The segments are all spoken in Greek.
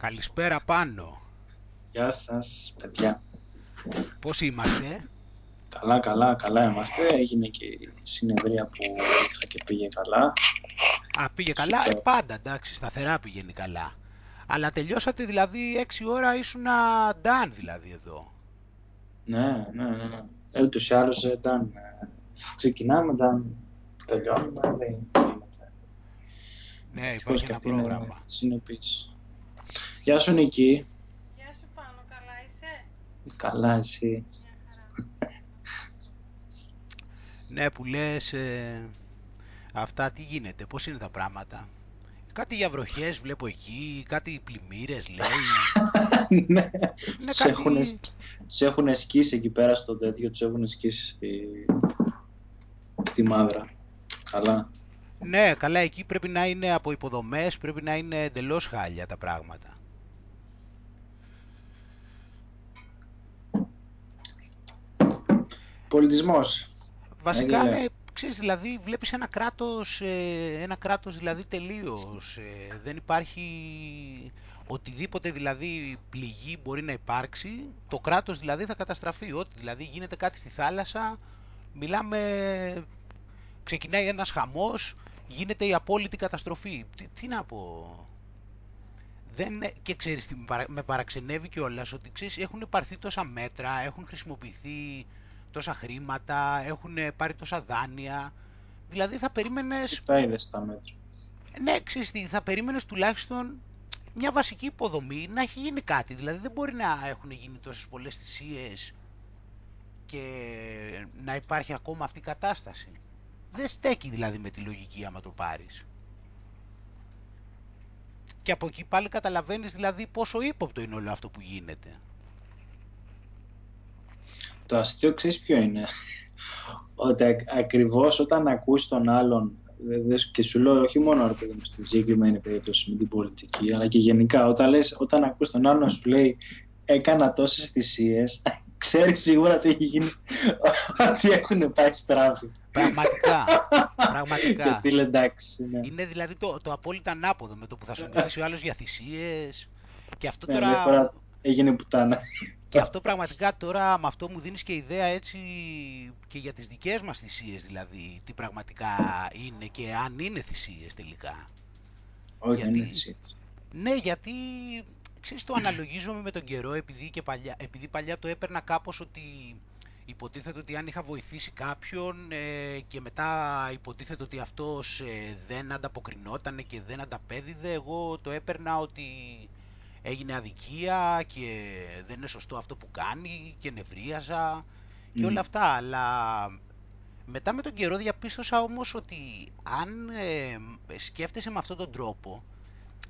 Καλησπέρα πάνω. Γεια σας, παιδιά. Πώς είμαστε; Καλά, καλά, καλά είμαστε. Έγινε και η συνεδρία που είχα και πήγε καλά. Α, πήγε καλά. Ε, πάντα, εντάξει, σταθερά πηγαίνει καλά. Αλλά τελειώσατε δηλαδή 6 ώρα ήσουν ντάν δηλαδή εδώ. Ναι, ναι, ναι. ναι. Ε, ούτως ή άλλως ε, ξεκινάμε, ντάν τελειώνουμε, δεν γίνεται. Ναι, υπάρχει ένα πρόγραμμα. Συνεπής. Γεια σου Νική. Γεια σου Πάνο, καλά είσαι; Καλά εσύ. Μια χαρά. Ναι, που λες ε, αυτά τι γίνεται, πώς είναι τα πράγματα; Κάτι για βροχές βλέπω εκεί, κάτι πλημμύρες λέει. ναι, Είναι τους κάτι... έχουν, τους έχουν σκίσει εκεί πέρα στο τέτοιο, τους έχουν σκίσει στη, στη Μάδρα. Καλά. Ναι, καλά, εκεί πρέπει να είναι από υποδομές, πρέπει να είναι εντελώς χάλια τα πράγματα. Πολιτισμός. Βασικά, Έγελε. ναι, ξέρεις, δηλαδή βλέπεις ένα κράτος, ε, ένα κράτος δηλαδή τελείως, ε, δεν υπάρχει οτιδήποτε δηλαδή πληγή μπορεί να υπάρξει, το κράτος δηλαδή θα καταστραφεί, ό,τι δηλαδή γίνεται κάτι στη θάλασσα, μιλάμε, ξεκινάει ένας χαμός, γίνεται η απόλυτη καταστροφή. Τι, τι να πω... Δεν, και ξέρεις τι με παρα- με παραξενεύει κιόλας ότι ξέρεις, έχουν πάρθει τόσα μέτρα, έχουν χρησιμοποιηθεί τόσα χρήματα, έχουν πάρει τόσα δάνεια. Δηλαδή θα περίμενες, Τα είδες τα μέτρα. ναι, ξέρεις τι, θα περίμενες τουλάχιστον μια βασική υποδομή να έχει γίνει κάτι. Δηλαδή δεν μπορεί να έχουν γίνει τόσες πολλές θυσίες και να υπάρχει ακόμα αυτή η κατάσταση. Δεν στέκει δηλαδή με τη λογική άμα το πάρεις. Και από εκεί πάλι καταλαβαίνεις δηλαδή πόσο ύποπτο είναι όλο αυτό που γίνεται. Το αστείο ξέρεις ποιο είναι; Ότι ακ- ακριβώς όταν ακούς τον άλλον δε- δε- και σου λέω όχι μόνο ρε παιδί μου στην συγκεκριμένη περίπτωση με την πολιτική αλλά και γενικά όταν, λες, όταν ακούς τον άλλον να σου λέει έκανα τόσες θυσίες ξέρεις σίγουρα τι έχει γίνει ότι έχουν πάει στράβη Πραγματικά. Πραγματικά. γιατί λέει εντάξει ναι. Είναι δηλαδή το, το απόλυτα ανάποδο με το που θα σου μιλήσει ο άλλος για θυσίες. Και αυτό ναι, τώρα... λες τώρα έγινε πουτάνα Και αυτό πραγματικά τώρα με αυτό μου δίνεις και ιδέα έτσι και για τις δικές μας θυσίες δηλαδή τι πραγματικά είναι και αν είναι θυσίες τελικά. όχι Γιατί- δεν είναι έτσι Ναι γιατί ξέρεις το αναλογίζομαι με τον καιρό επειδή, και παλιά, επειδή παλιά το έπαιρνα κάπως ότι υποτίθεται ότι αν είχα βοηθήσει κάποιον ε, και μετά υποτίθεται ότι αυτός ε, δεν ανταποκρινόταν και δεν ανταπέδιδε εγώ το έπαιρνα ότι έγινε αδικία και δεν είναι σωστό αυτό που κάνει και νευρίαζα και Μμ. όλα αυτά αλλά μετά με τον καιρό διαπίστωσα όμως ότι αν ε, σκέφτεσαι με αυτόν τον τρόπο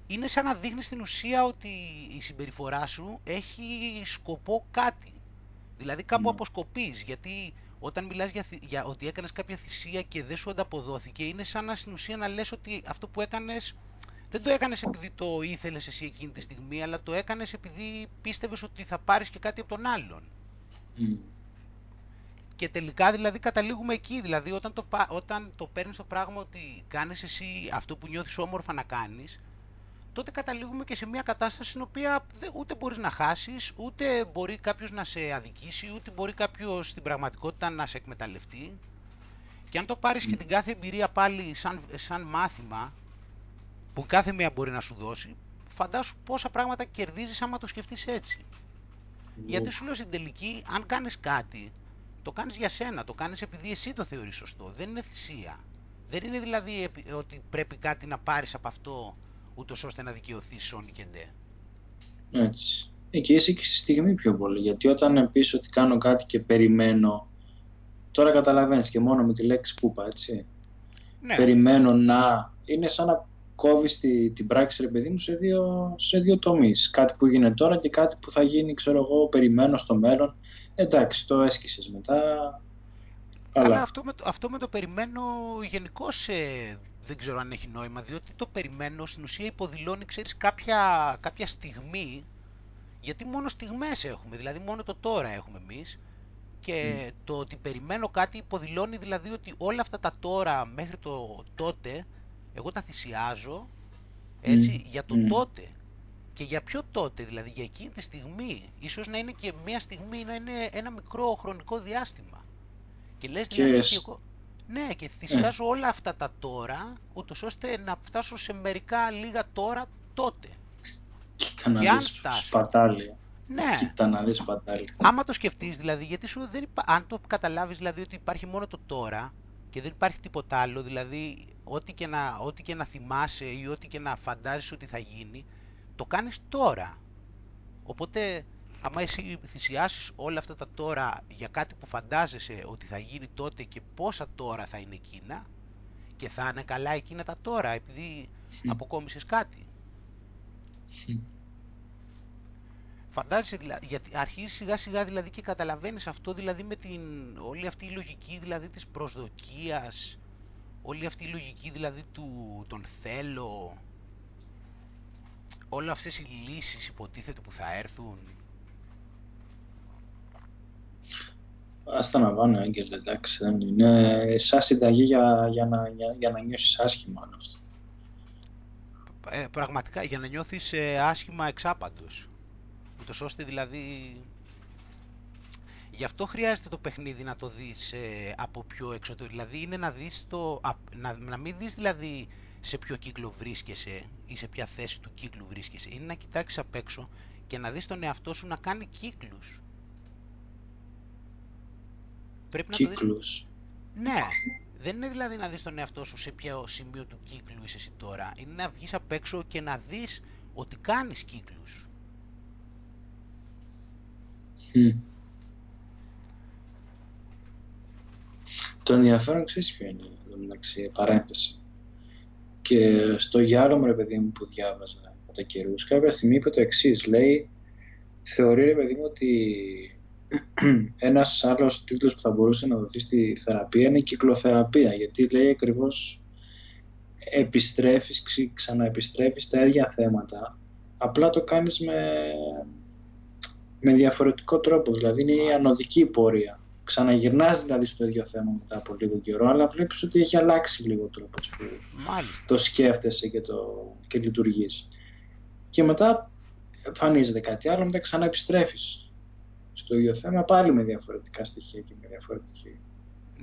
είναι σαν να δείχνεις στην ουσία ότι η συμπεριφορά σου έχει σκοπό κάτι. Δηλαδή κάπου Ναι. αποσκοπείς, γιατί όταν μιλάς για, θυ- για ότι έκανες κάποια θυσία και δεν σου ανταποδόθηκε, είναι σαν να στην ουσία να λες ότι αυτό που έκανες δεν το έκανες επειδή το ήθελες εσύ εκείνη τη στιγμή, αλλά το έκανες επειδή πίστευες ότι θα πάρεις και κάτι από τον άλλον. Μμ. Και τελικά δηλαδή καταλήγουμε εκεί, δηλαδή όταν το, πα- όταν το παίρνεις το πράγμα ότι κάνεις εσύ αυτό που νιώθεις όμορφα να κάνεις, τότε καταλήγουμε και σε μια κατάσταση στην οποία δεν, ούτε μπορείς να χάσεις, ούτε μπορεί κάποιος να σε αδικήσει, ούτε μπορεί κάποιος στην πραγματικότητα να σε εκμεταλλευτεί. Και αν το πάρεις και την κάθε εμπειρία πάλι σαν, σαν μάθημα, που κάθε μία μπορεί να σου δώσει, φαντάσου πόσα πράγματα κερδίζεις άμα το σκεφτείς έτσι. Γιατί σου λέω στην τελική, αν κάνεις κάτι, το κάνεις για σένα, το κάνεις επειδή εσύ το θεωρείς σωστό. Δεν είναι θυσία. Δεν είναι δηλαδή επι- ότι πρέπει κάτι να πάρεις από αυτό, ούτως ώστε να δικαιωθείς σόνι και ντε. Έτσι. Ε, και είσαι και στη στιγμή πιο πολύ. Γιατί όταν πεις ότι κάνω κάτι και περιμένω, τώρα καταλαβαίνεις και μόνο με τη λέξη που είπα, έτσι. Ναι, Περιμένω να. Είναι σαν να κόβεις τη, την πράξη, ρε παιδί μου, σε δύο, σε δύο τομείς. Κάτι που γίνεται τώρα και κάτι που θα γίνει, ξέρω εγώ, περιμένω στο μέλλον. Εντάξει, το έσκησες μετά. αλλά Καλά. αυτό με, το, αυτό με το περιμένω γενικώ δεν ξέρω αν έχει νόημα, διότι το περιμένω στην ουσία υποδηλώνει, ξέρεις, κάποια, κάποια στιγμή, γιατί μόνο στιγμές έχουμε, δηλαδή μόνο το τώρα έχουμε εμείς, και το ότι περιμένω κάτι υποδηλώνει δηλαδή ότι όλα αυτά τα τώρα μέχρι το τότε, εγώ τα θυσιάζω, έτσι, Μμ, για το μμ. τότε. και για ποιο τότε, δηλαδή για εκείνη τη στιγμή, ίσως να είναι και μια στιγμή, να είναι ένα μικρό χρονικό διάστημα. Και λες Και δηλαδή σ- ότι εγώ... Ναι, και θυσιάζω όλα αυτά τα τώρα, ούτως ώστε να φτάσω σε μερικά λίγα τώρα, τότε. Κοίτα να Και αν δεις φτάσω. σπατάλη. Ναι. Κοίτα να δεις σπατάλη. Άμα το σκεφτείς δηλαδή, γιατί σου δεν υπά... αν το καταλάβεις δηλαδή ότι υπάρχει μόνο το τώρα και δεν υπάρχει τίποτα άλλο, δηλαδή ό,τι και να, ό,τι και να θυμάσαι ή ό,τι και να φαντάζεσαι ότι θα γίνει, το κάνεις τώρα. Οπότε, άμα εσύ θυσιάσεις όλα αυτά τα τώρα για κάτι που φαντάζεσαι ότι θα γίνει τότε και πόσα τώρα θα είναι εκείνα και θα είναι καλά εκείνα τα τώρα επειδή αποκόμισες κάτι. Φαντάζεσαι δηλαδή, γιατί αρχίζεις σιγά σιγά δηλαδή και καταλαβαίνεις αυτό δηλαδή με την όλη αυτή η λογική δηλαδή της προσδοκίας, όλη αυτή η λογική δηλαδή του τον θέλω, όλα αυτές οι λύσεις υποτίθεται που θα έρθουν. Άστα να πάνε, Άγγελε, εντάξει, δεν είναι σαν συνταγή για, για, να, για, για να νιώσεις άσχημα είναι αυτό. Ε, πραγματικά για να νιώθεις ε, άσχημα εξάπαντος. Ούτως ώστε δηλαδή... Γι' αυτό χρειάζεται το παιχνίδι να το δεις ε, από πιο εξωτερικό. Δηλαδή είναι να δεις το... α- να, να μην δεις δηλαδή σε ποιο κύκλο βρίσκεσαι ή σε ποια θέση του κύκλου βρίσκεσαι. Είναι να κοιτάξεις απ' έξω και να δεις τον εαυτό σου να κάνει κύκλους. Πρέπει να το δεις Κύκλους. Ναι, δεν είναι δηλαδή να δεις τον εαυτό σου σε ποιο σημείο του κύκλου είσαι εσύ τώρα. Είναι να βγεις απ' έξω και να δεις ότι κάνεις κύκλους. Μμ. Το ενδιαφέρον ξέρεις ποιο είναι, εδώ μεταξύ, παρένθεση. Και στο γυάλο ρε παιδί μου που διάβαζα κατά καιρούς, κάποια στιγμή είπε το εξής. Λέει, θεωρεί ρε παιδί μου ότι ένας άλλος τίτλος που θα μπορούσε να δοθεί στη θεραπεία είναι η κυκλοθεραπεία, γιατί λέει ακριβώς επιστρέφεις, ξ- ξαναεπιστρέφεις στα ίδια θέματα, απλά το κάνεις με, με διαφορετικό τρόπο, δηλαδή είναι η Μάλιστα. ανωδική πορεία. Ξαναγυρνάς δηλαδή στο ίδιο θέμα μετά από λίγο καιρό, αλλά βλέπεις ότι έχει αλλάξει λίγο ο τρόπος που Μάλιστα. το σκέφτεσαι και, το, και λειτουργείς. Και μετά εμφανίζεται κάτι άλλο, μετά ξανά επιστρέφεις στο ίδιο θέμα, πάλι με διαφορετικά στοιχεία και με διαφορετική.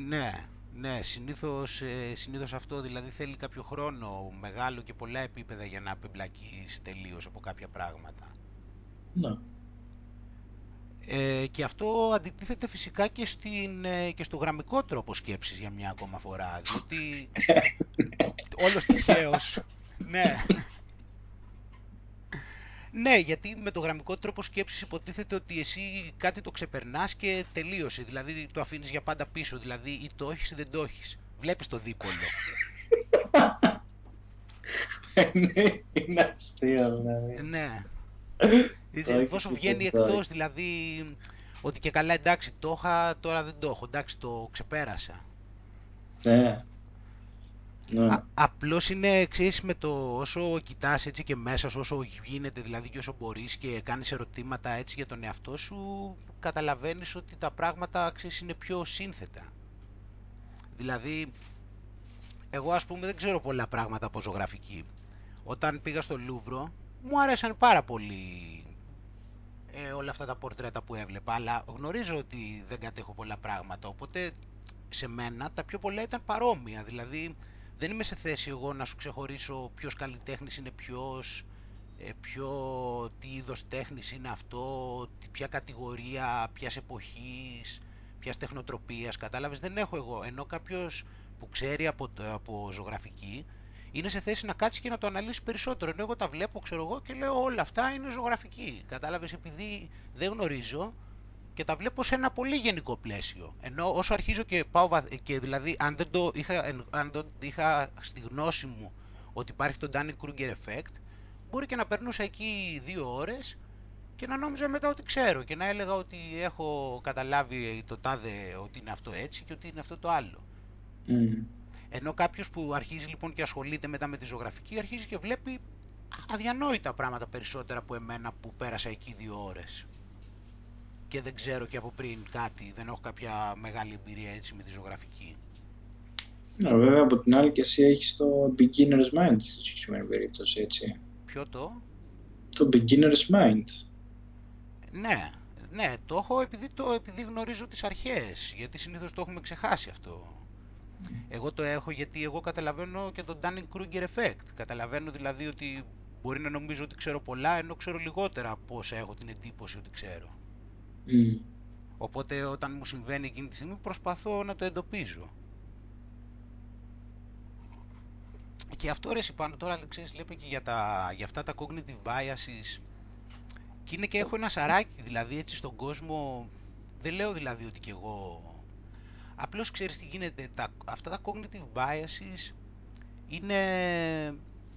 Ναι, ναι, συνήθως, ε, συνήθως αυτό δηλαδή θέλει κάποιο χρόνο μεγάλο και πολλά επίπεδα για να απεμπλακείς τελείως από κάποια πράγματα. Ναι. Ε, και αυτό αντιτίθεται φυσικά και, στην, ε, και στο γραμμικό τρόπο σκέψης για μια ακόμα φορά, διότι όλος τυχαίως, ναι. Ναι, γιατί με το γραμμικό τρόπο σκέψης υποτίθεται ότι εσύ κάτι το ξεπερνάς και τελείωσε, δηλαδή το αφήνεις για πάντα πίσω, δηλαδή ή το έχεις ή δεν το έχεις. Βλέπεις το δίπολο. Ναι, είναι αστείο δηλαδή. Ναι. Το έχεις Πόσο ή βγαίνει δεν το εκτός, δηλαδή ότι και καλά εντάξει το είχα, τώρα δεν το έχω, εντάξει το ξεπέρασα. Ναι. Ναι. Α, απλώς είναι εξής με το όσο κοιτάς έτσι και μέσα σου, όσο γίνεται δηλαδή και όσο μπορείς και κάνεις ερωτήματα έτσι για τον εαυτό σου, καταλαβαίνεις ότι τα πράγματα ξέρεις, είναι πιο σύνθετα. Δηλαδή, εγώ ας πούμε δεν ξέρω πολλά πράγματα από ζωγραφική. Όταν πήγα στο Λούβρο, μου άρεσαν πάρα πολύ ε, όλα αυτά τα πορτρέτα που έβλεπα, αλλά γνωρίζω ότι δεν κατέχω πολλά πράγματα, οπότε σε μένα τα πιο πολλά ήταν παρόμοια, δηλαδή δεν είμαι σε θέση εγώ να σου ξεχωρίσω ποιος καλλιτέχνης είναι ποιος, ε, ποιο, τι είδος τέχνης είναι αυτό, τι- ποια κατηγορία, ποιας εποχής, ποιας τεχνοτροπίας, κατάλαβες, δεν έχω εγώ, ενώ κάποιος που ξέρει από, από ζωγραφική, είναι σε θέση να κάτσει και να το αναλύσει περισσότερο. Ενώ εγώ τα βλέπω, ξέρω εγώ, και λέω όλα αυτά είναι ζωγραφική. Κατάλαβες, επειδή δεν γνωρίζω και τα βλέπω σε ένα πολύ γενικό πλαίσιο. Ενώ όσο αρχίζω και πάω βαθ- και δηλαδή αν δεν το είχα, εν- αν δεν είχα στη γνώση μου ότι υπάρχει το Danny Kruger effect, μπορεί και να περνούσα εκεί δύο ώρες και να νόμιζα μετά ότι ξέρω και να έλεγα ότι έχω καταλάβει το τάδε ότι είναι αυτό έτσι και ότι είναι αυτό το άλλο. Μμ. Ενώ κάποιος που αρχίζει λοιπόν και ασχολείται μετά με τη ζωγραφική, αρχίζει και βλέπει αδιανόητα πράγματα περισσότερα από εμένα που πέρασα εκεί δύο ώρες. Και δεν ξέρω και από πριν κάτι, δεν έχω κάποια μεγάλη εμπειρία έτσι με τη ζωγραφική. Ναι, βέβαια από την άλλη και εσύ έχεις το beginner's mind στη συγκεκριμένη περίπτωση, έτσι. Ποιο το; Το beginner's mind. Ναι, ναι, το έχω επειδή, το, επειδή γνωρίζω τις αρχές, γιατί συνήθως το έχουμε ξεχάσει αυτό. Εγώ το έχω γιατί εγώ καταλαβαίνω και το Dunning-Kruger effect. Καταλαβαίνω δηλαδή ότι μπορεί να νομίζω ότι ξέρω πολλά, ενώ ξέρω λιγότερα από όσα έχω την εντύπωση ότι ξέρω. Mm. Οπότε όταν μου συμβαίνει εκείνη τη στιγμή προσπαθώ να το εντοπίζω. Και αυτό ρε πάνω τώρα ξέρεις λέμε και για, τα, για αυτά τα cognitive biases και είναι και έχω ένα σαράκι δηλαδή έτσι στον κόσμο δεν λέω δηλαδή ότι και εγώ απλώς ξέρεις τι γίνεται τα, αυτά τα cognitive biases είναι,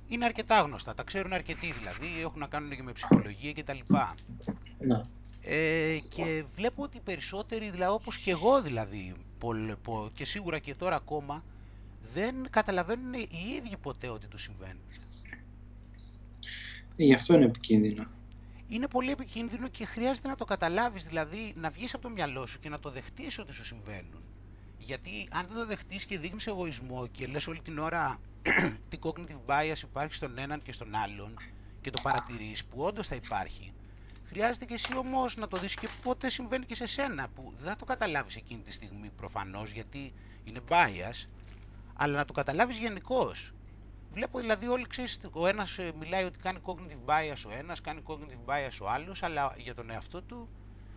είναι αρκετά γνωστά τα ξέρουν αρκετοί δηλαδή έχουν να κάνουν και με ψυχολογία κτλ. Ναι. Ε, και βλέπω ότι οι περισσότεροι, δηλαδή όπως και εγώ δηλαδή, πολλ, πο- και σίγουρα και τώρα ακόμα, δεν καταλαβαίνουν οι ίδιοι ποτέ ότι τους συμβαίνουν. Ε, Γι' αυτό είναι επικίνδυνο. Είναι πολύ επικίνδυνο και χρειάζεται να το καταλάβεις, δηλαδή να βγεις από το μυαλό σου και να το δεχτείς ότι σου συμβαίνουν. Γιατί αν δεν το δεχτείς και δείχνεις εγωισμό και λες όλη την ώρα τι cognitive bias υπάρχει στον έναν και στον άλλον και το παρατηρείς που όντως θα υπάρχει, χρειάζεται και εσύ όμως να το δεις και πότε συμβαίνει και σε σένα που δεν θα το καταλάβεις εκείνη τη στιγμή προφανώς γιατί είναι bias, αλλά να το καταλάβεις γενικώς. Βλέπω δηλαδή όλοι ξέρεις, ο ένας ε, μιλάει ότι κάνει cognitive bias ο ένας, κάνει cognitive bias ο άλλος, αλλά για τον εαυτό του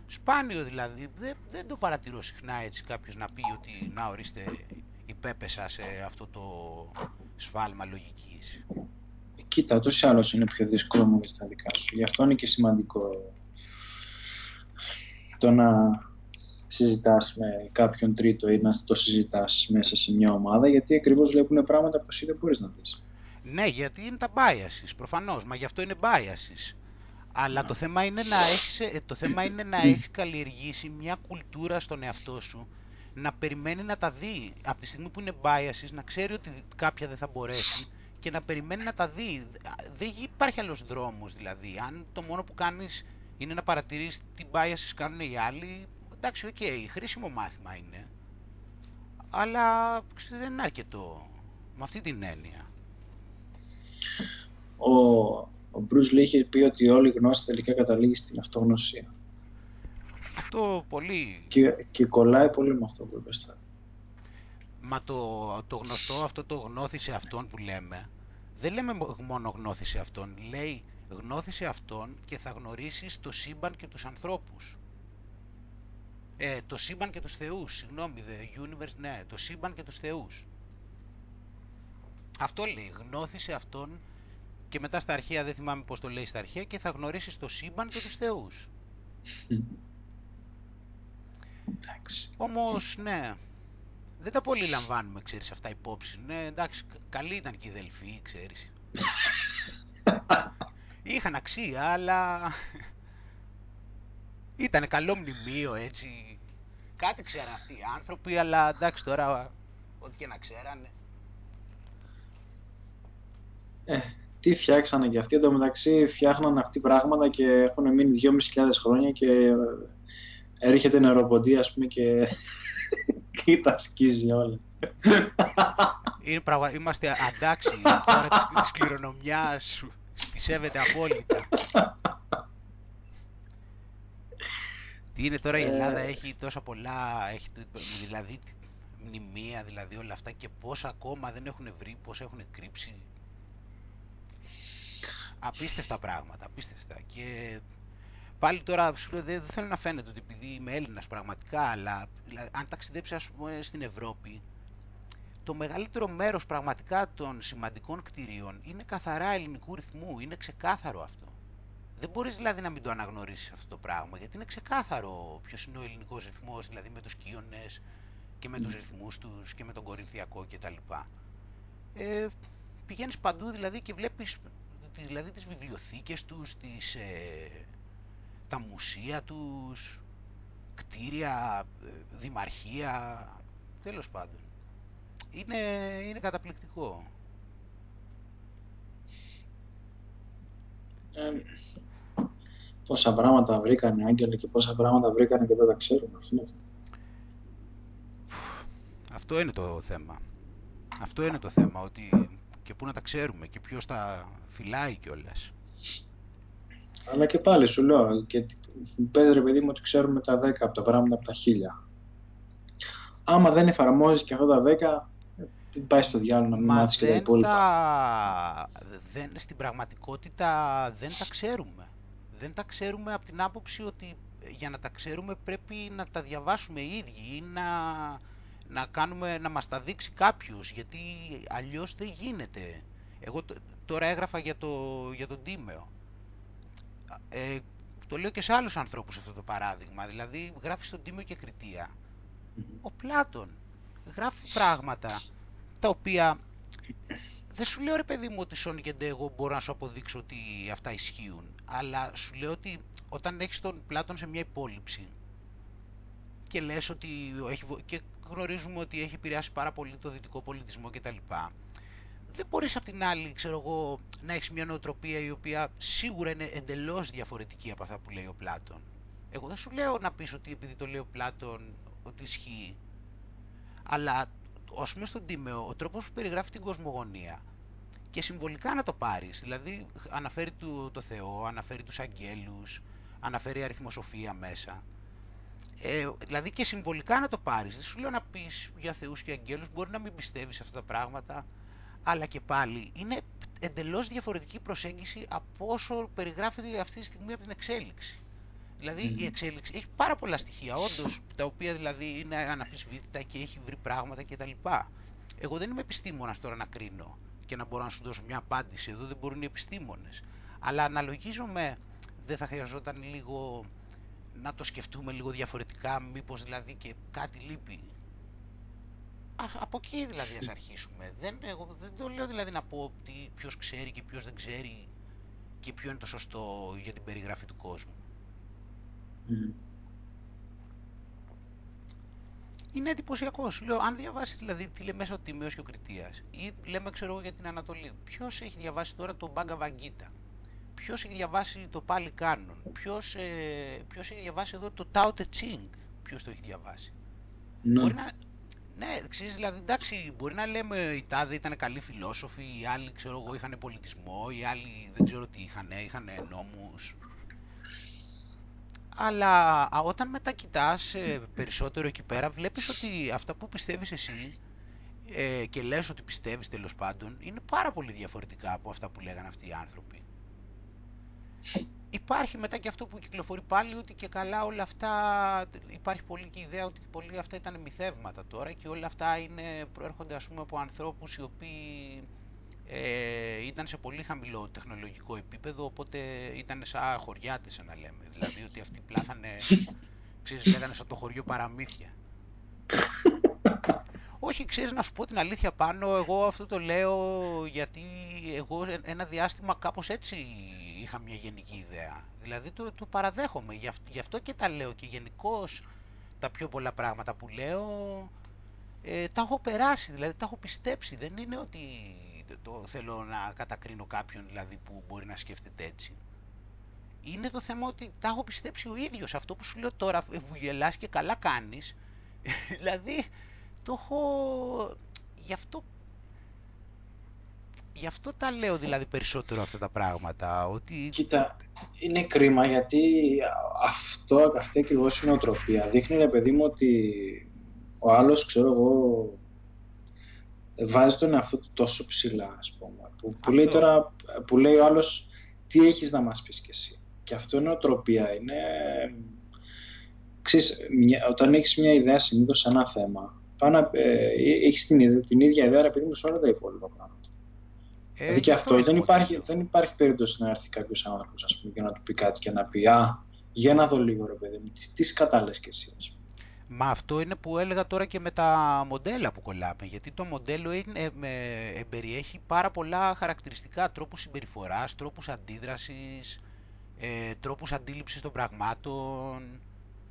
σπάνιο δηλαδή. Δεν, δεν το παρατηρώ συχνά έτσι κάποιος να πει ότι να ορίστε υπέπεσα σε αυτό το σφάλμα λογικής. Κοίτα, ούτως ή άλλως είναι πιο δύσκολο να δεις τα δικά σου. Γι' αυτό είναι και σημαντικό το να συζητάς με κάποιον τρίτο ή να το συζητάς μέσα σε μια ομάδα, γιατί ακριβώς βλέπουν πράγματα που εσύ δεν μπορείς να δεις. Ναι, γιατί είναι τα biases, προφανώς, μα γι' αυτό είναι biases. Αλλά το θέμα είναι να έχεις, ε, το θέμα είναι να έχεις καλλιεργήσει μια κουλτούρα στον εαυτό σου να περιμένει να τα δει από τη στιγμή που είναι biases, να ξέρει ότι κάποια δεν θα μπορέσει και να περιμένει να τα δει. Δεν υπάρχει άλλος δρόμος δηλαδή. Αν το μόνο που κάνεις είναι να παρατηρείς τι biases κάνουν οι άλλοι, εντάξει, οκ, χρήσιμο μάθημα είναι. Αλλά ξέρετε, δεν είναι αρκετό με αυτή την έννοια. Ο, ο Bruce Lee είχε πει ότι όλη η γνώση τελικά καταλήγει στην αυτογνωσία. Αυτό πολύ Και, και κολλάει πολύ με αυτό που είπες τώρα. Μα το, το γνωστό αυτό το γνώθι σαυτόν που λέμε, δεν λέμε μο- μόνο γνώθησε αυτόν, λέει γνώθησε αυτόν και θα γνωρίσεις το σύμπαν και τους ανθρώπους. Ε, το σύμπαν και τους θεούς, συγγνώμη, the universe, ναι, το σύμπαν και τους θεούς. Αυτό λέει, γνώθησε αυτόν και μετά στα αρχαία, δεν θυμάμαι πώς το λέει στα αρχαία, και θα γνωρίσεις το σύμπαν και τους θεούς. Εντάξει. Όμως, ναι, δεν τα πολύ λαμβάνουμε, ξέρεις, αυτά υπόψη. Ναι, εντάξει, κα- καλή ήταν και η Δελφή, ξέρεις. Είχαν αξία, αλλά ήταν καλό μνημείο, έτσι. Κάτι ξέραν αυτοί οι άνθρωποι, αλλά εντάξει τώρα, ό,τι και να ξέρανε. Ε, τι φτιάξανε και αυτοί. Εν τω μεταξύ φτιάχναν αυτοί πράγματα και έχουν μείνει 2.500 χρόνια και ε, έρχεται νεροποντή ας πούμε και, και τα σκίζει όλα. Είναι πραγμα... Είμαστε αντάξιοι, η χώρα της, της κληρονομιάς τη σέβεται απόλυτα. Τι είναι τώρα η Ελλάδα, Ε. έχει τόσα πολλά, έχει το- δηλαδή τι- μνημεία, δηλαδή όλα αυτά και πόσα ακόμα δεν έχουν βρει, πόσα έχουν κρύψει. Απίστευτα πράγματα, απίστευτα. Και πάλι τώρα σου λέω, δεν, δεν θέλω να φαίνεται ότι επειδή είμαι Έλληνας πραγματικά, αλλά δηλαδή, αν ταξιδέψει ας πούμε στην Ευρώπη, το μεγαλύτερο μέρος πραγματικά των σημαντικών κτηρίων είναι καθαρά ελληνικού ρυθμού, είναι ξεκάθαρο αυτό. Δεν μπορείς δηλαδή να μην το αναγνωρίσεις αυτό το πράγμα, γιατί είναι ξεκάθαρο ποιος είναι ο ελληνικός ρυθμός, δηλαδή με τους κύονες και με τους ρυθμούς τους και με τον κορινθιακό κτλ. Ε, πηγαίνεις παντού δηλαδή και βλέπεις τι- δηλαδή τις βιβλιοθήκες τους, τις, ε, τα μουσεία τους, κτίρια, ε, δημαρχία, τέλος πάντων. Είναι, είναι καταπληκτικό. Ε, πόσα πράγματα βρήκανε άγγελοι και πόσα πράγματα βρήκανε και δεν τα ξέρουν. Αυτό είναι το θέμα. Αυτό είναι το θέμα. Αυτό είναι το θέμα, ότι και πού να τα ξέρουμε και ποιος τα φυλάει κιόλας. Αλλά και πάλι σου λέω, και πες ρε παιδί μου ότι ξέρουμε τα 10 από τα πράγματα από τα 1000. Άμα δεν εφαρμόζεις και αυτά τα 10, δεν πάει στο διάλογο να μην Μα μάθεις και τα δεν υπόλοιπα. τα... Δεν, στην πραγματικότητα δεν τα ξέρουμε. Δεν τα ξέρουμε από την άποψη ότι για να τα ξέρουμε πρέπει να τα διαβάσουμε οι ίδιοι ή να, να, κάνουμε, να μας τα δείξει κάποιος, γιατί αλλιώς δεν γίνεται. Εγώ τ- τώρα έγραφα για, το, για τον Τίμεο. Ε, το λέω και σε άλλους ανθρώπους αυτό το παράδειγμα. Δηλαδή γράφεις στον Τίμεο και Κριτία. Ο Πλάτων γράφει πράγματα τα οποία δεν σου λέω ρε παιδί μου ότι Σον και εγώ μπορώ να σου αποδείξω ότι αυτά ισχύουν. Αλλά σου λέω ότι όταν έχεις τον Πλάτων σε μια υπόλοιψη και λες ότι έχει, βο- και γνωρίζουμε ότι έχει επηρεάσει πάρα πολύ το δυτικό πολιτισμό κτλ. Δεν μπορείς απ' την άλλη, ξέρω εγώ, να έχεις μια νοοτροπία η οποία σίγουρα είναι εντελώς διαφορετική από αυτά που λέει ο Πλάτων. Εγώ δεν σου λέω να πεις ότι επειδή το λέει ο Πλάτων ότι ισχύει. Αλλά ας πούμε στον Τίμεο, ο τρόπος που περιγράφει την κοσμογονία και συμβολικά να το πάρεις. Δηλαδή αναφέρει του, το Θεό, αναφέρει τους αγγέλους, αναφέρει αριθμοσοφία μέσα. Ε, δηλαδή και συμβολικά να το πάρεις. Δεν σου λέω να πεις για θεούς και αγγέλους, μπορεί να μην πιστεύεις σε αυτά τα πράγματα, αλλά και πάλι είναι εντελώς διαφορετική προσέγγιση από όσο περιγράφεται αυτή τη στιγμή από την εξέλιξη. Δηλαδή η εξέλιξη έχει πάρα πολλά στοιχεία, όντως, τα οποία δηλαδή είναι αναφυσβήτητα και έχει βρει πράγματα κτλ. Εγώ δεν είμαι επιστήμονας τώρα να κρίνω και να μπορώ να σου δώσω μια απάντηση. Εδώ δεν μπορούν οι επιστήμονες. Αλλά αναλογίζομαι, δεν θα χρειαζόταν λίγο να το σκεφτούμε λίγο διαφορετικά, μήπως δηλαδή και κάτι λείπει. Α, από εκεί δηλαδή ας αρχίσουμε. Δεν, εγώ δεν το λέω δηλαδή να πω τι, ποιος ξέρει και ποιος δεν ξέρει και ποιο είναι το σωστό για την περιγραφή του κόσμου. Μμμ. Είναι εντυπωσιακός. Σου λέω, αν διαβάσεις δηλαδή τι λέει μέσα ο Τιμαίο και ο Κριτία, ή λέμε, ξέρω εγώ, για την Ανατολή, ποιος έχει διαβάσει τώρα το Μπάγκα Βαγκίτα, ποιος έχει διαβάσει το Pali Canon, ποιος ε, ποιος έχει διαβάσει εδώ το Tao Te Ching, ποιος το έχει διαβάσει. Ναι. Μπορεί να. Ναι, ξέρεις, δηλαδή, εντάξει, μπορεί να λέμε οι τάδε ήταν καλοί φιλόσοφοι, οι άλλοι, ξέρω εγώ, είχαν πολιτισμό, οι άλλοι δεν ξέρω τι είχαν, είχαν νόμους. Αλλά α, όταν μετά κοιτάς ε, περισσότερο εκεί πέρα, βλέπεις ότι αυτά που πιστεύεις εσύ ε, και λες ότι πιστεύεις τέλος πάντων, είναι πάρα πολύ διαφορετικά από αυτά που λέγανε αυτοί οι άνθρωποι. Υπάρχει μετά και αυτό που κυκλοφορεί πάλι ότι και καλά όλα αυτά, υπάρχει πολύ και η ιδέα ότι πολύ αυτά ήταν μυθεύματα τώρα και όλα αυτά είναι, προέρχονται ας πούμε από ανθρώπους οι οποίοι ε, ήταν σε πολύ χαμηλό τεχνολογικό επίπεδο οπότε ήταν σαν χωριάτες σαν να λέμε, δηλαδή ότι αυτοί πλάθανε, ξέρεις λέγανε σαν το χωριό παραμύθια. Όχι, ξέρεις να σου πω την αλήθεια πάνω, εγώ αυτό το λέω γιατί εγώ ένα διάστημα κάπως έτσι είχα μια γενική ιδέα. Δηλαδή το, το παραδέχομαι, γι' αυτό, γι' αυτό και τα λέω και γενικώς τα πιο πολλά πράγματα που λέω ε, τα έχω περάσει, δηλαδή τα έχω πιστέψει. Δεν είναι ότι το θέλω να κατακρίνω κάποιον δηλαδή που μπορεί να σκέφτεται έτσι. Είναι το θέμα ότι τα έχω πιστέψει ο ίδιος. Αυτό που σου λέω τώρα που γελάς και καλά κάνεις, δηλαδή το έχω... Γι' αυτό... Γι' αυτό τα λέω δηλαδή περισσότερο αυτά τα πράγματα, ότι... Κοίτα, είναι κρίμα γιατί αυτό, αυτή ακριβώς η νοοτροπία δείχνει ρε παιδί μου ότι ο άλλος, ξέρω εγώ, βάζει τον εαυτό του τόσο ψηλά, ας πούμε. Που, που, λέει Αυτό. τώρα, που λέει ο άλλος, τι έχεις να μας πεις κι εσύ. Και αυτό είναι νοοτροπία, είναι... Ξέρεις, μια, όταν έχεις μια ιδέα συνήθως σε ένα θέμα, πάνω, ε, έχεις την, ιδέα- την ίδια ιδέα, ρε παιδί μου, σε όλα τα υπόλοιπα πράγματα. Ε, δηλαδή και γι' αυτό, είναι δεν υπάρχει, μοντέλο. δεν υπάρχει περίπτωση να έρθει κάποιος άνθρωπος, ας πούμε, και να του πει κάτι και να πει «Α, για να δω λίγο, ρε παιδί μου, τι, τις σκατάλες κι εσύ». Ας πούμε. Μα αυτό είναι που έλεγα τώρα και με τα μοντέλα που κολλάμε, γιατί το μοντέλο είναι, ε, με- ε, περιέχει πάρα πολλά χαρακτηριστικά, τρόπους συμπεριφοράς, τρόπους αντίδρασης, ε, τρόπους αντίληψης των πραγμάτων,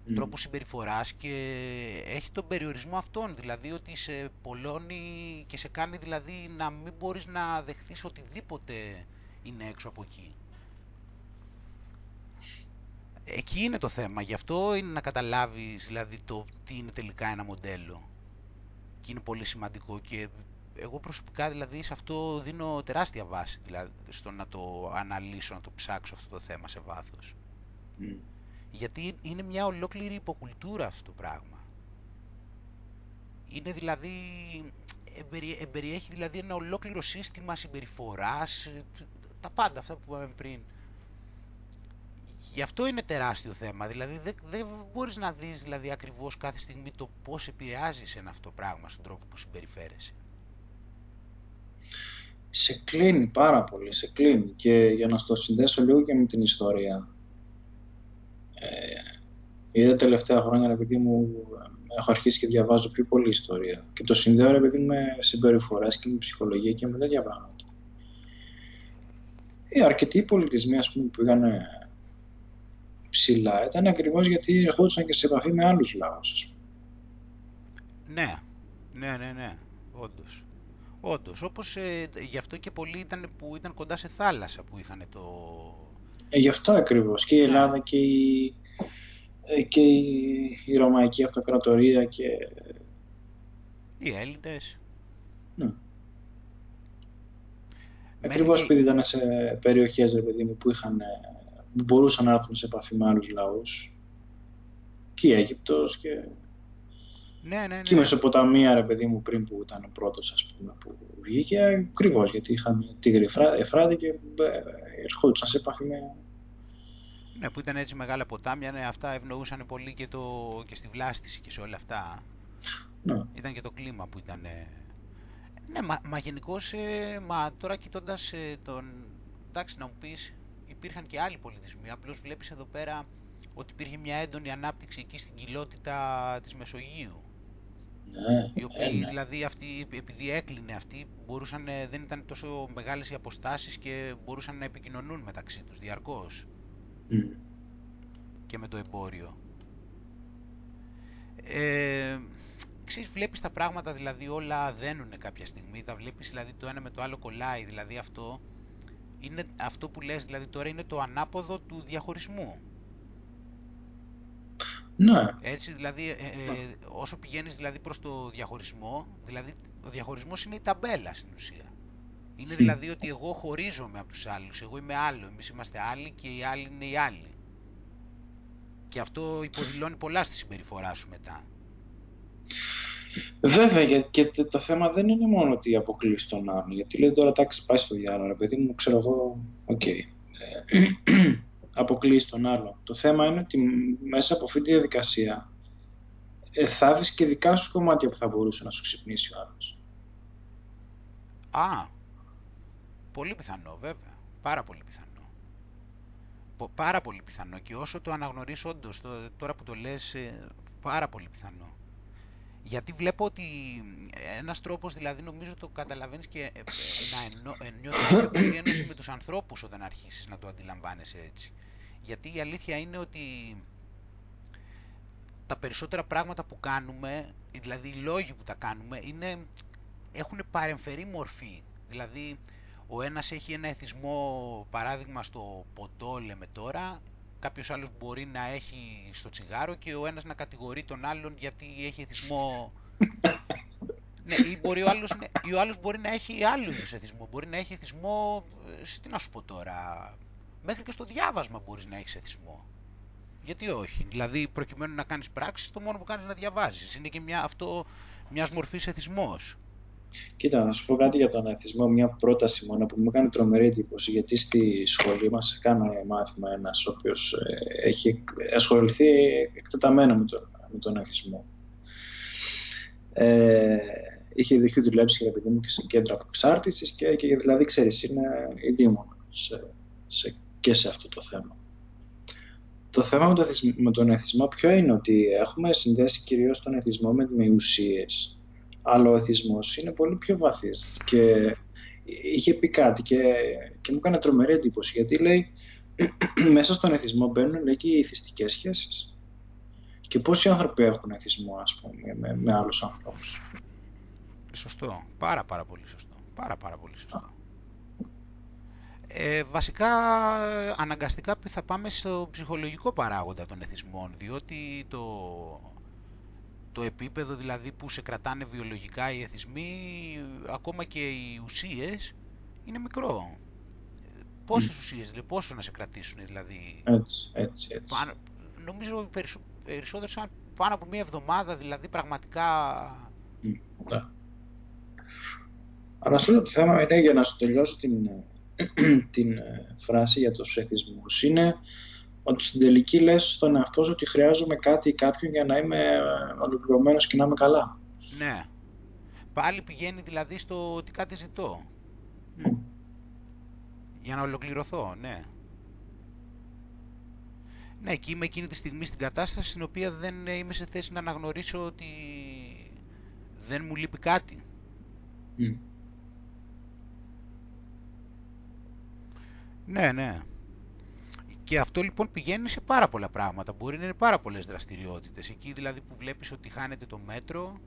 Μμ. τρόπους συμπεριφοράς και έχει τον περιορισμό αυτόν, δηλαδή ότι σε πολλώνει και σε κάνει δηλαδή να μην μπορείς να δεχθείς οτιδήποτε είναι έξω από εκεί. Εκεί είναι το θέμα, γι' αυτό είναι να καταλάβεις δηλαδή το τι είναι τελικά ένα μοντέλο. Και είναι πολύ σημαντικό και εγώ προσωπικά δηλαδή σε αυτό δίνω τεράστια βάση δηλαδή, στο να το αναλύσω, να το ψάξω αυτό το θέμα σε βάθος. Mm. Γιατί είναι μια ολόκληρη υποκουλτούρα αυτό το πράγμα. Είναι δηλαδή, εμπερι, εμπεριέχει δηλαδή ένα ολόκληρο σύστημα συμπεριφοράς, ε, τα πάντα αυτά που είπαμε πριν. Γι' αυτό είναι τεράστιο θέμα. Δηλαδή δεν, δεν μπορείς να δεις δηλαδή, ακριβώς κάθε στιγμή το πώς επηρεάζει ένα αυτό το πράγμα στον τρόπο που συμπεριφέρεσαι. Σε κλείνει πάρα πολύ, σε κλείνει. Και για να το συνδέσω λίγο και με την ιστορία. Ε, είδα τελευταία χρόνια, επειδή μου έχω αρχίσει και διαβάζω πιο πολύ ιστορία. Και το συνδέω, επειδή με συμπεριφορέ και με ψυχολογία και με τέτοια πράγματα. Ε, αρκετοί πολιτισμοί, ας πούμε, που πήγαν ψηλά, ήταν ακριβώς γιατί ερχόντουσαν και σε επαφή με άλλους λαούς. Ναι, ναι, ναι, ναι, όντως. Όντως, όπως ε, γι' αυτό και πολλοί ήταν που ήταν κοντά σε θάλασσα που είχαν το... Ε, γι' αυτό ακριβώς. Και η Ναι. Ελλάδα και η, ε, και η, η Ρωμαϊκή Αυτοκρατορία και... Οι Έλληνες. Ναι. Μέχρι Ακριβώς και- επειδή ήταν σε περιοχές, ρε παιδί μου, που, είχαν, ε, που μπορούσαν να έρθουν σε επαφή με άλλους λαούς. Και η Αίγυπτος και, Ναι, ναι, και η ναι. Μεσοποταμία, ρε παιδί μου, πριν που ήταν ο πρώτος, ας πούμε, που βγήκε, ακριβώς, γιατί είχαν τη Εφράτη και ε, ερχόντουσαν σε επαφή με... Ναι, που ήταν έτσι μεγάλα ποτάμια, ναι, αυτά ευνοούσαν πολύ και, το, και στη βλάστηση και σε όλα αυτά. Ναι. Ήταν και το κλίμα που ήταν... ε, Ναι, μα, μα γενικώς, μα τώρα κοιτώντας τον... Εντάξει, να μου πεις, υπήρχαν και άλλοι πολιτισμοί, απλώς βλέπεις εδώ πέρα ότι υπήρχε μια έντονη ανάπτυξη εκεί στην κοιλότητα της Μεσογείου. Ναι, Οι ε, οποίοι ναι. δηλαδή αυτοί, επειδή έκλεινε αυτοί, μπορούσαν, ε, δεν ήταν τόσο μεγάλες οι αποστάσεις και μπορούσαν να επικοινωνούν μεταξύ τους διαρκώς Μμ. και με το εμπόριο. Ε, ξέρεις, βλέπεις τα πράγματα δηλαδή όλα δένουνε κάποια στιγμή, τα βλέπεις δηλαδή το ένα με το άλλο κολλάει, δηλαδή αυτό είναι αυτό που λες δηλαδή τώρα είναι το ανάποδο του διαχωρισμού. Ναι, Έτσι, δηλαδή, ε, ε, όσο πηγαίνεις δηλαδή προς το διαχωρισμό, δηλαδή ο διαχωρισμός είναι η ταμπέλα στην ουσία. Είναι δηλαδή ότι εγώ χωρίζομαι από τους άλλους, εγώ είμαι άλλο, εμείς είμαστε άλλοι και οι άλλοι είναι οι άλλοι. Και αυτό υποδηλώνει πολλά στη συμπεριφορά σου μετά. Βέβαια, γιατί και το- το θέμα δεν είναι μόνο ότι αποκλείεις τον άλλον. Γιατί λες τώρα, εντάξει, πάει στο διάολο, ρε παιδί μου, ξέρω εγώ, οκ. Ε, αποκλείεις τον άλλον. Το θέμα είναι ότι μέσα από αυτή τη διαδικασία ε, θα βρεις και δικά σου κομμάτια που θα μπορούσε να σου ξυπνήσει ο άλλος. Α, πολύ πιθανό βέβαια, πάρα πολύ πιθανό. Πο- Πάρα πολύ πιθανό και όσο το αναγνωρίσω όντως, το- τώρα που το λες, ε, πάρα πολύ πιθανό. Γιατί βλέπω ότι ένας τρόπος, δηλαδή νομίζω το καταλαβαίνεις και ε, ε, να εννο, ε, νιώθεις πιο πολύ ένωση με τους ανθρώπους όταν αρχίσεις να το αντιλαμβάνεσαι έτσι. Γιατί η αλήθεια είναι ότι τα περισσότερα πράγματα που κάνουμε, δηλαδή οι λόγοι που τα κάνουμε, είναι, έχουν παρεμφερή μορφή. Δηλαδή, ο ένας έχει ένα εθισμό, παράδειγμα, στο ποτό, λέμε τώρα, κάποιος άλλος μπορεί να έχει στο τσιγάρο και ο ένας να κατηγορεί τον άλλον γιατί έχει εθισμό... ναι, ή, μπορεί ο άλλος, ναι, ή ο άλλος μπορεί να έχει άλλο είδους εθισμό. Μπορεί να έχει εθισμό, ε, σε τι να σου πω τώρα, μέχρι και στο διάβασμα μπορείς να έχεις εθισμό. Γιατί όχι; Δηλαδή, προκειμένου να κάνεις πράξεις, το μόνο που κάνεις είναι να διαβάζεις. Είναι και μια, αυτό μιας μορφής εθισμός. Κοίτα, να σου πω κάτι για τον εθισμό, μια πρόταση μόνο που μου έκανε τρομερή εντύπωση, γιατί στη σχολή μας έκανε μάθημα ένας ο οποίος ε, έχει ασχοληθεί εκτεταμένα με τον, με τον εθισμό. Ε, είχε, είχε δουλέψεις για παιδί μου και σε κέντρα αποξάρτησης και, και δηλαδή ξέρεις είναι ειδήμων σε, σε, και σε αυτό το θέμα. Το θέμα με, το, εθισ- με τον εθισμό ποιο είναι; Ότι έχουμε συνδέσει κυρίως τον εθισμό με, με ουσίες αλλά ο εθισμός είναι πολύ πιο βαθύς και είχε πει κάτι και, και μου έκανε τρομερή εντύπωση γιατί λέει μέσα στον εθισμό μπαίνουν λέει, και οι εθιστικές σχέσεις και πόσοι άνθρωποι έχουν εθισμό ας πούμε με, με άλλους ανθρώπους Σωστό. Πάρα πάρα πολύ σωστό. Πάρα πάρα πολύ σωστό. Ε, βασικά, ε, αναγκαστικά θα πάμε στο ψυχολογικό παράγοντα των εθισμών, διότι το, το επίπεδο δηλαδή που σε κρατάνε βιολογικά οι εθισμοί, ακόμα και οι ουσίες, είναι μικρό. Πόσες ουσίες, δηλαδή, πόσο να σε κρατήσουν δηλαδή; Έτσι, έτσι, έτσι. Πάνω, νομίζω περισσο, περισσότερο σαν πάνω από μία εβδομάδα δηλαδή πραγματικά... Μ, Ναι. Αλλά σε όλο το θέμα είναι για να σου τελειώσω την, την ε, φράση για τους εθισμούς είναι ότι στην τελική λες στον εαυτό σου ότι χρειάζομαι κάτι ή κάποιον για να είμαι ε, ολοκληρωμένος και να είμαι καλά. Ναι. Πάλι πηγαίνει δηλαδή στο ότι κάτι ζητώ. Μ. Για να ολοκληρωθώ, ναι. Ναι, και είμαι εκείνη τη στιγμή στην κατάσταση στην οποία δεν ε, είμαι σε θέση να αναγνωρίσω ότι δεν μου λείπει κάτι. Μ. Ναι, ναι. Και αυτό λοιπόν πηγαίνει σε πάρα πολλά πράγματα. Μπορεί να είναι πάρα πολλές δραστηριότητες. Εκεί δηλαδή που βλέπεις ότι χάνεται το μέτρο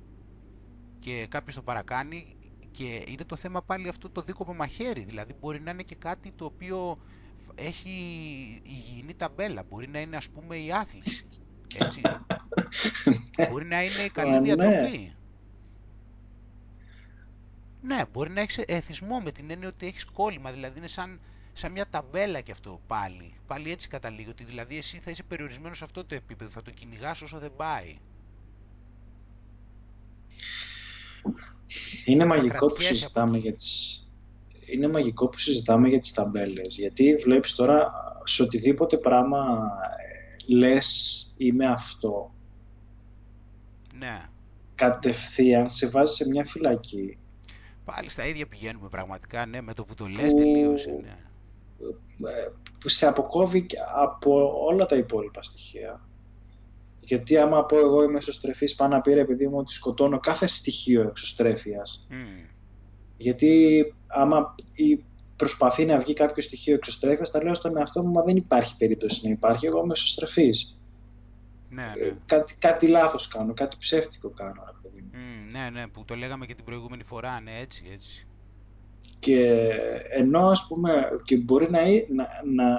και κάποιος το παρακάνει και είναι το θέμα πάλι αυτό το δίκοπο μαχαίρι. Δηλαδή μπορεί να είναι και κάτι το οποίο έχει υγιεινή ταμπέλα. Μπορεί να είναι ας πούμε η άθληση. Έτσι. μπορεί να είναι η καλή Μα ναι. διατροφή. Ναι, μπορεί να έχεις εθισμό με την έννοια ότι έχεις κόλλημα, δηλαδή είναι σαν, σαν μια ταμπέλα και αυτό πάλι. Πάλι έτσι καταλήγει, ότι δηλαδή εσύ θα είσαι περιορισμένος σε αυτό το επίπεδο, θα το κυνηγάς όσο δεν πάει. Είναι Θα μαγικό που κρατιέσαι από συζητάμε εκεί. για τις... Είναι μαγικό που συζητάμε για τις ταμπέλες, γιατί βλέπεις τώρα σε οτιδήποτε πράγμα ε, λες είμαι αυτό, Ναι, κατευθείαν σε βάζει σε μια φυλακή πάλι στα ίδια πηγαίνουμε πραγματικά, ναι, με το που το λες που, τελείωσε, ναι. Ε, που σε αποκόβει και από όλα τα υπόλοιπα στοιχεία. Γιατί άμα πω εγώ είμαι εσωστρεφής πάνω να πήρε επειδή μου ότι σκοτώνω κάθε στοιχείο εξωστρέφειας. Μμ, Γιατί άμα ή προσπαθεί να βγει κάποιο στοιχείο εξωστρέφειας, θα λέω στον εαυτό μου, μα δεν υπάρχει περίπτωση να υπάρχει, εγώ είμαι εσωστρεφής. ναι, Ε, ναι. κάτι, κάτι λάθος κάνω, κάτι ψεύτικο κάνω. ρε παιδί μου. Μμ, ναι, ναι, που το λέγαμε και την προηγούμενη φορά, ναι, έτσι, έτσι. Και ενώ ας πούμε, και μπορεί να, εί- να, να,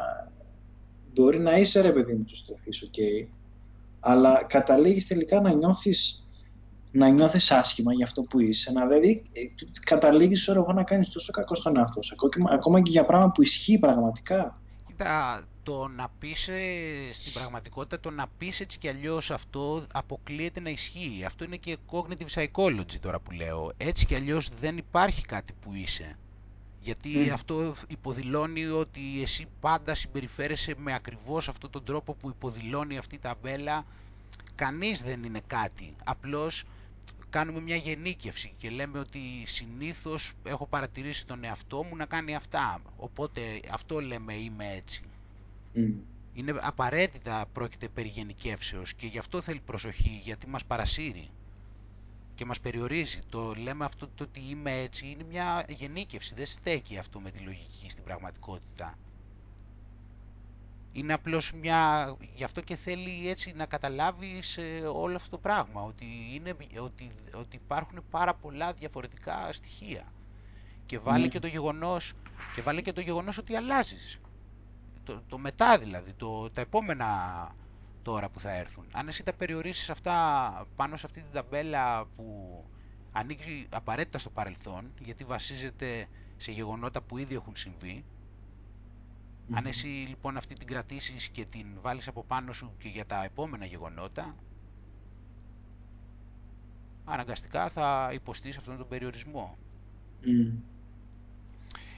μπορεί να είσαι ρε παιδί μου εξωστρεφής, οκ, αλλά καταλήγεις τελικά να νιώθεις να νιώθεις άσχημα για αυτό που είσαι, να δηλαδή ε, καταλήγεις ξέρω εγώ να κάνεις τόσο κακό στον εαυτό σου, ακόμα- ακόμα και για πράγμα που ισχύει πραγματικά. Κοίτα, το να πεις ε, στην πραγματικότητα, το να πεις έτσι κι αλλιώς αυτό αποκλείεται να ισχύει. Αυτό είναι και cognitive psychology τώρα που λέω. Έτσι κι αλλιώς δεν υπάρχει κάτι που είσαι. Γιατί Μμ. αυτό υποδηλώνει ότι εσύ πάντα συμπεριφέρεσαι με ακριβώς αυτόν τον τρόπο που υποδηλώνει αυτή η ταμπέλα. Κανείς δεν είναι κάτι. Απλώς κάνουμε μια γενίκευση και λέμε ότι συνήθως έχω παρατηρήσει τον εαυτό μου να κάνει αυτά. Οπότε αυτό λέμε είμαι έτσι. Μμ. Είναι απαραίτητα πρόκειται περί γενικεύσεως και γι' αυτό θέλει προσοχή, γιατί μας παρασύρει και μας περιορίζει. Το λέμε αυτό το ότι είμαι έτσι είναι μια γενίκευση, δεν στέκει αυτό με τη λογική στην πραγματικότητα. Είναι απλώς μια, γι' αυτό και θέλει έτσι να καταλάβεις ε, όλο αυτό το πράγμα, ότι, είναι, ότι, ότι υπάρχουν πάρα πολλά διαφορετικά στοιχεία. Και βάλε Ναι. και το γεγονός, και βάλε και το γεγονός ότι αλλάζεις το, το μετά δηλαδή, το, τα επόμενα τώρα που θα έρθουν. Αν εσύ τα περιορίσεις αυτά πάνω σε αυτή την ταμπέλα που ανοίγει απαραίτητα στο παρελθόν, γιατί βασίζεται σε γεγονότα που ήδη έχουν συμβεί, αν Μμμ. εσύ λοιπόν αυτή την κρατήσεις και την βάλεις από πάνω σου και για τα επόμενα γεγονότα, αναγκαστικά θα υποστείς αυτόν τον περιορισμό. Μμ.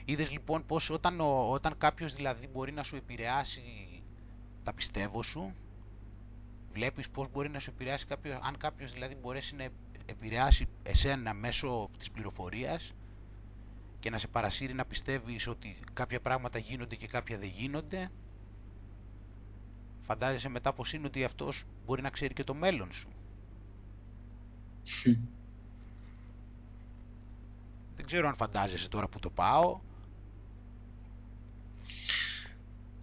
Είδες λοιπόν πως όταν, ο, όταν κάποιος δηλαδή μπορεί να σου επηρεάσει τα πιστεύω σου, βλέπεις πώς μπορεί να σου επηρεάσει κάποιος, αν κάποιος δηλαδή μπορέσει να επηρεάσει εσένα μέσω της πληροφορίας και να σε παρασύρει να πιστεύεις ότι κάποια πράγματα γίνονται και κάποια δεν γίνονται, φαντάζεσαι μετά πως είναι ότι αυτός μπορεί να ξέρει και το μέλλον σου. Δεν ξέρω αν φαντάζεσαι τώρα που το πάω.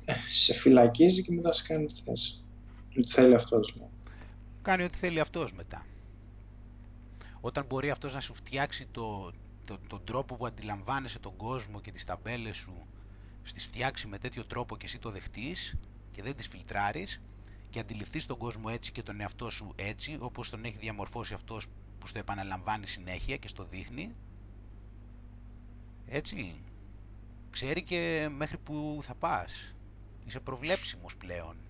Ε, σε φυλακίζει και μετά σε κάνει τι θες. Τι θέλει αυτός μου. κάνει ό,τι θέλει αυτός μετά. Όταν μπορεί αυτός να σου φτιάξει το, το, τον τρόπο που αντιλαμβάνεσαι τον κόσμο και τις ταμπέλες σου, στις φτιάξει με τέτοιο τρόπο και εσύ το δεχτείς και δεν τις φιλτράρεις, και αντιληφθείς τον κόσμο έτσι και τον εαυτό σου έτσι, όπως τον έχει διαμορφώσει αυτός που στο επαναλαμβάνει συνέχεια και στο δείχνει, έτσι, ξέρει και μέχρι που θα πας. Είσαι προβλέψιμος πλέον.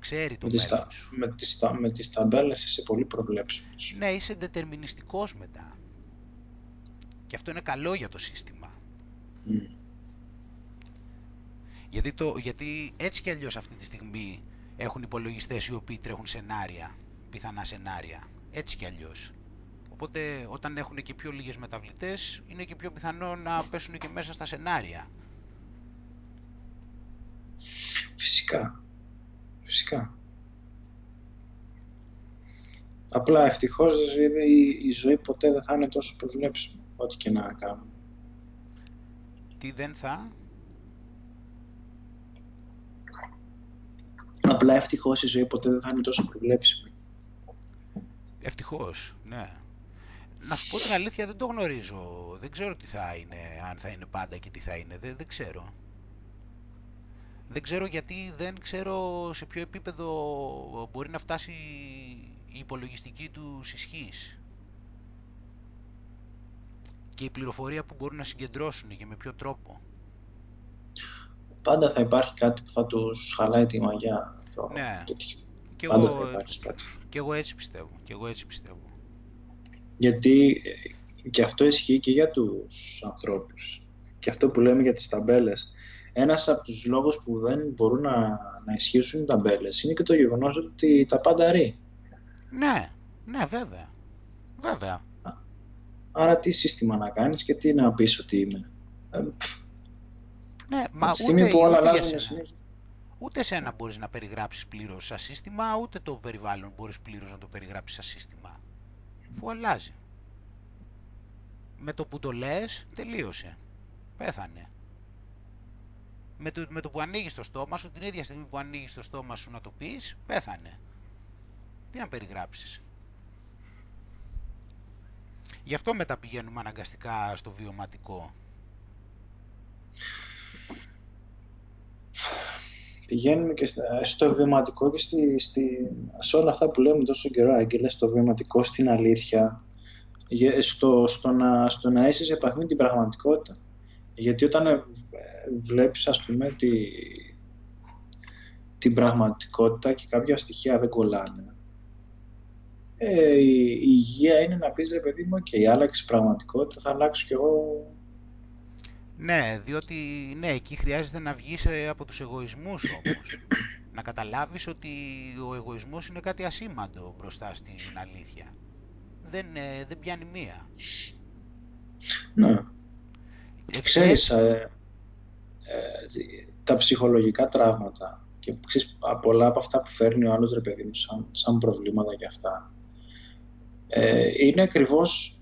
Ξέρει το Με τις, μέλλον τα, σου. με, τις, τα, με τις ταμπέλες είσαι πολύ προβλέψιμος. Ναι, είσαι δετερμινιστικός μετά. Και αυτό είναι καλό για το σύστημα. Μμ. Γιατί, το, γιατί έτσι κι αλλιώς αυτή τη στιγμή έχουν υπολογιστές οι οποίοι τρέχουν σενάρια, πιθανά σενάρια. Έτσι κι αλλιώς. Οπότε όταν έχουν και πιο λίγες μεταβλητές είναι και πιο πιθανό να πέσουν και μέσα στα σενάρια. Φυσικά. Φυσικά. Απλά ευτυχώς η, η ζωή ποτέ δεν θα είναι τόσο προβλέψιμη, ό,τι και να κάνουμε. Τι δεν θα... Απλά ευτυχώς η ζωή ποτέ δεν θα είναι τόσο προβλέψιμη. Ευτυχώς, ναι. Να σου πω την αλήθεια δεν το γνωρίζω. Δεν ξέρω τι θα είναι, αν θα είναι πάντα και τι θα είναι. Δεν, δεν ξέρω. Δεν ξέρω γιατί δεν ξέρω σε ποιο επίπεδο μπορεί να φτάσει η υπολογιστική του ισχύς. Και η πληροφορία που μπορούν να συγκεντρώσουν και με ποιο τρόπο. Πάντα θα υπάρχει κάτι που θα τους χαλάει τη μαγιά. Το, Ναι. τέτοιο. Και Πάντα εγώ, θα υπάρχει κάτι. και εγώ έτσι πιστεύω. Και εγώ έτσι πιστεύω. Γιατί ε, και αυτό ισχύει και για τους ανθρώπους. Και αυτό που λέμε για τις ταμπέλες. Ένας από τους λόγους που δεν μπορούν να, να ισχύσουν οι ταμπέλες είναι και το γεγονός ότι τα πάντα ρί. Ναι, ναι βέβαια. Βέβαια. Άρα τι σύστημα να κάνεις και τι να πεις ότι είναι. Ε, Ναι, μα από τη στιγμή ούτε, που όλα ούτε για αλλάζουν σένα. συνέχεια. Ούτε σένα μπορείς να περιγράψεις πλήρως σαν σύστημα, ούτε το περιβάλλον μπορείς πλήρως να το περιγράψεις σαν σύστημα. Αφού αλλάζει. Με το που το λες, τελείωσε. Πέθανε. Με το, με το που ανοίγεις το στόμα σου, την ίδια στιγμή που ανοίγεις το στόμα σου να το πεις, πέθανε. Τι να περιγράψεις. Γι' αυτό μετά πηγαίνουμε αναγκαστικά στο βιωματικό. Πηγαίνουμε και στα- στο βιωματικό και στη, στη, σε όλα αυτά που λέμε τόσο καιρό, Άγγελε, στο βιωματικό, στην αλήθεια, για- στο, στο, να, στο να είσαι σε επαφή με την πραγματικότητα. Γιατί όταν ε, βλέπεις, ας πούμε, τη, την πραγματικότητα και κάποια στοιχεία δεν κολλάνε, ε, η, η υγεία είναι να πεις, ρε παιδί μου, και η άλλαξη πραγματικότητα, θα αλλάξω κι εγώ Ναι, διότι ναι, εκεί χρειάζεται να βγεις ε, από τους εγωισμούς όμως. να καταλάβεις ότι ο εγωισμός είναι κάτι ασήμαντο μπροστά στην αλήθεια. Δεν, ε, δεν πιάνει μία. Ναι. Ε, Ξέρεις, έτσι- ε, ε, τα ψυχολογικά τραύματα και ξέρεις, α, πολλά από αυτά που φέρνει ο άλλος ρε παιδί μου σαν, σαν προβλήματα και αυτά ε, είναι ακριβώς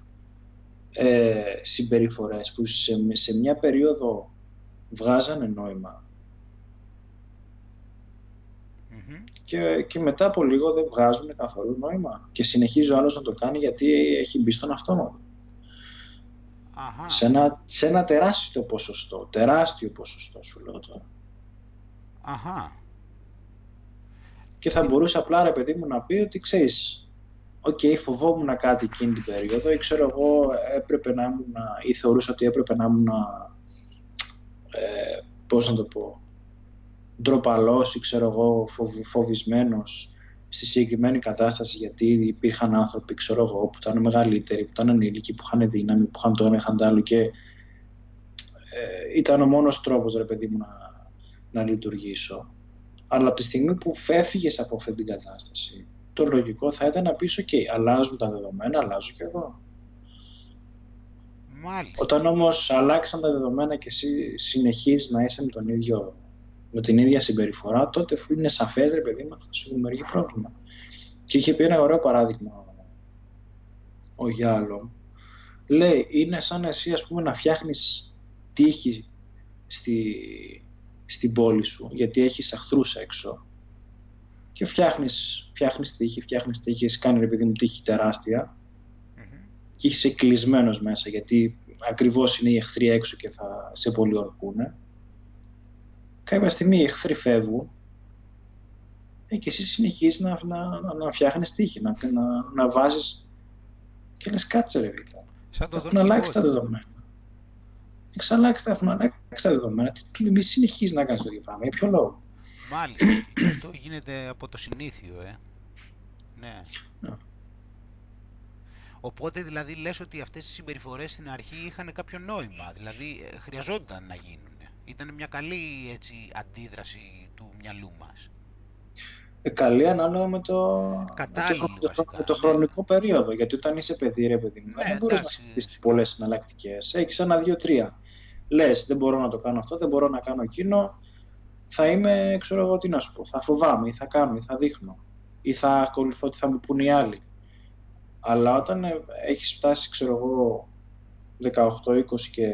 ε, συμπεριφορές που σε, σε μια περίοδο βγάζανε νόημα Μμμ. και, και μετά από λίγο δεν βγάζουν καθόλου νόημα και συνεχίζει ο άλλος να το κάνει γιατί έχει μπει στον αυτόματο. Αχα. Σε ένα, σε ένα τεράστιο ποσοστό, τεράστιο ποσοστό σου λέω τώρα. Αχα. Και θα μπορούσε απλά ρε παιδί μου να πει ότι ξέρεις, οκ, φοβόμουν κάτι εκείνη την περίοδο ή ξέρω εγώ έπρεπε να ήμουν ή θεωρούσα ότι έπρεπε να ήμουν ε, πώς να το πω ντροπαλός ή ξέρω εγώ φοβ- φοβισμένος στη συγκεκριμένη κατάσταση γιατί υπήρχαν άνθρωποι ξέρω εγώ που ήταν μεγαλύτεροι, που ήταν ενήλικοι, που είχαν δύναμη, που είχαν το ένα, είχαν το άλλο και ε, ήταν ο μόνος τρόπος ρε παιδί μου να, να λειτουργήσω. Αλλά από τη στιγμή που φεύγεις από αυτή την κατάσταση, το λογικό θα ήταν να πεις, ok, αλλάζουν τα δεδομένα, αλλάζω και εγώ. Μάλιστα. Όταν όμως αλλάξαν τα δεδομένα και εσύ συνεχίζεις να είσαι με, τον ίδιο, με την ίδια συμπεριφορά, τότε αφού είναι σαφές, ρε παιδί μου, θα σου δημιουργεί πρόβλημα. Και είχε πει ένα ωραίο παράδειγμα ο- ο Γιάλο. Λέει, είναι σαν εσύ, ας πούμε, να φτιάχνεις τείχη στη, στην πόλη σου, γιατί έχεις αχθρούς έξω και φτιάχνεις, φτιάχνεις τείχη, φτιάχνεις τείχη, έχεις κάνει, ρε παιδί μου, τείχη τεράστια Μμμ. και είσαι κλεισμένος μέσα γιατί ακριβώς είναι οι εχθροί έξω και θα σε πολιορκούνε. Κάποια στιγμή οι εχθροί φεύγουν ε, και εσύ συνεχίζεις να, να, να, να φτιάχνεις τύχη, να, να, να βάζεις και λες κάτσε ρε Βίκα. Σαν το Έχουν αλλάξει τα δορμιγότη. δεδομένα. Έχεις αλλάξει, τα- έχουν αλλάξει τα δεδομένα. Τι, μη συνεχίζεις να κάνεις το ίδιο πράγμα. Για ποιο λόγο; Μάλιστα. και αυτό γίνεται από το συνήθιο, ε. Ναι. Ναι. Οπότε δηλαδή λες ότι αυτές οι συμπεριφορές στην αρχή είχαν κάποιο νόημα, δηλαδή ε, χρειαζόταν να γίνουν. Ήταν μια καλή έτσι, αντίδραση του μυαλού μας. Ε, καλή ανάλογα με το, με το, Κατάλληλη, χρο- με το, βασικά, με το ναι. χρονικό περίοδο. Γιατί όταν είσαι παιδί, ρε παιδί μου, Ναι, δεν μπορείς να εντάξει, σκεφτείς σιγά. πολλές εναλλακτικές. Έχεις ένα, δύο, τρία. Λες, δεν μπορώ να το κάνω αυτό, δεν μπορώ να κάνω εκείνο. Θα είμαι, ξέρω εγώ τι να σου πω. Θα φοβάμαι, ή θα κάνω, ή θα δείχνω. Ή θα ακολουθώ τι θα μου πούν οι άλλοι. Αλλά όταν ε, έχεις φτάσει, ξέρω εγώ, 18-20 και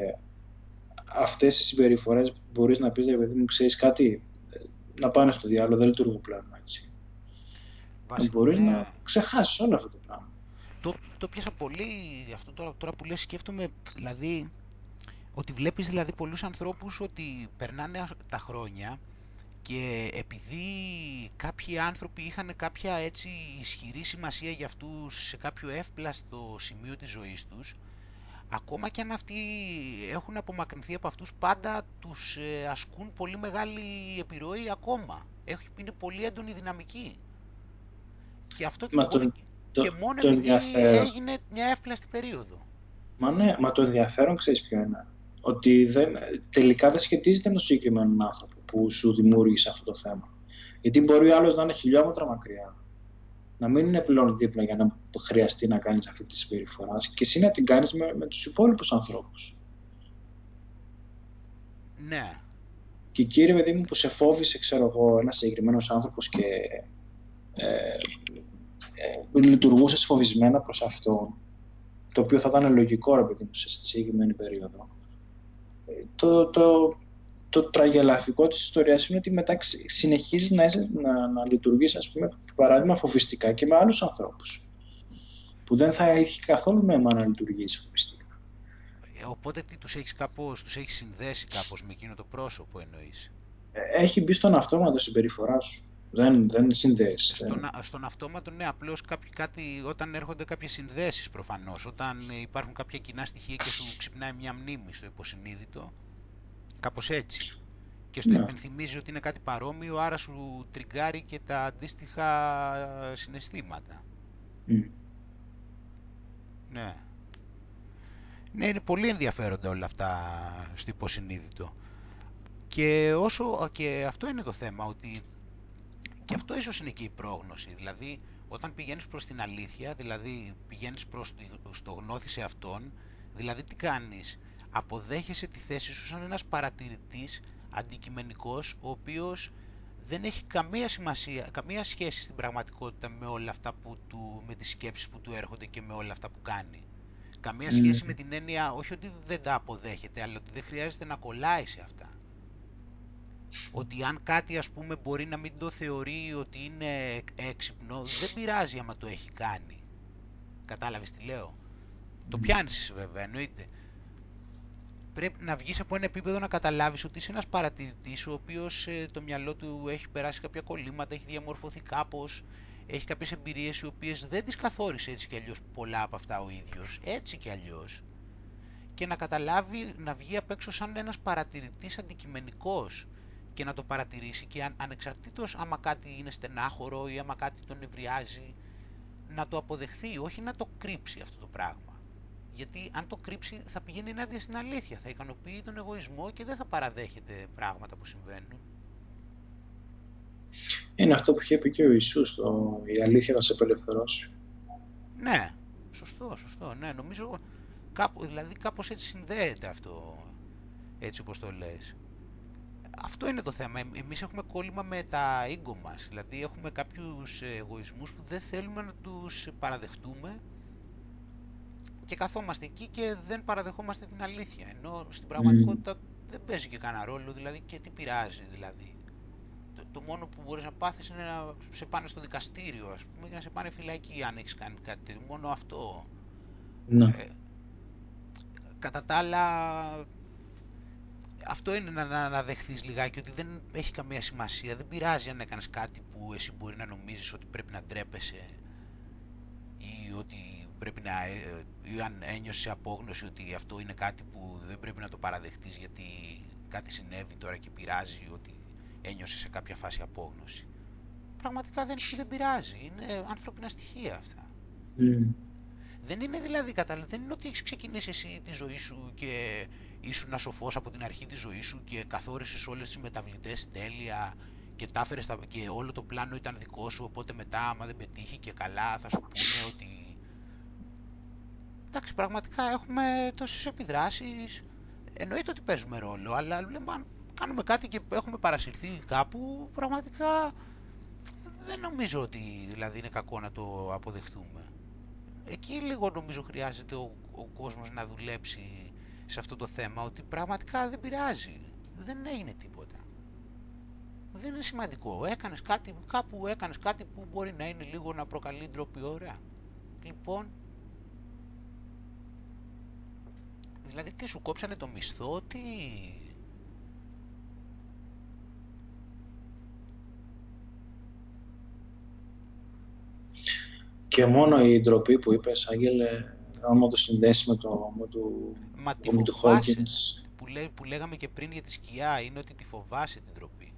αυτές οι συμπεριφορές μπορείς να πεις, ρε παιδί μου, ξέρεις κάτι, ε, να πάνε στο διάλογο, δεν λειτουργούν πλέον έτσι. Βασι- Μπορείς ναι. να ξεχάσεις όλο αυτό το πράγμα. Το, το πιάσα πολύ αυτό τώρα, τώρα που λες σκέφτομαι δηλαδή ότι βλέπεις δηλαδή πολλούς ανθρώπους ότι περνάνε ας- τα χρόνια και επειδή κάποιοι άνθρωποι είχαν κάποια έτσι ισχυρή σημασία για αυτούς σε κάποιο εύπλαστο σημείο της ζωής τους ακόμα και αν αυτοί έχουν απομακρυνθεί από αυτούς πάντα τους ε, ασκούν πολύ μεγάλη επιρροή ακόμα Έχει, είναι πολύ έντονη δυναμική και αυτό Μα μπορεί το- το- και μόνο το επειδή ενδιαφέρον. έγινε μια εύπλαστη περίοδο Μα ναι, μα το ενδιαφέρον ξέρεις ποιο είναι. Ότι δεν, τελικά δεν σχετίζεται με τον συγκεκριμένο άνθρωπο που σου δημιούργησε αυτό το θέμα. Γιατί μπορεί ο άλλος να είναι χιλιόμετρα μακριά. Να μην είναι πλέον δίπλα για να χρειαστεί να κάνεις αυτή τη συμπεριφορά και εσύ να την κάνεις με, με τους υπόλοιπους ανθρώπους. ναι Και κύριε παιδί μου που σε φόβησε, ξέρω εγώ, ένας συγκεκριμένος άνθρωπος και ε, ε, λειτουργούσες φοβισμένα προς αυτόν, το οποίο θα ήταν λογικό, ρε παιδί μου, σε σε συγκεκριμένη περίοδο. Ε, Το, το, το τραγελαφικό της ιστορίας είναι ότι μετά ξε- συνεχίζεις να, είσαι, να, να λειτουργείς, ας πούμε, παράδειγμα φοβιστικά και με άλλους ανθρώπους που δεν θα είχε καθόλου νόημα να λειτουργήσει φοβιστικά. Ε, Οπότε τι τους έχεις κάπως, τους έχεις συνδέσει κάπως με εκείνο το πρόσωπο εννοείς; Ε, Έχει μπει στον αυτόματο συμπεριφορά σου. Δεν, δεν συνδέεσαι. Στον, α- στον αυτόματο, ναι, απλώς κάποιοι, κάτι, όταν έρχονται κάποιες συνδέσεις προφανώς, όταν ε, υπάρχουν κάποια κοινά στοιχεία και σου ξυπνάει μια μνήμη στο υποσυνείδητο, κάπως έτσι. Και στο Ναι. υπενθυμίζει ότι είναι κάτι παρόμοιο, άρα σου τριγκάρει και τα αντίστοιχα ε, συναισθήματα. Μμ. Ναι. Ναι, είναι πολύ ενδιαφέροντα όλα αυτά στο υποσυνείδητο. Και όσο και αυτό είναι το θέμα, ότι και αυτό ίσως είναι και η πρόγνωση. Δηλαδή, όταν πηγαίνεις προς την αλήθεια, δηλαδή πηγαίνεις προς τη, στο γνώθι σε αυτόν, δηλαδή τι κάνεις; Αποδέχεσαι τη θέση σου σαν ένας παρατηρητής αντικειμενικός, ο οποίος δεν έχει καμία σημασία, καμία σχέση στην πραγματικότητα με όλα αυτά που του, με τις σκέψεις που του έρχονται και με όλα αυτά που κάνει. Καμία Μμμ. σχέση με την έννοια, όχι ότι δεν τα αποδέχεται, αλλά ότι δεν χρειάζεται να κολλάει σε αυτά. Ότι αν κάτι ας πούμε μπορεί να μην το θεωρεί ότι είναι έξυπνο, δεν πειράζει άμα το έχει κάνει. Κατάλαβες τι λέω; Το πιάνεις βέβαια, εννοείται. Πρέπει να βγεις από ένα επίπεδο να καταλάβεις ότι είσαι ένας παρατηρητής ο οποίος ε, το μυαλό του έχει περάσει κάποια κολλήματα, έχει διαμορφωθεί κάπως, έχει κάποιες εμπειρίες οι οποίες δεν τις καθόρισε έτσι κι αλλιώς πολλά από αυτά ο ίδιος, έτσι κι αλλιώς. Και να καταλάβει, να βγει απ' έξω σαν ένας παρατηρητής αντικειμενικός και να το παρατηρήσει και αν, ανεξαρτήτως άμα κάτι είναι στενάχωρο ή άμα κάτι τον ευριάζει, να το αποδεχθεί, όχι να το κρύψει αυτό το πράγμα. Γιατί αν το κρύψει θα πηγαίνει ενάντια στην αλήθεια, θα ικανοποιεί τον εγωισμό και δεν θα παραδέχεται πράγματα που συμβαίνουν. Είναι αυτό που είχε πει και ο Ιησούς, το, η αλήθεια θα σε απελευθερώσει. Ναι, σωστό, σωστό, ναι, νομίζω κάπου, δηλαδή κάπως έτσι συνδέεται αυτό, έτσι όπως το λες. Αυτό είναι το θέμα. Εμ- Εμείς έχουμε κόλλημα με τα ego μας. Δηλαδή έχουμε κάποιους εγωισμούς που δεν θέλουμε να τους παραδεχτούμε και καθόμαστε εκεί και δεν παραδεχόμαστε την αλήθεια. Ενώ στην πραγματικότητα δεν παίζει και κανένα ρόλο, δηλαδή και τι πειράζει δηλαδή. Το, το μόνο που μπορείς να πάθεις είναι να σε πάνε στο δικαστήριο, ας πούμε, και να σε πάνε φυλακή αν έχεις κάνει κάτι τέτοιο. Μόνο αυτό. Ναι. Ε, κατά τα άλλα, αυτό είναι να, να, να δεχθείς λιγάκι ότι δεν έχει καμία σημασία. Δεν πειράζει αν έκανες κάτι που εσύ μπορεί να νομίζεις ότι πρέπει να ντρέπεσαι ή ότι πρέπει να, ε, ή αν ένιωσε απόγνωση ότι αυτό είναι κάτι που δεν πρέπει να το παραδεχτείς γιατί κάτι συνέβη τώρα και πειράζει ότι ένιωσε σε κάποια φάση απόγνωση. Πραγματικά δεν, δεν πειράζει, είναι ανθρώπινα στοιχεία αυτά. Mm. Δεν είναι δηλαδή κατάλληλα, δεν είναι ότι έχεις ξεκινήσει εσύ τη ζωή σου και ήσουν σοφός από την αρχή της ζωής σου και καθόρισες όλες τις μεταβλητές τέλεια και, τα και όλο το πλάνο ήταν δικό σου. Οπότε μετά, άμα δεν πετύχει και καλά, θα σου πούνε ότι. Εντάξει, πραγματικά έχουμε τόσες επιδράσεις. Εννοείται ότι παίζουμε ρόλο, αλλά λέμε, αν κάνουμε κάτι και έχουμε παρασυρθεί κάπου, πραγματικά δεν νομίζω ότι δηλαδή είναι κακό να το αποδεχτούμε εκεί λίγο νομίζω χρειάζεται ο, ο κόσμος να δουλέψει σε αυτό το θέμα ότι πραγματικά δεν πειράζει, δεν έγινε τίποτα. Δεν είναι σημαντικό. Έκανες κάτι, κάπου έκανες κάτι που μπορεί να είναι λίγο να προκαλεί ντροπή ωραία. Λοιπόν, δηλαδή τι σου κόψανε το μισθό, τι... Και μόνο η ντροπή που είπες, Άγγελε, άμα το συνδέσεις με το με του, Μα τη του φοβάσαι, που, λέ, που λέγαμε και πριν για τη σκιά, είναι ότι τη φοβάσαι την ντροπή.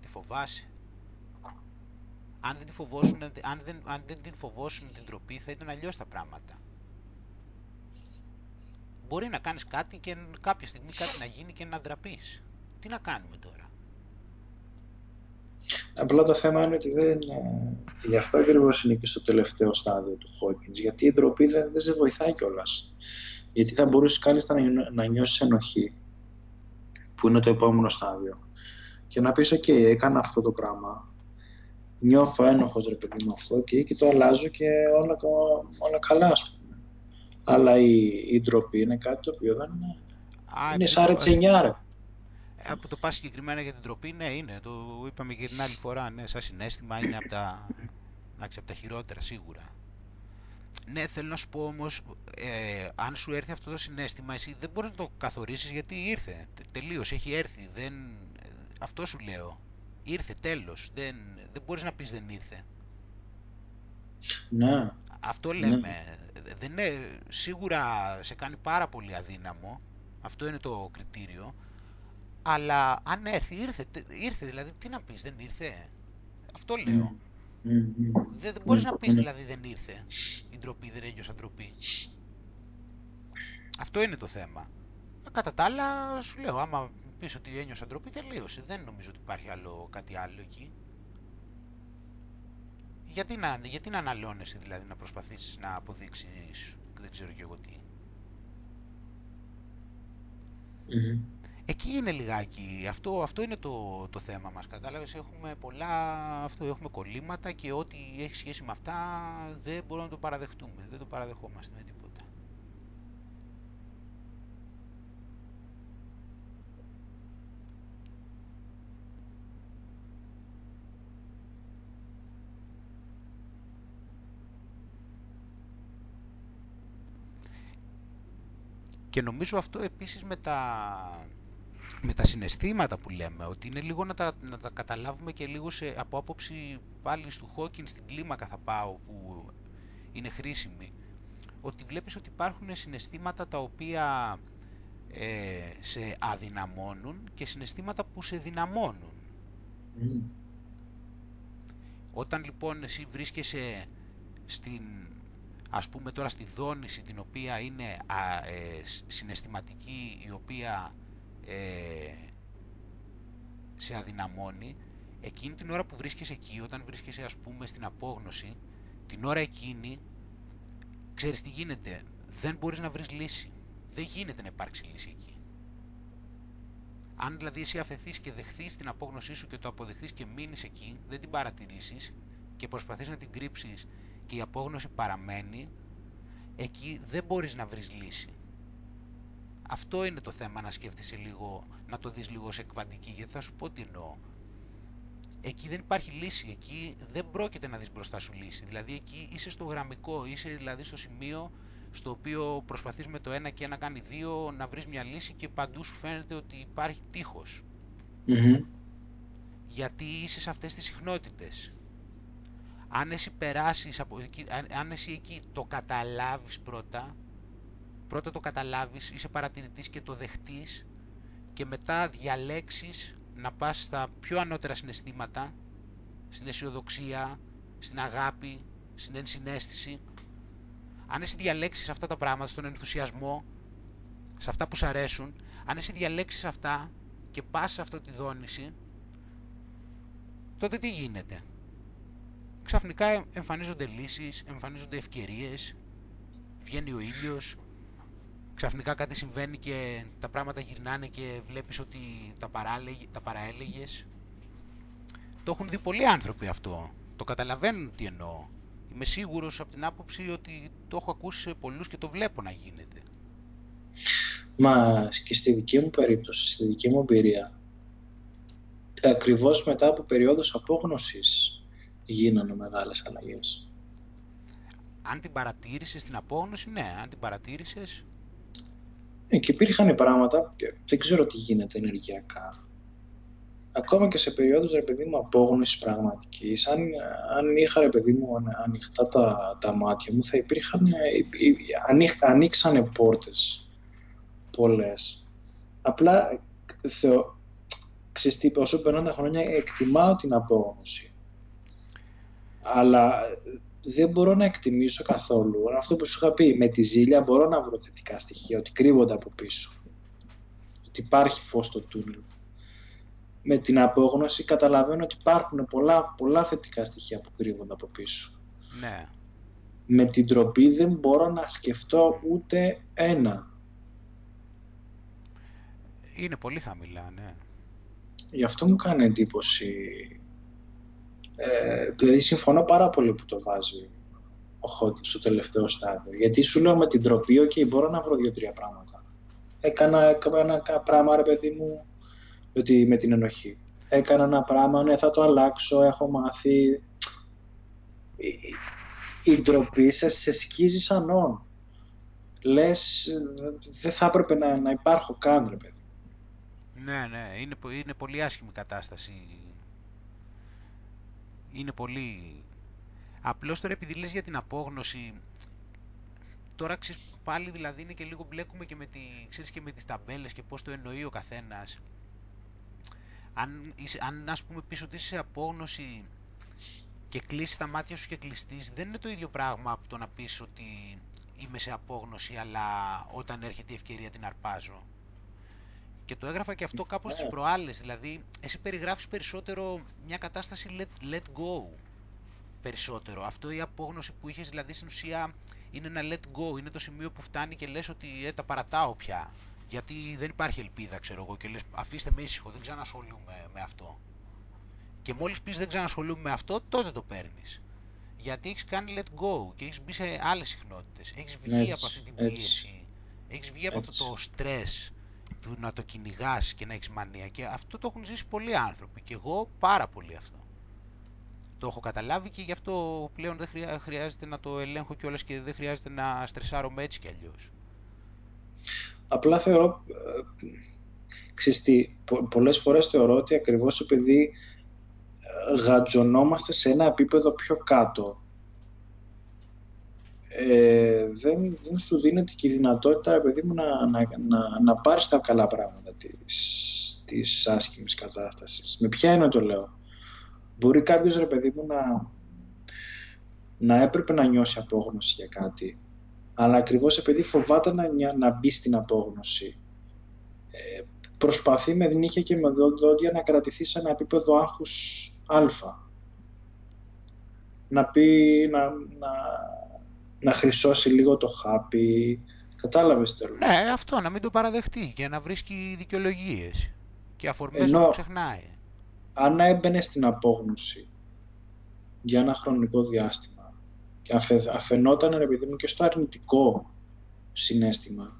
Τη φοβάσαι. Αν δεν, τη φοβόσουν, αν, δεν, αν δεν την φοβόσουν την ντροπή θα ήταν αλλιώς τα πράγματα. Μπορεί να κάνεις κάτι και κάποια στιγμή κάτι να γίνει και να ντραπείς. Τι να κάνουμε τώρα; Απλά το θέμα είναι ότι δεν. Γι' αυτό ακριβώς είναι και στο τελευταίο στάδιο του Hawkins. Γιατί η ντροπή δεν, δεν σε βοηθάει κιόλας. Γιατί θα μπορούσε κάλλιστα να, να νιώσεις ενοχή, που είναι το επόμενο στάδιο. Και να πεις: OK, έκανα αυτό το πράγμα. Νιώθω ένοχος ρε παιδί με αυτό και, και το αλλάζω και όλα, όλα καλά, ας πούμε. Αλλά η, η ντροπή είναι κάτι το οποίο δεν είναι. Α, είναι σαν ρετσενιάρα. Ε, που το πας συγκεκριμένα για την τροπή, ναι, είναι. Το είπαμε και την άλλη φορά, ναι, σαν συνέστημα είναι από τα, από τα χειρότερα, σίγουρα. Ναι, θέλω να σου πω όμως, ε, αν σου έρθει αυτό το συνέστημα, εσύ δεν μπορείς να το καθορίσεις γιατί ήρθε. Τελείως, έχει έρθει. Δεν... Αυτό σου λέω. Ήρθε, τέλος. Δεν, δεν μπορείς να πεις δεν ήρθε. Ναι. Αυτό ναι. Λέμε. Δεν είναι, σίγουρα σε κάνει πάρα πολύ αδύναμο. Αυτό είναι το κριτήριο. Αλλά αν έρθει, ήρθε, ήρθε δηλαδή, τι να πεις, δεν ήρθε; Αυτό λέω. Mm. Mm. Δεν, δεν μπορείς να πεις δηλαδή δεν ήρθε. Η ντροπή δεν έγινε σαν ντροπή. Αυτό είναι το θέμα. Κατά τα άλλα, σου λέω, άμα πεις ότι ένιωσα ντροπή, τελείωσε. Δεν νομίζω ότι υπάρχει άλλο, κάτι άλλο εκεί. Γιατί να, γιατί να αναλώνεσαι δηλαδή, να προσπαθήσεις να αποδείξεις, δεν ξέρω και εγώ τι. Mm. Εκεί είναι λιγάκι, αυτό, αυτό είναι το, το θέμα μας, κατάλαβες, έχουμε πολλά, αυτό, έχουμε κολλήματα και ό,τι έχει σχέση με αυτά δεν μπορούμε να το παραδεχτούμε, δεν το παραδεχόμαστε με τίποτα. Και νομίζω αυτό επίσης με τα, με τα συναισθήματα που λέμε, ότι είναι λίγο να τα, να τα καταλάβουμε και λίγο σε, από άποψη πάλι του Χόκκιν στην κλίμακα θα πάω που είναι χρήσιμη, ότι βλέπεις ότι υπάρχουν συναισθήματα τα οποία ε, σε αδυναμώνουν και συναισθήματα που σε δυναμώνουν. Όταν λοιπόν εσύ βρίσκεσαι στην, ας πούμε τώρα στη δόνηση την οποία είναι α, ε, συναισθηματική, η οποία ε, σε αδυναμώνει, εκείνη την ώρα που βρίσκεσαι εκεί, όταν βρίσκεσαι ας πούμε στην απόγνωση, την ώρα εκείνη, ξέρεις τι γίνεται, δεν μπορείς να βρεις λύση. Δεν γίνεται να υπάρξει λύση εκεί. Αν δηλαδή εσύ αφαιθείς και δεχθείς την απόγνωσή σου και το αποδεχθείς και μείνεις εκεί, δεν την παρατηρήσεις και προσπαθείς να την κρύψεις και η απόγνωση παραμένει, εκεί δεν μπορείς να βρεις λύση. Αυτό είναι το θέμα να σκέφτεσαι λίγο, να το δεις λίγο σε κβαντική, γιατί θα σου πω τι εννοώ. Εκεί δεν υπάρχει λύση, εκεί δεν πρόκειται να δεις μπροστά σου λύση. Δηλαδή εκεί είσαι στο γραμμικό, είσαι δηλαδή στο σημείο στο οποίο προσπαθείς με το ένα και ένα κάνει δύο να βρεις μια λύση και παντού σου φαίνεται ότι υπάρχει τείχος. Μμμ. Γιατί είσαι σε αυτές τις συχνότητες. Αν εσύ περάσεις από εκεί, αν, αν εσύ εκεί το καταλάβεις πρώτα, πρώτα το καταλάβεις, είσαι παρατηρητής και το δεχτείς και μετά διαλέξεις να πας στα πιο ανώτερα συναισθήματα, στην αισιοδοξία, στην αγάπη, στην ενσυναίσθηση. Αν εσύ διαλέξεις αυτά τα πράγματα, στον ενθουσιασμό, σε αυτά που σ' αρέσουν, αν εσύ διαλέξεις αυτά και πας σε αυτή τη δόνηση, τότε τι γίνεται; Ξαφνικά εμφανίζονται λύσεις, εμφανίζονται ευκαιρίες, βγαίνει ο ήλιος, ξαφνικά κάτι συμβαίνει και τα πράγματα γυρνάνε και βλέπεις ότι τα, παράλεγε, τα παραέλεγες. Το έχουν δει πολλοί άνθρωποι αυτό. Το καταλαβαίνουν τι εννοώ. Είμαι σίγουρος από την άποψη ότι το έχω ακούσει σε πολλούς και το βλέπω να γίνεται. Μα και στη δική μου περίπτωση, στη δική μου εμπειρία, ακριβώς μετά από περίοδους απόγνωσης γίνανε μεγάλες αλλαγές. Αν την παρατήρησες την απόγνωση, ναι. Αν την παρατήρησες, Ε, και υπήρχαν πράγματα, και δεν ξέρω τι γίνεται ενεργειακά. Ακόμα και σε περίοδους, ρε παιδί μου, απόγνωσης πραγματικής, αν, αν είχα, ρε παιδί μου, ανα- ανοιχτά τα, τα μάτια μου, θα υπήρχαν, ε, υ- υ- ανοίχ- ανοίξανε πόρτες πολλές. Απλά, θεω, ξέρεις τι, όσο περνάνε τα χρόνια, εκτιμάω την απόγνωση. Αλλά δεν μπορώ να εκτιμήσω καθόλου. Αυτό που σου είχα πει, με τη ζήλια μπορώ να βρω θετικά στοιχεία, ότι κρύβονται από πίσω. Ότι υπάρχει φως στο τούνελ. Με την απόγνωση καταλαβαίνω ότι υπάρχουν πολλά, πολλά θετικά στοιχεία που κρύβονται από πίσω. ναι. Με την τροπή δεν μπορώ να σκεφτώ ούτε ένα. Είναι πολύ χαμηλά, ναι. Γι' αυτό μου κάνει εντύπωση. Ε, δηλαδή συμφωνώ πάρα πολύ που το βάζει ο Χόκκινς στο τελευταίο στάδιο. Γιατί σου λέω με την τροπή, ok, μπορώ να βρω δύο-τρία πράγματα. Έκανα έκανα ένα κα- πράγμα, ρε παιδί μου, με, τη- με την ενοχή. Έκανα ένα πράγμα, ναι, θα το αλλάξω, έχω μάθει. Η, η ντροπή σε, σε σκίζει σαν όν. Λες, ε, δεν θα έπρεπε να, να υπάρχω καν, ρε παιδί. Ναι, ναι, είναι, πο- είναι πολύ άσχημη κατάσταση. Είναι πολύ... Απλώς τώρα επειδή λες για την απόγνωση, τώρα ξέρεις πάλι δηλαδή είναι και λίγο μπλέκουμε και με, τη, ξέρεις, και με τις ταμπέλες και πώς το εννοεί ο καθένας. Αν, είσαι, αν ας πούμε πεις ότι είσαι σε απόγνωση και κλείσεις τα μάτια σου και κλειστείς, δεν είναι το ίδιο πράγμα από το να πεις ότι είμαι σε απόγνωση αλλά όταν έρχεται η ευκαιρία την αρπάζω. Και το έγραφα και αυτό κάπως τις Ναι. προάλλες, δηλαδή εσύ περιγράφεις περισσότερο μια κατάσταση let, let go περισσότερο. Αυτό η απόγνωση που είχες δηλαδή στην ουσία είναι ένα let go, είναι το σημείο που φτάνει και λες ότι ε, τα παρατάω πια. Γιατί δεν υπάρχει ελπίδα ξέρω εγώ και λες αφήστε με ήσυχο, δεν ξανασχολούμαι με αυτό. Και μόλις πεις δεν ξανασχολούμαι με αυτό, τότε το παίρνεις. Γιατί έχεις κάνει let go και έχεις μπει σε άλλες συχνότητες. Έχεις βγει Έτσι, από αυτή την έτσι. πίεση. Έχεις βγει από αυτό Έτσι. το στρες του να το κυνηγάς και να έχεις μανία. Και αυτό το έχουν ζήσει πολλοί άνθρωποι. Και εγώ πάρα πολύ αυτό. Το έχω καταλάβει και γι' αυτό πλέον δεν χρειά- χρειάζεται να το ελέγχω κιόλας και δεν χρειάζεται να στρεσάρομαι έτσι κι αλλιώς. Απλά θεωρώ, ε, ξέρεις τι, πο- πολλές φορές θεωρώ ότι ακριβώς επειδή ε, γατζωνόμαστε σε ένα επίπεδο πιο κάτω, ε, δεν, δεν σου δίνεται και η δυνατότητα, ρε παιδί μου, να, να, να, να πάρεις τα καλά πράγματα της, της άσχημης κατάστασης. Με ποια είναι το λέω; Μπορεί κάποιος, ρε παιδί μου, να, να έπρεπε να νιώσει απόγνωση για κάτι, αλλά ακριβώς επειδή φοβάται να, νια- να μπει στην απόγνωση, ε, προσπαθεί με νύχια και με δό- δόντια να κρατηθεί σε ένα επίπεδο άγχους α. Να πει, να, να, να χρυσώσει λίγο το χάπι. Κατάλαβες τι θέλω. Ναι, αυτό να μην το παραδεχτεί και να βρίσκει δικαιολογίες. Και αφορμές να Ενώ- το ξεχνάει. Αν έμπαινε στην απόγνωση για ένα χρονικό διάστημα και αφε, αφαινόταν, ρε παιδί μου, και στο αρνητικό συνέστημα,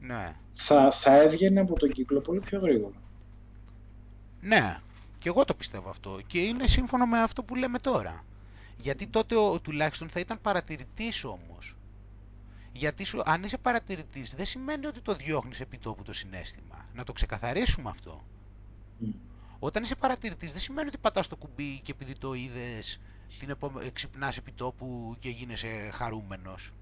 Ναι. θα, θα έβγαινε από τον κύκλο πολύ πιο γρήγορα. Ναι, και εγώ το πιστεύω αυτό και είναι σύμφωνο με αυτό που λέμε τώρα. Γιατί τότε ο, τουλάχιστον θα ήταν παρατηρητής όμως. Γιατί σου, αν είσαι παρατηρητής δεν σημαίνει ότι το διώχνεις επί τόπου το συνέστημα. Να το ξεκαθαρίσουμε αυτό. Μμ. Όταν είσαι παρατηρητής δεν σημαίνει ότι πατάς το κουμπί και επειδή το είδες την επόμε... ξυπνάς επί τόπου και γίνεσαι χαρούμενος.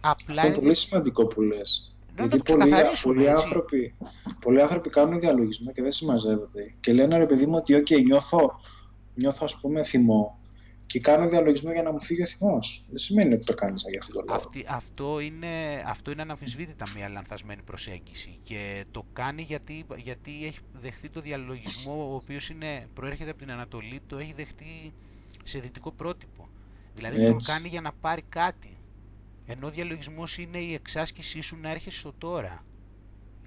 Απλά Αυτό είναι είναι... πολύ σημαντικό που λες. Ναι, να Γιατί το πολλοί, ξεκαθαρίσουμε, πολλοί, έτσι. άνθρωποι, πολλοί άνθρωποι κάνουν διαλογισμό και δεν συμμαζεύονται. Και λένε ρε παιδί μου ότι okay, νιώθω, νιώθω ας πούμε θυμό και κάνω διαλογισμό για να μου φύγει ο θυμός. Δεν σημαίνει ότι το κάνεις για αυτόν τον λόγο. Αυτή, αυτό, είναι, αυτό είναι αναμφισβήτητα μια λανθασμένη προσέγγιση και το κάνει γιατί, γιατί έχει δεχτεί το διαλογισμό ο οποίος είναι, προέρχεται από την Ανατολή, το έχει δεχτεί σε δυτικό πρότυπο. Δηλαδή το Έτσι. κάνει για να πάρει κάτι. Ενώ ο διαλογισμός είναι η εξάσκησή σου να έρχεσαι στο τώρα.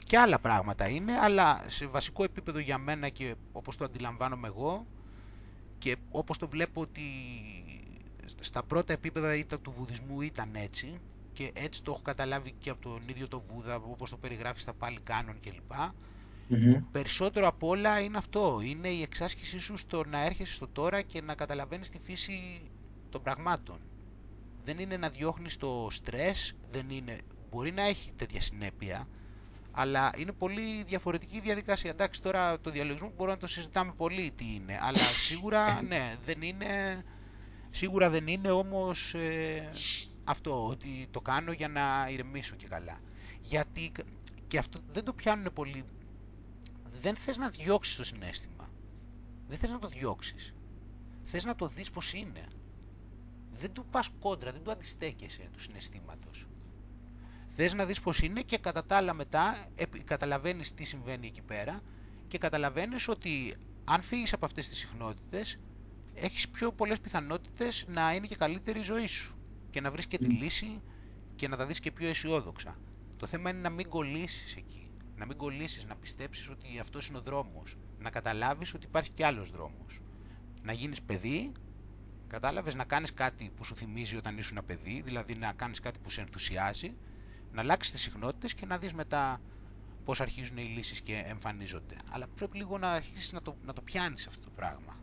Και άλλα πράγματα είναι, αλλά σε βασικό επίπεδο για μένα και όπως το αντιλαμβάνομαι εγώ και όπως το βλέπω ότι στα πρώτα επίπεδα ήταν του βουδισμού ήταν έτσι και έτσι το έχω καταλάβει και από τον ίδιο το Βούδα όπως το περιγράφεις στα πάλι κάνων κλπ. Μμμ. Περισσότερο απ' όλα είναι αυτό, είναι η εξάσκησή σου στο να έρχεσαι στο τώρα και να καταλαβαίνεις τη φύση των πραγμάτων. Δεν είναι να διώχνεις το στρες, δεν είναι, μπορεί να έχει τέτοια συνέπεια, αλλά είναι πολύ διαφορετική η διαδικασία. Εντάξει, τώρα το διαλογισμό μπορούμε να το συζητάμε πολύ τι είναι, αλλά σίγουρα ναι, δεν είναι, σίγουρα δεν είναι όμως ε, αυτό, ότι το κάνω για να ηρεμήσω και καλά. Γιατί και αυτό δεν το πιάνουν πολύ, δεν θες να διώξεις το συνέστημα, δεν θες να το διώξεις, θες να το δεις πως είναι. Δεν του πας κόντρα, δεν του αντιστέκεσαι του συναισθήματος. Θες να δεις πως είναι και κατά τα άλλα μετά επι- καταλαβαίνεις τι συμβαίνει εκεί πέρα και καταλαβαίνεις ότι αν φύγεις από αυτές τις συχνότητες έχεις πιο πολλές πιθανότητες να είναι και καλύτερη η ζωή σου και να βρεις και τη Μμ. λύση και να τα δεις και πιο αισιόδοξα. Το θέμα είναι να μην κολλήσεις εκεί, να μην κολλήσεις, να πιστέψεις ότι αυτός είναι ο δρόμος, να καταλάβεις ότι υπάρχει και άλλος δρόμος. Να γίνεις παιδί, κατάλαβες, να κάνεις κάτι που σου θυμίζει όταν ήσουν παιδί, δηλαδή να κάνεις κάτι που σε ενθουσιάζει, να αλλάξεις τις συχνότητες και να δεις μετά πώς αρχίζουν οι λύσεις και εμφανίζονται. Αλλά πρέπει λίγο να αρχίσεις να το, να το πιάνεις αυτό το πράγμα.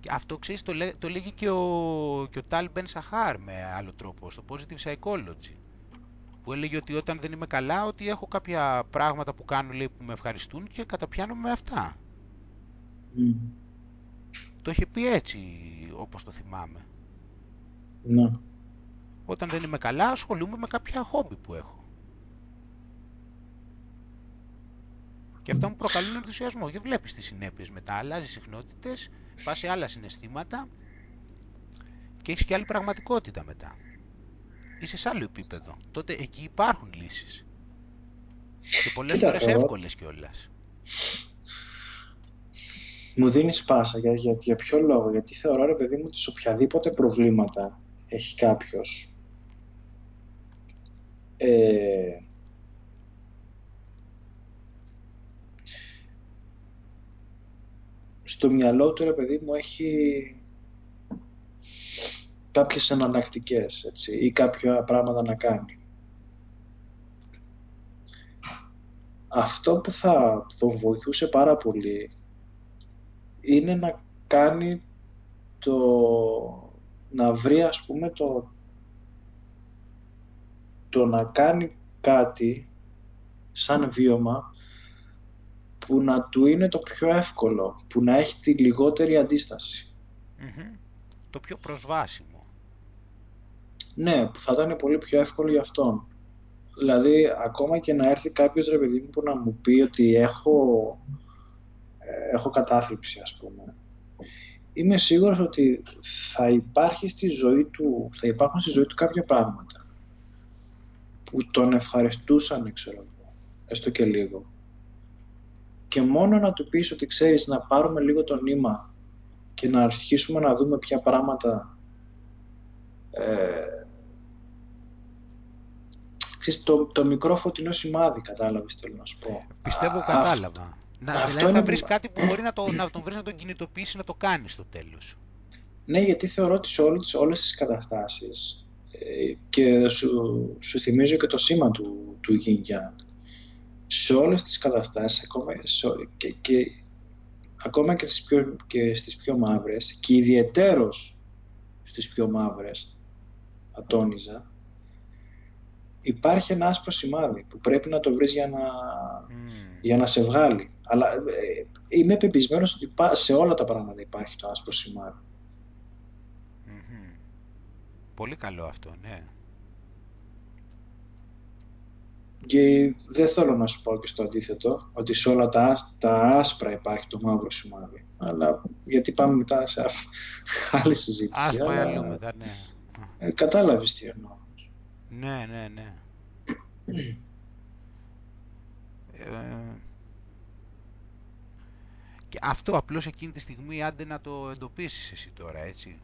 Και αυτό ξέρεις, το, λέ, το λέγει και ο, και ο Τάλ Μπεν Σαχάρ με άλλο τρόπο, στο Positive Psychology. Που έλεγε ότι όταν δεν είμαι καλά, ότι έχω κάποια πράγματα που κάνω λέει, που με ευχαριστούν και καταπιάνω με αυτά. Μμ. Το είχε πει έτσι, όπως το θυμάμαι. Ναι. Όταν δεν είμαι καλά, ασχολούμαι με κάποια χόμπι που έχω. Και αυτά μου προκαλούν ενθουσιασμό. Και βλέπεις τις συνέπειες μετά. Αλλάζεις συχνότητες, πας σε άλλα συναισθήματα και έχεις και άλλη πραγματικότητα μετά. Είσαι σε άλλο επίπεδο. Τότε εκεί υπάρχουν λύσεις. Και πολλές Κοίτα, φορές θεωρώ- εύκολες κιόλας. Μου δίνεις πάσα για, για, για ποιο λόγο. Γιατί θεωρώ, ρε παιδί μου, ότι σε οποιαδήποτε προβλήματα έχει κάποιος ε, στο μυαλό του, ρε παιδί μου, έχει κάποιες εναλλακτικές έτσι, ή κάποια πράγματα να κάνει. Αυτό που θα τον βοηθούσε πάρα πολύ είναι να κάνει το... να βρει ας πούμε το το να κάνει κάτι σαν βίωμα που να του είναι το πιο εύκολο, που να έχει τη λιγότερη αντίσταση. Μμμ. Το πιο προσβάσιμο. Ναι, που θα ήταν πολύ πιο εύκολο για αυτόν. Δηλαδή, ακόμα και να έρθει κάποιος ρε παιδί μου που να μου πει ότι έχω, ε, έχω κατάθλιψη, ας πούμε. Είμαι σίγουρος ότι θα υπάρχει στη ζωή του, θα υπάρχουν στη ζωή του κάποια πράγματα που τον ευχαριστούσαν, ξέρω εγώ, έστω και λίγο. Και μόνο να του πεις ότι ξέρεις να πάρουμε λίγο το νήμα και να αρχίσουμε να δούμε ποια πράγματα ε, ξέρεις, το, το μικρό φωτεινό σημάδι, κατάλαβες θέλω να σου πω. Πιστεύω Α, κατάλαβα. Να, αυτό δηλαδή είναι θα που- βρεις κάτι που μπορεί να, το, να τον βρεις να τον κινητοποιήσει να το κάνεις στο τέλος. Ναι, γιατί θεωρώ ότι σε όλες, όλες τις καταστάσεις ε, και σου, σου θυμίζω και το σήμα του, του Yin Yang, σε όλες τις καταστάσεις, ακόμα, σε, και, και, ακόμα και, στις πιο, και στις πιο μαύρες, και ιδιαιτέρως στις πιο μαύρες, θα τόνιζα, υπάρχει ένα άσπρο σημάδι που πρέπει να το βρεις για να, για να σε βγάλει. Αλλά ε, είμαι πεπισμένος ότι σε όλα τα πράγματα υπάρχει το άσπρο Πολύ καλό αυτό, ναι. Και δεν θέλω να σου πω και στο αντίθετο, ότι σε όλα τα, τα άσπρα υπάρχει το μαύρο σημάδι. Αλλά γιατί πάμε μετά σε άλλη συζήτηση. Ας πάει αλλού μετά, ναι. Ε, κατάλαβες τι εννοώ. Ναι, ναι, ναι. ε, και αυτό απλώς εκείνη τη στιγμή άντε να το εντοπίσεις εσύ τώρα, έτσι.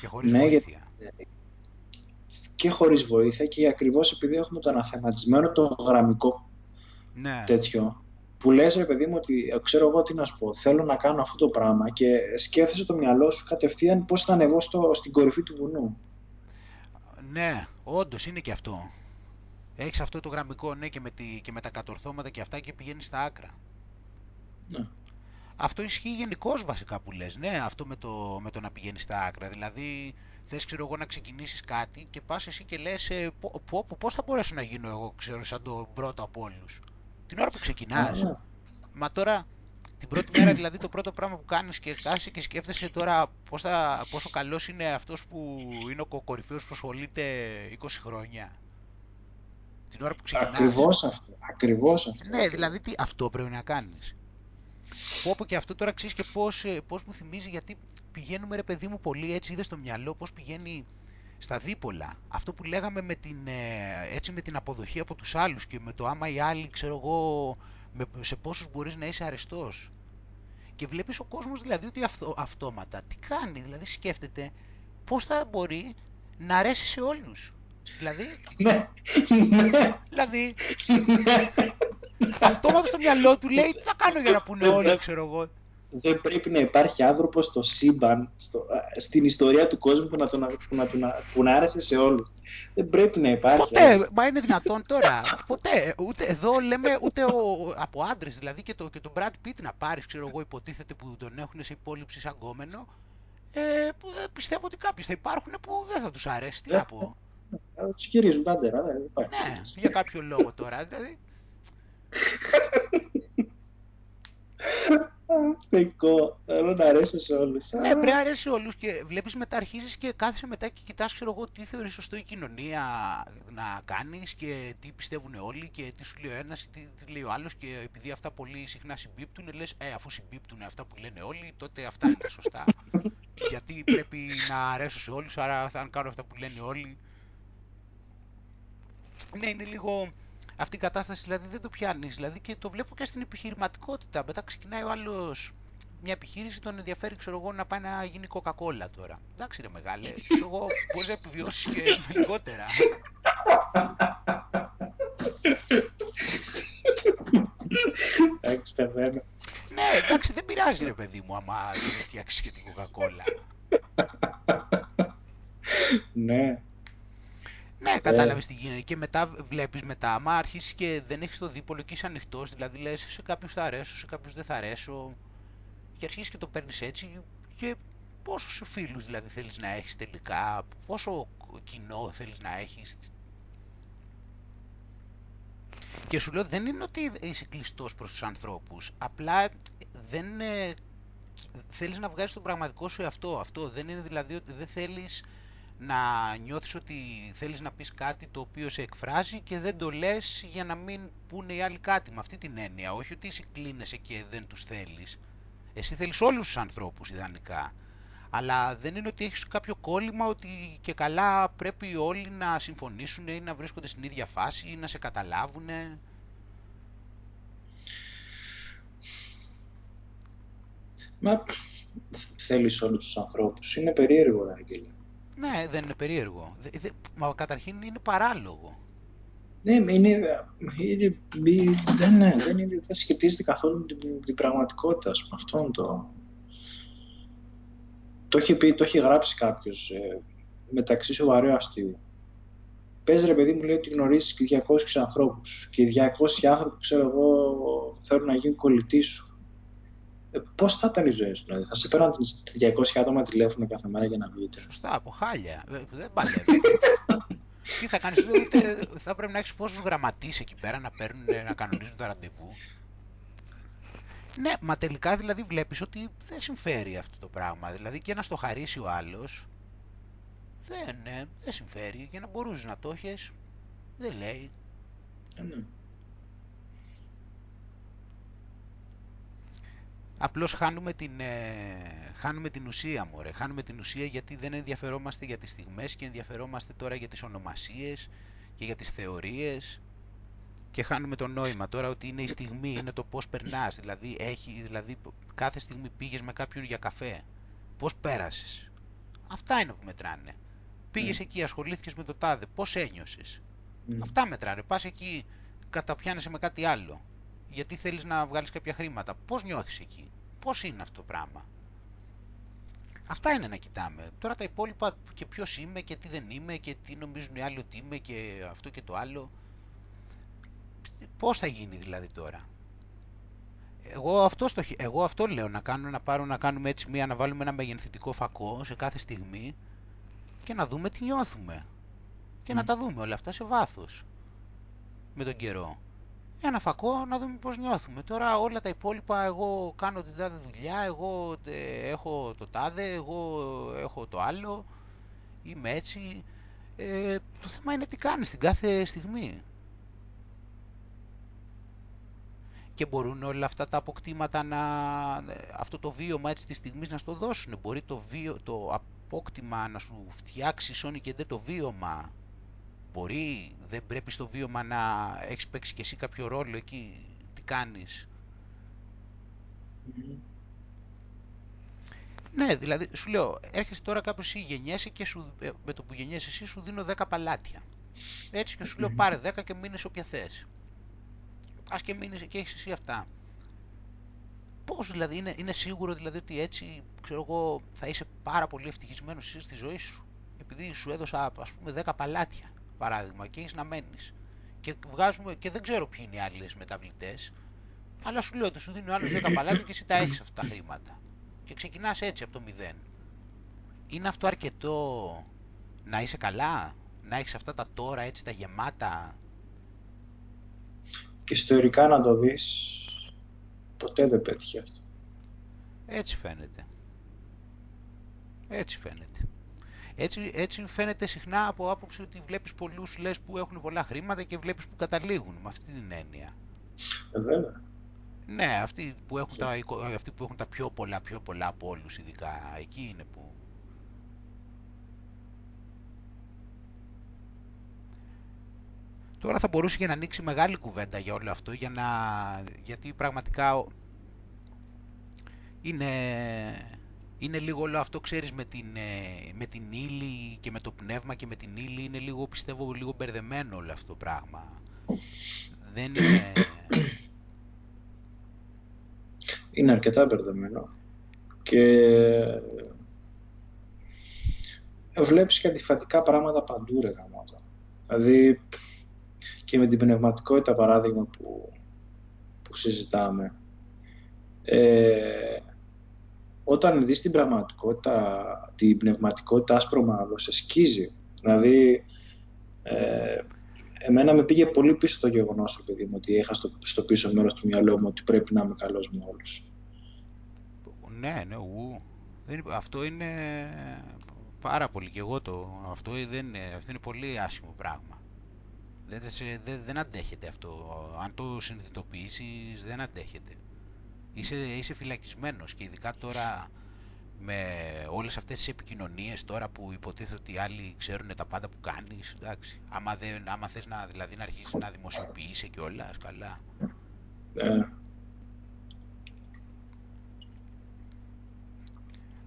Και χωρίς ναι, βοήθεια. Και χωρίς βοήθεια και ακριβώς επειδή έχουμε το αναθεματισμένο το γραμμικό ναι. τέτοιο, που λες ρε παιδί μου ότι ξέρω εγώ τι να σου πω, θέλω να κάνω αυτό το πράγμα και σκέφτεσαι το μυαλό σου κατευθείαν πώς θα ανεβώ στο, στην κορυφή του βουνού. Ναι, όντως είναι και αυτό. Έχεις αυτό το γραμμικό, ναι, και με, τη, και με τα κατορθώματα και αυτά και πηγαίνεις στα άκρα. Ναι. Αυτό ισχύει γενικώς βασικά που λες, ναι, αυτό με το, με το να πηγαίνεις στα άκρα. Δηλαδή, θες ξέρω εγώ να ξεκινήσεις κάτι και πας εσύ και λες ε, πώς θα μπορέσω να γίνω εγώ, ξέρω, σαν τον πρώτο από όλους. Την ώρα που ξεκινάς. Ναι. Μα τώρα, την πρώτη μέρα δηλαδή το πρώτο πράγμα που κάνεις και κάθεσαι και σκέφτεσαι τώρα πώς θα, πόσο καλός είναι αυτός που είναι ο κορυφαίος που ασχολείται 20 χρόνια. Την ώρα που ξεκινάς. Ακριβώς αυτό. Ακριβώς αυτό. Ναι, δηλαδή τι, αυτό πρέπει να κάνεις. Πω πω και αυτό τώρα ξέρεις και πώς, ε, πώς μου θυμίζει γιατί πηγαίνουμε ρε παιδί μου πολύ έτσι είδες στο μυαλό πώς πηγαίνει στα δίπολα. Αυτό που λέγαμε με την, ε, έτσι με την αποδοχή από τους άλλους και με το άμα οι άλλοι ξέρω εγώ με, σε πόσους μπορείς να είσαι αρεστός. Και βλέπεις ο κόσμος δηλαδή ότι αυτο, αυτόματα τι κάνει, δηλαδή σκέφτεται πώς θα μπορεί να αρέσει σε όλους. Δηλαδή, ναι. ναι. δηλαδή αυτόματα στο μυαλό του λέει τι θα κάνω για να πούνε όλοι, ξέρω εγώ. Δεν πρέπει να υπάρχει άνθρωπος στο σύμπαν, στο, στην ιστορία του κόσμου που να, τον, που να, που να άρεσε σε όλους. Δεν πρέπει να υπάρχει. Ποτέ, μα είναι δυνατόν τώρα. Ποτέ. Ούτε εδώ λέμε ούτε ο, από άντρες, δηλαδή και, το, και τον Brad Pitt να πάρεις, ξέρω εγώ, υποτίθεται που τον έχουν σε υπόλοιψη σαν κόμενο. Ε, που πιστεύω ότι κάποιοι θα υπάρχουν που δεν θα τους αρέσει. Τι να πω. Θα τους γυρίζουν πάντα, δεν Ναι, για κάποιο λόγο τώρα. Δηλαδή, Θεϊκό. Θέλω να αρέσει σε όλους. Ναι, πρέπει να αρέσει σε όλους και βλέπεις μετά αρχίζεις και κάθεσαι μετά και κοιτάς ξέρω εγώ τι θεωρείς σωστό η κοινωνία να κάνεις και τι πιστεύουν όλοι και τι σου λέει ο ένας τι, τι λέει ο άλλος και επειδή αυτά πολύ συχνά συμπίπτουν λες ε, αφού συμπίπτουν αυτά που λένε όλοι τότε αυτά είναι τα σωστά γιατί πρέπει να αρέσω σε όλους άρα θα κάνω αυτά που λένε όλοι ναι είναι λίγο αυτή η κατάσταση δηλαδή δεν το πιάνεις. Δηλαδή και το βλέπω και στην επιχειρηματικότητα. Μετά ξεκινάει ο άλλος μια επιχείρηση, τον ενδιαφέρει ξέρω εγώ, να πάει να γίνει κοκακόλα τώρα. Εντάξει ρε μεγάλε, ξέρω εγώ μπορείς να επιβιώσεις και με λιγότερα. Εντάξει, παιδένω. Ναι, εντάξει, δεν πειράζει ρε παιδί μου άμα δεν φτιάξεις και την κοκακόλα. Ναι, ναι, κατάλαβες τι γίνεται. Και μετά βλέπεις μετά, άμα αρχίσει και δεν έχεις το δίπολο και είσαι ανοιχτός, δηλαδή λες σε κάποιους θα αρέσω, σε κάποιους δεν θα αρέσω. Και αρχίσει και το παίρνεις έτσι. Και πόσους φίλους δηλαδή θέλεις να έχεις τελικά, πόσο κοινό θέλεις να έχεις. Και σου λέω δεν είναι ότι είσαι κλειστός προς τους ανθρώπους. Απλά δεν. Ε, θέλεις να βγάλεις τον πραγματικό σου εαυτό. Αυτό δεν είναι δηλαδή ότι δεν θέλεις να νιώθεις ότι θέλεις να πεις κάτι το οποίο σε εκφράζει και δεν το λες για να μην πούνε οι άλλοι κάτι με αυτή την έννοια. Όχι ότι εσύ κλείνεσαι και δεν τους θέλεις. Εσύ θέλεις όλους τους ανθρώπους ιδανικά. Αλλά δεν είναι ότι έχεις κάποιο κόλλημα ότι και καλά πρέπει όλοι να συμφωνήσουν ή να βρίσκονται στην ίδια φάση ή να σε καταλάβουν. Μα θέλεις όλους τους ανθρώπους. Είναι περίεργο, Αγγέλη. Ναι, δεν είναι περίεργο. μα καταρχήν είναι παράλογο. Ναι, είναι, είναι, δεν, ναι, δεν, είναι, δεν σχετίζεται καθόλου με την, την πραγματικότητα. Ας πούμε, το... Το έχει, πει, το έχει γράψει κάποιος ε, μεταξύ σοβαρού αστείου. Πες ρε παιδί μου λέει ότι γνωρίζεις και 200 ανθρώπους και 200 άνθρωποι ξέρω εγώ θέλουν να γίνουν κολλητοί σου. Ε, Πώς θα ήταν η ζωή σου, δηλαδή. Θα σε παίρνουν 200 άτομα τηλέφωνο κάθε μέρα για να βγείτε; Σωστά, από χάλια. Ε, Δεν παλεύει. Τι θα κάνεις, ούτε θα πρέπει να έχεις πόσους γραμματείς εκεί πέρα να παίρνουν, να κανονίζουν τα ραντεβού. Ναι, μα τελικά δηλαδή βλέπεις ότι δεν συμφέρει αυτό το πράγμα. Δηλαδή και να στο χαρίσει ο άλλος, δεν, ε, δεν συμφέρει. Και να μπορούσες να το έχεις, δεν λέει. Ε, ναι. Απλώς χάνουμε την, ε, χάνουμε την ουσία μωρέ. Χάνουμε την ουσία γιατί δεν ενδιαφερόμαστε για τις στιγμές και ενδιαφερόμαστε τώρα για τις ονομασίες και για τις θεωρίες και χάνουμε το νόημα τώρα ότι είναι η στιγμή, είναι το πώς περνάς. Δηλαδή, έχει, δηλαδή κάθε στιγμή πήγες με κάποιον για καφέ. Πώς πέρασες; Αυτά είναι που μετράνε. Πήγες Mm. εκεί, ασχολήθηκες με το τάδε. Πώς ένιωσες; Mm. Αυτά μετράνε. Πας εκεί, καταπιάνεσαι με κάτι άλλο. Γιατί θέλεις να βγάλεις κάποια χρήματα. Πώς νιώθεις εκεί. Πώς είναι αυτό το πράγμα. Αυτά είναι να κοιτάμε. Τώρα τα υπόλοιπα και ποιος είμαι και τι δεν είμαι και τι νομίζουν οι άλλοι ότι είμαι και αυτό και το άλλο. Πώς θα γίνει δηλαδή τώρα. Εγώ αυτό, στο, χει- εγώ αυτό λέω να, κάνω, να, πάρω, να κάνουμε έτσι μία, να βάλουμε ένα μεγενθητικό φακό σε κάθε στιγμή και να δούμε τι νιώθουμε. Και να Μμ. τα δούμε όλα αυτά σε βάθος με τον καιρό. Ένα φακό να δούμε πώς νιώθουμε. Τώρα όλα τα υπόλοιπα, εγώ κάνω την τάδε δουλειά, εγώ ε, έχω το τάδε, εγώ έχω το άλλο, είμαι έτσι. Ε, το θέμα είναι τι κάνεις την κάθε στιγμή. Και μπορούν όλα αυτά τα αποκτήματα να, αυτό το βίωμα έτσι της στιγμής να στο δώσουν. Μπορεί το, βίο, το απόκτημα να σου φτιάξει Sony και δεν το βίωμα. Μπορεί, δεν πρέπει στο βίωμα να έχεις παίξει και εσύ κάποιο ρόλο εκεί, τι κάνεις; Μμ. Ναι, δηλαδή σου λέω, έρχεσαι τώρα κάπου εσύ γεννιέσαι και σου, ε, με το που γεννιέσαι εσύ σου δίνω 10 παλάτια. Έτσι και σου λέω Μμμ. πάρε 10 και μείνες όποια θες. Πας και μείνεις και έχεις εσύ αυτά. Πώς δηλαδή, είναι, είναι σίγουρο δηλαδή ότι έτσι, ξέρω εγώ, θα είσαι πάρα πολύ ευτυχισμένος εσύ στη ζωή σου. Επειδή σου έδωσα ας πούμε 10 παλάτια, παράδειγμα, και έχεις να μένεις. Και βγάζουμε, και δεν ξέρω ποιοι είναι οι άλλες μεταβλητές, αλλά σου λέω ότι σου δίνει ο άλλος 10 παλάτια και εσύ τα έχεις αυτά τα χρήματα. Και ξεκινάς έτσι από το μηδέν. Είναι αυτό αρκετό να είσαι καλά, να έχεις αυτά τα τώρα έτσι τα γεμάτα; Και ιστορικά να το δεις, ποτέ δεν πέτυχε αυτό. Έτσι φαίνεται. Έτσι φαίνεται. Έτσι, έτσι φαίνεται συχνά από άποψη ότι βλέπεις πολλούς λες που έχουν πολλά χρήματα και βλέπεις που καταλήγουν με αυτή την έννοια. Ε, βέβαια. Ναι, αυτοί που έχουν τα, οικο- αυτοί που έχουν τα πιο πολλά, πιο πολλά από όλους ειδικά, εκεί είναι που... Τώρα θα μπορούσε και να ανοίξει μεγάλη κουβέντα για όλο αυτό, για να... γιατί πραγματικά ο- είναι, είναι λίγο όλο αυτό, ξέρεις, με την, ε, με την ύλη και με το πνεύμα και με την ύλη, είναι λίγο, πιστεύω, λίγο μπερδεμένο όλο αυτό το πράγμα. Δεν είναι... Είναι αρκετά μπερδεμένο. Και ε, βλέπεις και αντιφατικά πράγματα παντού, ρε γαμώτο. Δηλαδή, και με την πνευματικότητα, παράδειγμα, που, που συζητάμε. Ε, όταν δεις την πραγματικότητα, την πνευματικότητα άσπρο μαύρο, σε σκίζει. Δηλαδή, ε, εμένα με πήγε πολύ πίσω το γεγονός, ρε παιδί μου, ότι είχα στο, στο πίσω μέρος του μυαλό μου ότι πρέπει να είμαι καλός με όλους. Ναι, ναι, ου. Δεν, είναι- αυτό είναι πάρα πολύ και εγώ το... Αυτό δεν είναι, αυτό είναι πολύ άσχημο πράγμα. Δεν, σε- δεν, δεν αντέχεται αυτό. Αν το συνειδητοποιήσεις δεν αντέχεται. Είσαι, είσαι φυλακισμένος και ειδικά τώρα με όλες αυτές τις επικοινωνίες τώρα που υποτίθεται ότι οι άλλοι ξέρουν τα πάντα που κάνεις, εντάξει. Άμα, δεν, άμα θες να, δηλαδή, να αρχίσεις να δημοσιοποιείσαι και όλα, καλά. Ε,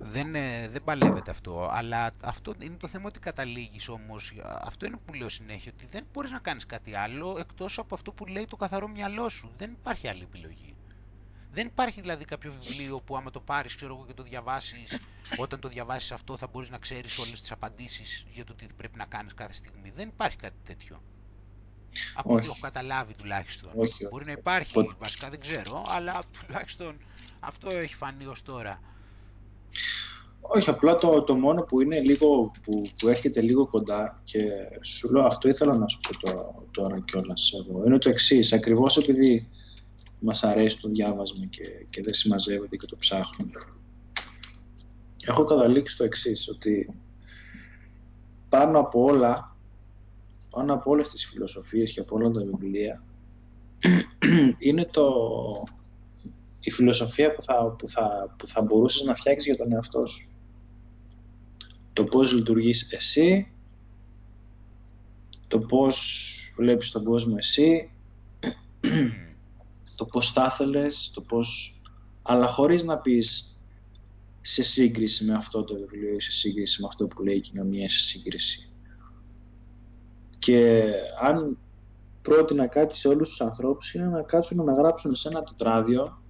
Δεν, ε, δεν παλεύεται αυτό, αλλά αυτό είναι το θέμα ότι καταλήγεις όμως, αυτό είναι που λέω συνέχεια, ότι δεν μπορείς να κάνεις κάτι άλλο εκτός από αυτό που λέει το καθαρό μυαλό σου. Δεν υπάρχει άλλη επιλογή. Δεν υπάρχει δηλαδή κάποιο βιβλίο που άμα το πάρεις ξέρω εγώ και το διαβάσεις, όταν το διαβάσεις αυτό θα μπορείς να ξέρεις όλες τις απαντήσεις για το τι πρέπει να κάνεις κάθε στιγμή. Δεν υπάρχει κάτι τέτοιο. Από ό,τι Όχι. έχω καταλάβει τουλάχιστον. Όχι, όχι, Μπορεί να όχι. υπάρχει, Ποτέ. βασικά δεν ξέρω, αλλά τουλάχιστον Αυτό έχει φανεί ως τώρα. Όχι, απλά το, το μόνο που είναι λίγο, που, που έρχεται λίγο κοντά και σου λέω αυτό ήθελα να σου πω το, τώρα κιόλας εγώ. Είναι το εξής. Ακριβώς επειδή μας αρέσει το διάβασμα και, και δεν συμμαζεύεται και το ψάχνουμε. Έχω καταλήξει το εξής ότι πάνω από όλα, πάνω από όλες τις φιλοσοφίες και από όλα τα βιβλία, είναι το, η φιλοσοφία που θα, που, θα, που θα μπορούσες να φτιάξεις για τον εαυτό σου. Το πώς λειτουργείς εσύ, το πώς βλέπεις τον κόσμο εσύ, το πώς θα ήθελες, το πώς... αλλά χωρίς να πεις σε σύγκριση με αυτό το βιβλίο ή σε σύγκριση με αυτό που λέει η κοινωνία, σε σύγκριση. Και αν πρότεινα κάτι σε όλους τους ανθρώπους είναι να κάτσουν να γράψουν σε ένα τετράδιο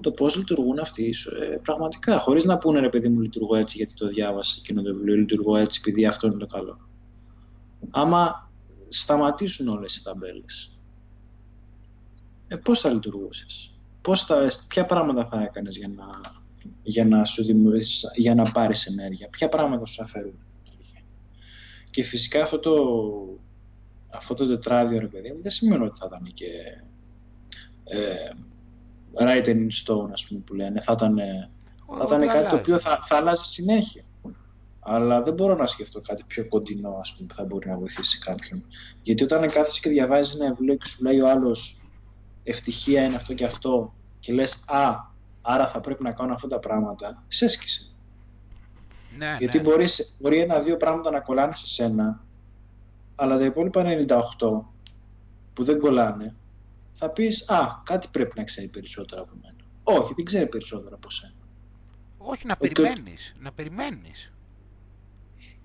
το πώς λειτουργούν αυτοί ε, πραγματικά, χωρίς να πούνε ρε παιδί μου λειτουργώ έτσι γιατί το διάβασα εκείνο το βιβλίο, λειτουργώ έτσι επειδή αυτό είναι το καλό. Άμα σταματήσουν όλες οι ταμπέλες, ε, πώς θα λειτουργούσες, πώς θα, ποια πράγματα θα έκανες για να, για να, σου για να πάρεις ενέργεια, ποια πράγματα σου αφαιρούν; Και φυσικά αυτό το, αυτό το τετράδιο, ρε παιδί μου, δεν σημαίνει ότι θα ήταν και ε, written in stone, ας πούμε, που λένε. Θα ήταν, θα ήταν κάτι το οποίο θα, θα αλλάζει συνέχεια. Αλλά δεν μπορώ να σκεφτώ κάτι πιο κοντινό, ας πούμε, που θα μπορεί να βοηθήσει κάποιον. Γιατί όταν κάθεσαι και διαβάζεις ένα βιβλίο και σου λέει ο άλλος ευτυχία είναι αυτό και αυτό και λες «Α, άρα θα πρέπει να κάνω αυτά τα πράγματα», σε έσκησε. Ναι, Γιατί ναι. Μπορείς, μπορεί ένα-δύο πράγματα να κολλάνε σε σένα, αλλά τα υπόλοιπα 98 που δεν κολλάνε, θα πεις «Α, κάτι πρέπει να ξέρει περισσότερο από μένα». Όχι, δεν ξέρει περισσότερο από σένα. Όχι, να περιμένεις, να περιμένεις.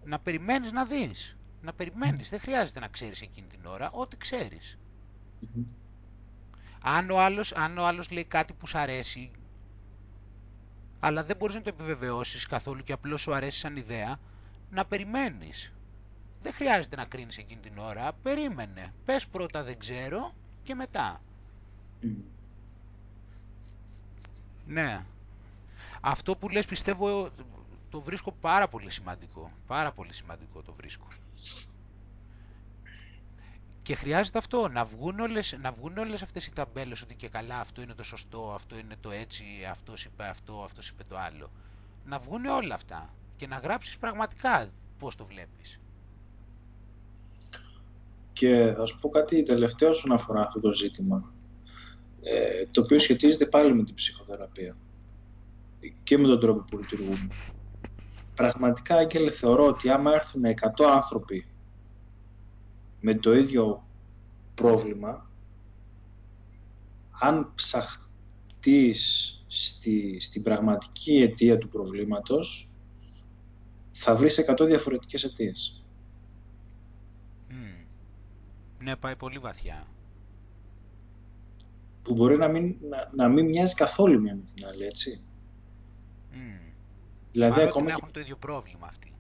Να περιμένεις να δεις. Να περιμένεις, δεν χρειάζεται να ξέρεις εκείνη την ώρα, ό,τι ξέρεις. Αν ο άλλος, αν ο άλλος λέει κάτι που σου αρέσει, αλλά δεν μπορείς να το επιβεβαιώσεις καθόλου και απλώς σου αρέσει σαν ιδέα, να περιμένεις. Δεν χρειάζεται να κρίνεις εκείνη την ώρα, περίμενε. Πες πρώτα δεν ξέρω και μετά. Ναι. Αυτό που λες πιστεύω το βρίσκω πάρα πολύ σημαντικό. Πάρα πολύ σημαντικό το βρίσκω. Και χρειάζεται αυτό, να βγουν όλες, να βγουν όλες αυτές οι ταμπέλες ότι και καλά αυτό είναι το σωστό, αυτό είναι το έτσι, αυτός είπε αυτό, αυτός είπε το άλλο. Να βγουν όλα αυτά και να γράψεις πραγματικά πώς το βλέπεις. Και θα σου πω κάτι τελευταίο όσον αφορά αυτό το ζήτημα, ε, το οποίο σχετίζεται πάλι με την ψυχοθεραπεία και με τον τρόπο που λειτουργούμε. Πραγματικά, Άγγελε, θεωρώ ότι άμα έρθουν 100 άνθρωποι με το ίδιο πρόβλημα, αν ψαχτείς στη, στην πραγματική αιτία του προβλήματος, θα βρεις 100 διαφορετικές αιτίες. Ναι, πάει πολύ βαθιά. Που μπορεί να μην, να, να μην μοιάζει καθόλου μια με την άλλη, έτσι. Mm. Δηλαδή, Παρότι ακόμα να έχουν το ίδιο πρόβλημα αυτοί.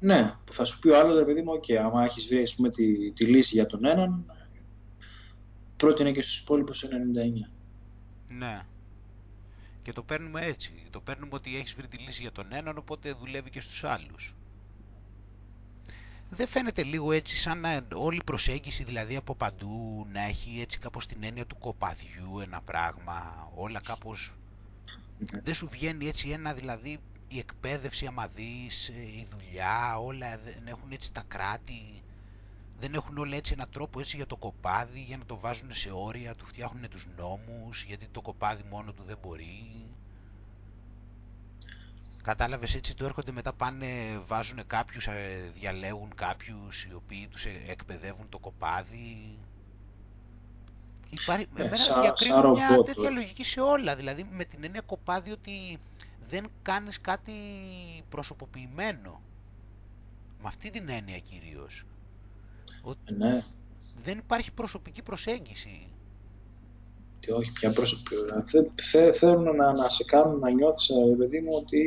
Ναι, που θα σου πει ο άλλος, παιδί μου, okay, άμα έχεις βρει πούμε, τη, τη λύση για τον έναν, πρότεινε και στους υπόλοιπους 99. Ναι. Και το παίρνουμε έτσι. Το παίρνουμε ότι έχεις βρει τη λύση για τον έναν, οπότε δουλεύει και στους άλλους. Δεν φαίνεται λίγο έτσι σαν να όλη η προσέγγιση δηλαδή από παντού να έχει έτσι κάπως την έννοια του κοπαδιού ένα πράγμα, όλα κάπως... Δεν σου βγαίνει έτσι ένα δηλαδή η εκπαίδευση άμα δεις, ε, η δουλειά, όλα δεν έχουν έτσι τα κράτη, δεν έχουν όλα έτσι έναν τρόπο έτσι για το κοπάδι, για να το βάζουν σε όρια, του φτιάχνουν τους νόμους, γιατί το κοπάδι μόνο του δεν μπορεί. Κατάλαβες έτσι το έρχονται μετά πάνε, βάζουν κάποιους, ε, διαλέγουν κάποιους οι οποίοι τους ε, εκπαιδεύουν το κοπάδι. Υπάρχει, ε, εμένα σα, διακρίνω μια τέτοια λογική σε όλα, δηλαδή με την έννοια κοπάδι ότι δεν κάνεις κάτι προσωποποιημένο. Με αυτή την έννοια κυρίως. ναι. Δεν υπάρχει προσωπική προσέγγιση. Και όχι πια προσωπική. θέλουν να, να σε κάνουν να νιώθεις, παιδί μου, ότι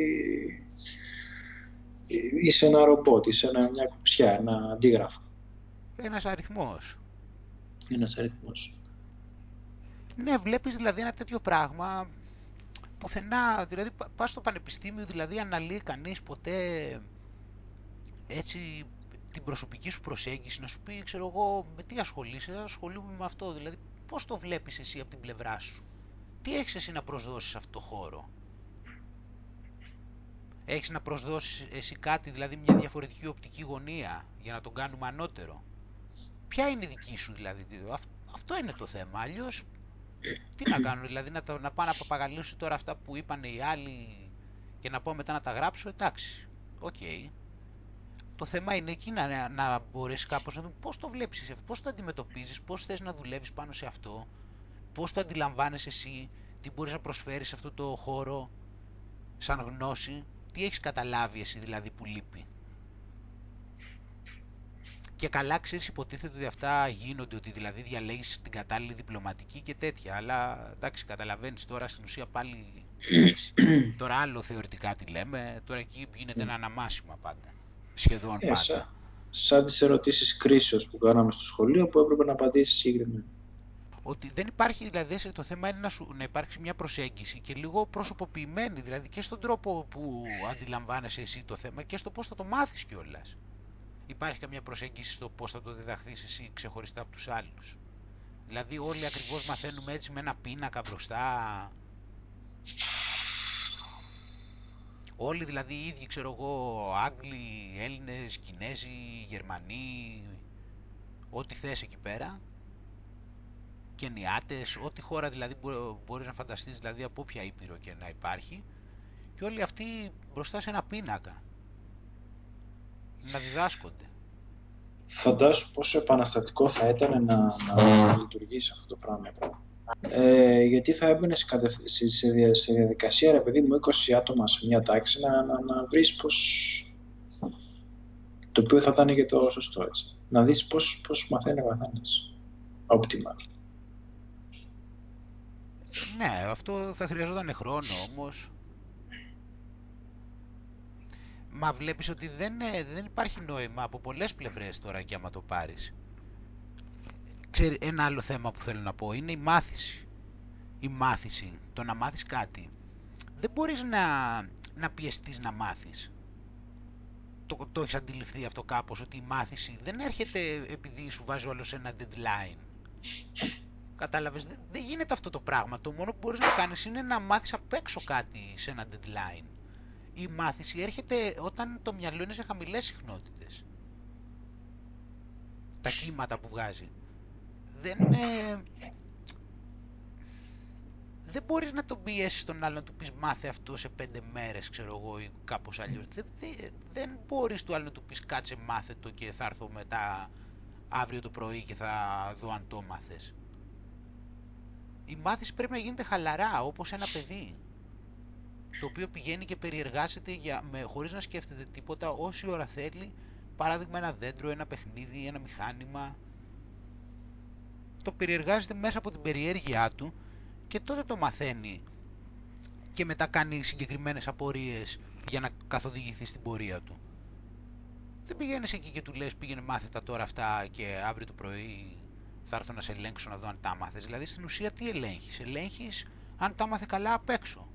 είσαι ένα ρομπότ, είσαι ένα, μια κουψιά, ένα αντίγραφο. Ένας αριθμός. Ένας αριθμός. Ναι, βλέπεις δηλαδή ένα τέτοιο πράγμα πουθενά, δηλαδή πα- πας στο πανεπιστήμιο, δηλαδή αναλύει κανείς ποτέ έτσι την προσωπική σου προσέγγιση, να σου πει, ξέρω εγώ, με τι ασχολείσαι, ασχολούμαι με αυτό, δηλαδή πώς το βλέπεις εσύ από την πλευρά σου; Τι έχεις εσύ να προσδώσεις σε αυτό το χώρο; Έχεις να προσδώσεις εσύ κάτι, δηλαδή μια διαφορετική οπτική γωνία, για να τον κάνουμε ανώτερο; Ποια είναι η δική σου δηλαδή, τι- αυ- αυτό είναι το θέμα, αλλιώς τι να κάνω, δηλαδή να, τα- να πάω να παπαγαλίσω τώρα αυτά που είπαν οι άλλοι και να πω μετά να τα γράψω, εντάξει, οκ. Το θέμα είναι εκεί να, να μπορέσει κάπως να δούμε πώς το βλέπεις εσύ, πώς το αντιμετωπίζεις, πώς θες να δουλεύεις πάνω σε αυτό, πώς το αντιλαμβάνεσαι εσύ, τι μπορείς να προσφέρεις σε αυτό το χώρο σαν γνώση, τι έχεις καταλάβει εσύ δηλαδή που λείπει. Και καλά ξέρεις υποτίθεται ότι αυτά γίνονται, ότι δηλαδή διαλέγεις την κατάλληλη διπλωματική και τέτοια, αλλά εντάξει καταλαβαίνεις τώρα στην ουσία πάλι, εντάξει, τώρα άλλο θεωρητικά τι λέμε, τώρα εκεί γίνεται ένα αναμάσιμα πάντα, σχεδόν Ε, πάντα. σαν, σαν τις ερωτήσεις κρίσεως που κάναμε στο σχολείο που έπρεπε να απαντήσεις συγκεκριμένα. Ότι δεν υπάρχει, δηλαδή σε- το θέμα είναι να, σου, να υπάρξει μια προσέγγιση και λίγο προσωποποιημένη, δηλαδή και στον τρόπο που αντιλαμβάνεσαι εσύ το θέμα και στο πώς θα το μάθεις κιόλας. Υπάρχει καμία προσέγγιση στο πώς θα το διδαχθείς εσύ ξεχωριστά από τους άλλους; Δηλαδή όλοι ακριβώς μαθαίνουμε έτσι με ένα πίνακα μπροστά; Όλοι δηλαδή οι ίδιοι, ξέρω εγώ, Άγγλοι, Έλληνες, Κινέζοι, Γερμανοί, ό,τι θες εκεί πέρα. Κενιάτες, ό,τι χώρα δηλαδή μπο- μπορείς να φανταστείς, δηλαδή από όποια ήπειρο και να υπάρχει. Και όλοι αυτοί μπροστά σε ένα πίνακα. Να διδάσκονται. Φαντάσου πόσο επαναστατικό θα ήταν να, να λειτουργήσει αυτό το πράγμα. Ε, γιατί θα έμπαινε σε, κατευ- σε, σε δια- σε διαδικασία, ρε παιδί μου, 20 άτομα σε μια τάξη να, να, να βρεις πώς... Το οποίο θα ήταν και το σωστό, έτσι. Να δεις πώς, πώς μαθαίνεις ο καθένας. Optimal. Ναι, αυτό θα χρειαζόταν χρόνο όμως. Μα βλέπεις ότι δεν, ε, δεν υπάρχει νόημα από πολλές πλευρές τώρα και άμα το πάρεις. Ξέρει, ένα άλλο θέμα που θέλω να πω είναι η μάθηση. Η μάθηση, το να μάθεις κάτι. Δεν μπορείς να, να πιεστείς να μάθεις. Το, το έχεις αντιληφθεί αυτό κάπως, ότι η μάθηση δεν έρχεται επειδή σου βάζει όλος ένα deadline. Κατάλαβες, δεν, δεν γίνεται αυτό το πράγμα. Το μόνο που μπορείς να κάνεις είναι να μάθεις απ' έξω κάτι σε ένα deadline. Η μάθηση έρχεται όταν το μυαλό είναι σε χαμηλές συχνότητες. Τα κύματα που βγάζει. Δεν, ε, δεν μπορείς να τον πιέσεις τον άλλον να του πεις μάθε αυτό σε πέντε μέρες ξέρω εγώ ή κάπως αλλιώς. Δεν, δεν, δεν μπορείς του άλλου να του πεις κάτσε μάθε το και θα έρθω μετά αύριο το πρωί και θα δω αν το μάθες. Η μάθηση πρέπει να γίνεται χαλαρά όπως ένα παιδί το οποίο πηγαίνει και περιεργάζεται για, με, χωρίς να σκέφτεται τίποτα όση ώρα θέλει παράδειγμα ένα δέντρο, ένα παιχνίδι, ένα μηχάνημα το περιεργάζεται μέσα από την περιέργειά του και τότε το μαθαίνει και μετά κάνει συγκεκριμένες απορίες για να καθοδηγηθεί στην πορεία του. Δεν πηγαίνεις εκεί και του λες πήγαινε μάθε τα τώρα αυτά και αύριο το πρωί θα έρθω να σε ελέγξω να δω αν τα μάθες. Δηλαδή στην ουσία τι ελέγχεις; Ελέγχεις αν τα μάθε καλά απ' έξω.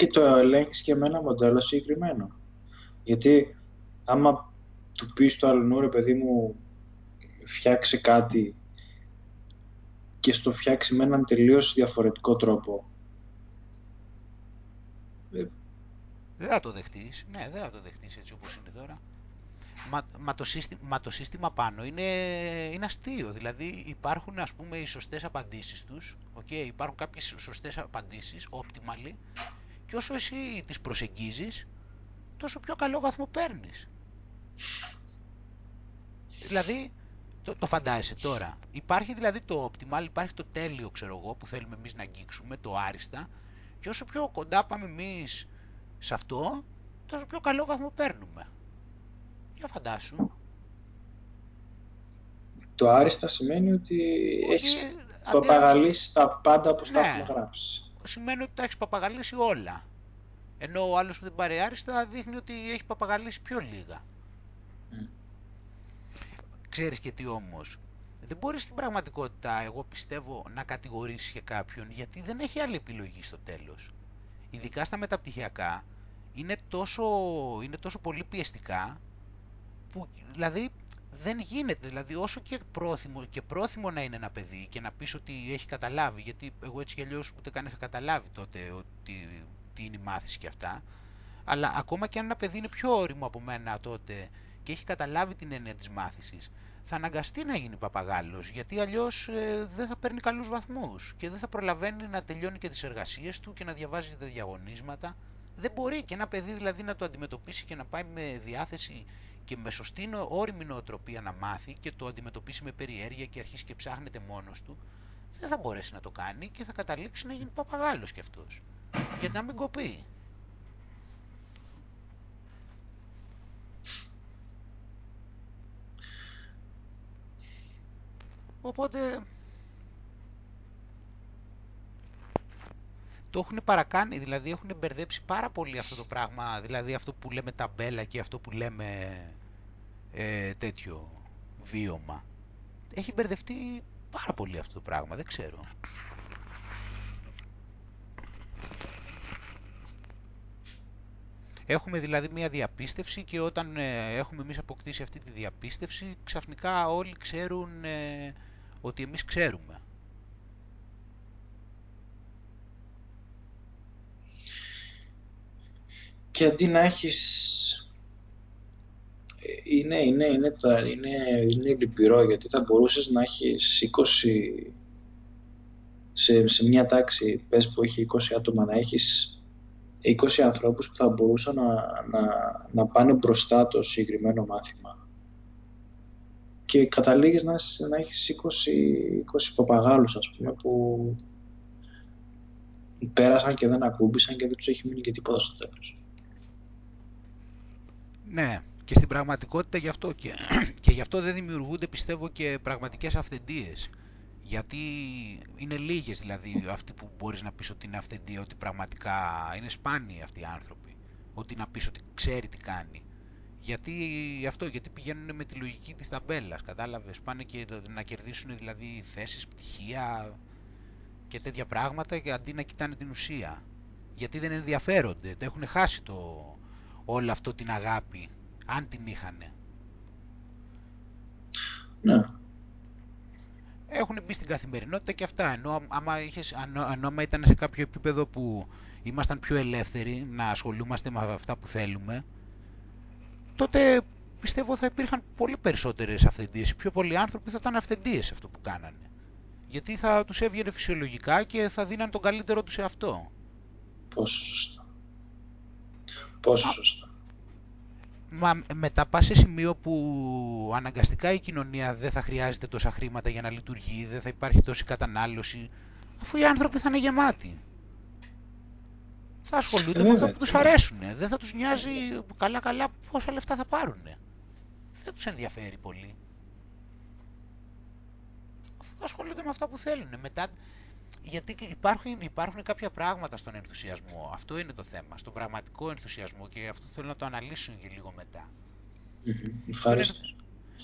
Και το ελέγχεις και με ένα μοντέλο συγκεκριμένο. Γιατί άμα του πεις το αλλού, ρε παιδί μου, φτιάξε κάτι και στο φτιάξει με έναν τελείως διαφορετικό τρόπο. Ε, Δεν θα το δεχτείς. Ναι, δεν θα το δεχτείς έτσι όπως είναι τώρα. Μα, μα, το, σύστημα, μα το σύστημα πάνω είναι, είναι αστείο. Δηλαδή υπάρχουν ας πούμε οι σωστές απαντήσεις τους. Okay, υπάρχουν κάποιες σωστές απαντήσεις, optimally. Και όσο εσύ τις προσεγγίζεις, τόσο πιο καλό βαθμό παίρνεις. Δηλαδή, το, το φαντάζεσαι τώρα. Υπάρχει δηλαδή το optimal, υπάρχει το τέλειο ξέρω εγώ που θέλουμε εμείς να αγγίξουμε, το άριστα. Και όσο πιο κοντά πάμε εμείς σε αυτό, τόσο πιο καλό βαθμό παίρνουμε. Για φαντάσου. το άριστα σημαίνει ότι Ότι έχεις αντί- παπαγαλίσει τα πάντα όπως τα Ναι. έχουμε γράψει. Σημαίνει ότι τα έχεις παπαγαλίσει όλα. Ενώ ο άλλος που δεν πάρει άριστα δείχνει ότι έχει παπαγαλίσει πιο λίγα. Mm. Ξέρεις και τι όμως. δεν μπορείς στην πραγματικότητα, εγώ πιστεύω, να κατηγορήσεις και κάποιον γιατί δεν έχει άλλη επιλογή στο τέλος. Ειδικά στα μεταπτυχιακά είναι τόσο, είναι τόσο πολύ πιεστικά που δηλαδή δεν γίνεται. Δηλαδή όσο και πρόθυμο, και πρόθυμο να είναι ένα παιδί και να πεις ότι έχει καταλάβει, γιατί εγώ έτσι κι αλλιώς ούτε καν είχα καταλάβει τότε ότι, τι είναι η μάθηση και αυτά, αλλά ακόμα και αν ένα παιδί είναι πιο όριμο από μένα τότε και έχει καταλάβει την έννοια της μάθησης, θα αναγκαστεί να γίνει παπαγάλος, γιατί αλλιώς ε, δεν θα παίρνει καλούς βαθμούς και δεν θα προλαβαίνει να τελειώνει και τις εργασίες του και να διαβάζει τα διαγωνίσματα. Δεν μπορεί και ένα παιδί δηλαδή να το αντιμετωπίσει και να πάει με διάθεση και με σωστή όρημη νοοτροπία να μάθει και το αντιμετωπίσει με περιέργεια και αρχίσει και ψάχνεται μόνος του, δεν θα μπορέσει να το κάνει και θα καταλήξει να γίνει παπαγάλος κι αυτός. Γιατί να μην κοπεί. Οπότε το έχουν παρακάνει, δηλαδή έχουν μπερδέψει πάρα πολύ αυτό το πράγμα, δηλαδή αυτό που λέμε ταμπέλα και αυτό που λέμε ε, τέτοιο βίωμα. Έχει μπερδευτεί πάρα πολύ αυτό το πράγμα, δεν ξέρω. Έχουμε δηλαδή μια διαπίστευση και όταν ε, έχουμε εμείς αποκτήσει αυτή τη διαπίστευση ξαφνικά όλοι ξέρουν ε, ότι εμείς ξέρουμε. Και αντί να έχεις... Είναι, είναι, είναι, είναι, είναι λυπηρό γιατί θα μπορούσες να έχεις 20... Σε, σε μια τάξη, πες που έχει 20 άτομα, να έχεις 20 ανθρώπους που θα μπορούσαν να, να, να πάνε μπροστά το συγκεκριμένο μάθημα και καταλήγεις να, να έχεις 20, 20 παπαγάλους ας πούμε που πέρασαν και δεν ακούμπησαν και δεν τους έχει μείνει και τίποτα στο τέλος. Ναι, και στην πραγματικότητα γι' αυτό και, και γι' αυτό δεν δημιουργούνται πιστεύω και πραγματικές αυθεντίες. Γιατί είναι λίγες δηλαδή αυτοί που μπορείς να πεις ότι είναι αυθεντία, ότι πραγματικά είναι σπάνιοι αυτοί οι άνθρωποι. Ότι να πεις ότι ξέρει τι κάνει. Γιατί αυτό, γιατί πηγαίνουν με τη λογική της ταμπέλας, κατάλαβες, πάνε και να κερδίσουν δηλαδή θέσεις, πτυχία και τέτοια πράγματα και αντί να κοιτάνε την ουσία. Γιατί δεν ενδιαφέρονται, δεν έχουν χάσει το, όλο αυτό την αγάπη, αν την είχανε. Ναι. Έχουν μπει στην καθημερινότητα και αυτά, ενώ άμα, είχες, ενώ, άμα ήταν σε κάποιο επίπεδο που ήμασταν πιο ελεύθεροι να ασχολούμαστε με αυτά που θέλουμε, τότε πιστεύω θα υπήρχαν πολύ περισσότερες αυθεντίες. Οι πιο πολλοί άνθρωποι θα ήταν αυθεντίες σε αυτό που κάνανε. Γιατί θα τους έβγαινε φυσιολογικά και θα δίναν τον καλύτερο τους σε αυτό. Πόσο σωστά. Πόσο σωστά. Μα μετά πας σε σημείο που αναγκαστικά η κοινωνία δεν θα χρειάζεται τόσα χρήματα για να λειτουργεί, δεν θα υπάρχει τόση κατανάλωση, αφού οι άνθρωποι θα είναι γεμάτοι θα ασχολούνται με αυτό που τους αρέσουν. Δεν θα τους νοιάζει καλά-καλά πόσα λεφτά θα πάρουν. Δεν τους ενδιαφέρει πολύ. Θα ασχολούνται με αυτά που θέλουν. Μετά, γιατί υπάρχουν, υπάρχουν κάποια πράγματα στον ενθουσιασμό. Αυτό είναι το θέμα. Στον πραγματικό ενθουσιασμό και αυτό θέλω να το αναλύσουν και λίγο μετά. Στον,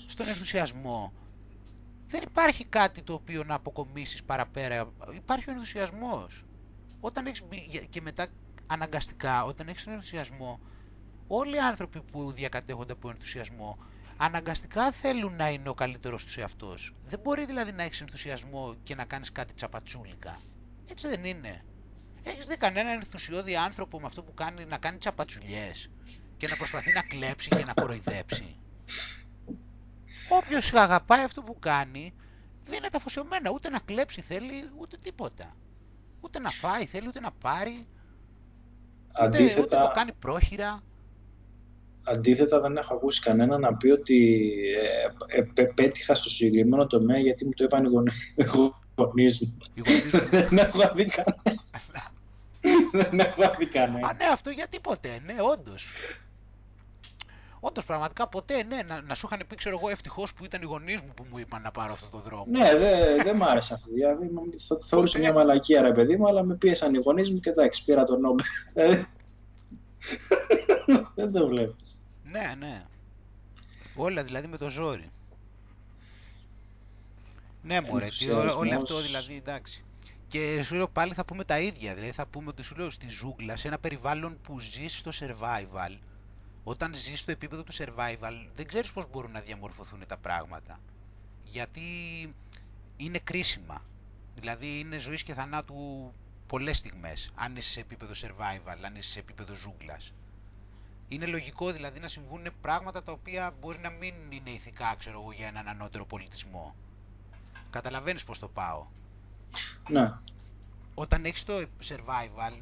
στον ενθουσιασμό δεν υπάρχει κάτι το οποίο να αποκομίσεις παραπέρα. Υπάρχει ο ενθουσιασμός. Όταν έχεις και μετά αναγκαστικά όταν έχεις τον ενθουσιασμό όλοι οι άνθρωποι που διακατέχονται από ενθουσιασμό αναγκαστικά θέλουν να είναι ο καλύτερος τους εαυτός. Δεν μπορεί δηλαδή να έχεις ενθουσιασμό και να κάνεις κάτι τσαπατσούλικα. Έτσι δεν είναι. Έχεις δει κανέναν ενθουσιώδη άνθρωπο με αυτό που κάνει να κάνει τσαπατσουλιές και να προσπαθεί να κλέψει και να κοροϊδέψει. Όποιος αγαπάει αυτό που κάνει δεν είναι αφοσιωμένα. Ούτε να κλέψει θέλει ούτε τίποτα. Ούτε να φάει θέλει ούτε να πάρει Αντίθετα, ούτε, το κάνει πρόχειρα. Αντίθετα δεν έχω ακούσει κανένα να πει ότι ε, ε, πέτυχα στο συγκεκριμένο τομέα γιατί μου το είπαν οι γονείς μου. δεν έχω δει κανένα. δεν έχω δει κανένα. Α, ναι, αυτό γιατί ποτέ, ναι, όντως. Όντως, πραγματικά ποτέ, ναι, να, να σου είχαν πει, ξέρω εγώ, ευτυχώς που ήταν οι γονείς μου που μου είπαν να πάρω αυτό το δρόμο. Ναι, δεν δε μ' άρεσε αυτό. Δηλαδή, θα θεωρούσα μια μαλακία, ρε παιδί μου, αλλά με πίεσαν οι γονείς μου και εντάξει, πήρα τον Νόμπελ. δεν το βλέπεις. Ναι, ναι. Όλα δηλαδή με το ζόρι. Ναι, μωρέ, τι, ό- ενθουσιασμός. όλο αυτό δηλαδή, εντάξει. Και σου λέω πάλι θα πούμε τα ίδια. Δηλαδή θα πούμε ότι σου λέω στη ζούγκλα, σε ένα περιβάλλον που ζεις στο survival, όταν ζεις στο επίπεδο του survival, δεν ξέρεις πώς μπορούν να διαμορφωθούν τα πράγματα. Γιατί είναι κρίσιμα. Δηλαδή είναι ζωής και θανάτου πολλές στιγμές, αν είσαι σε επίπεδο survival, αν είσαι σε επίπεδο ζούγκλας. Είναι λογικό δηλαδή να συμβούν πράγματα τα οποία μπορεί να μην είναι ηθικά, ξέρω εγώ, για έναν ανώτερο πολιτισμό. Καταλαβαίνεις πώς το πάω. Ναι. Όταν έχεις το survival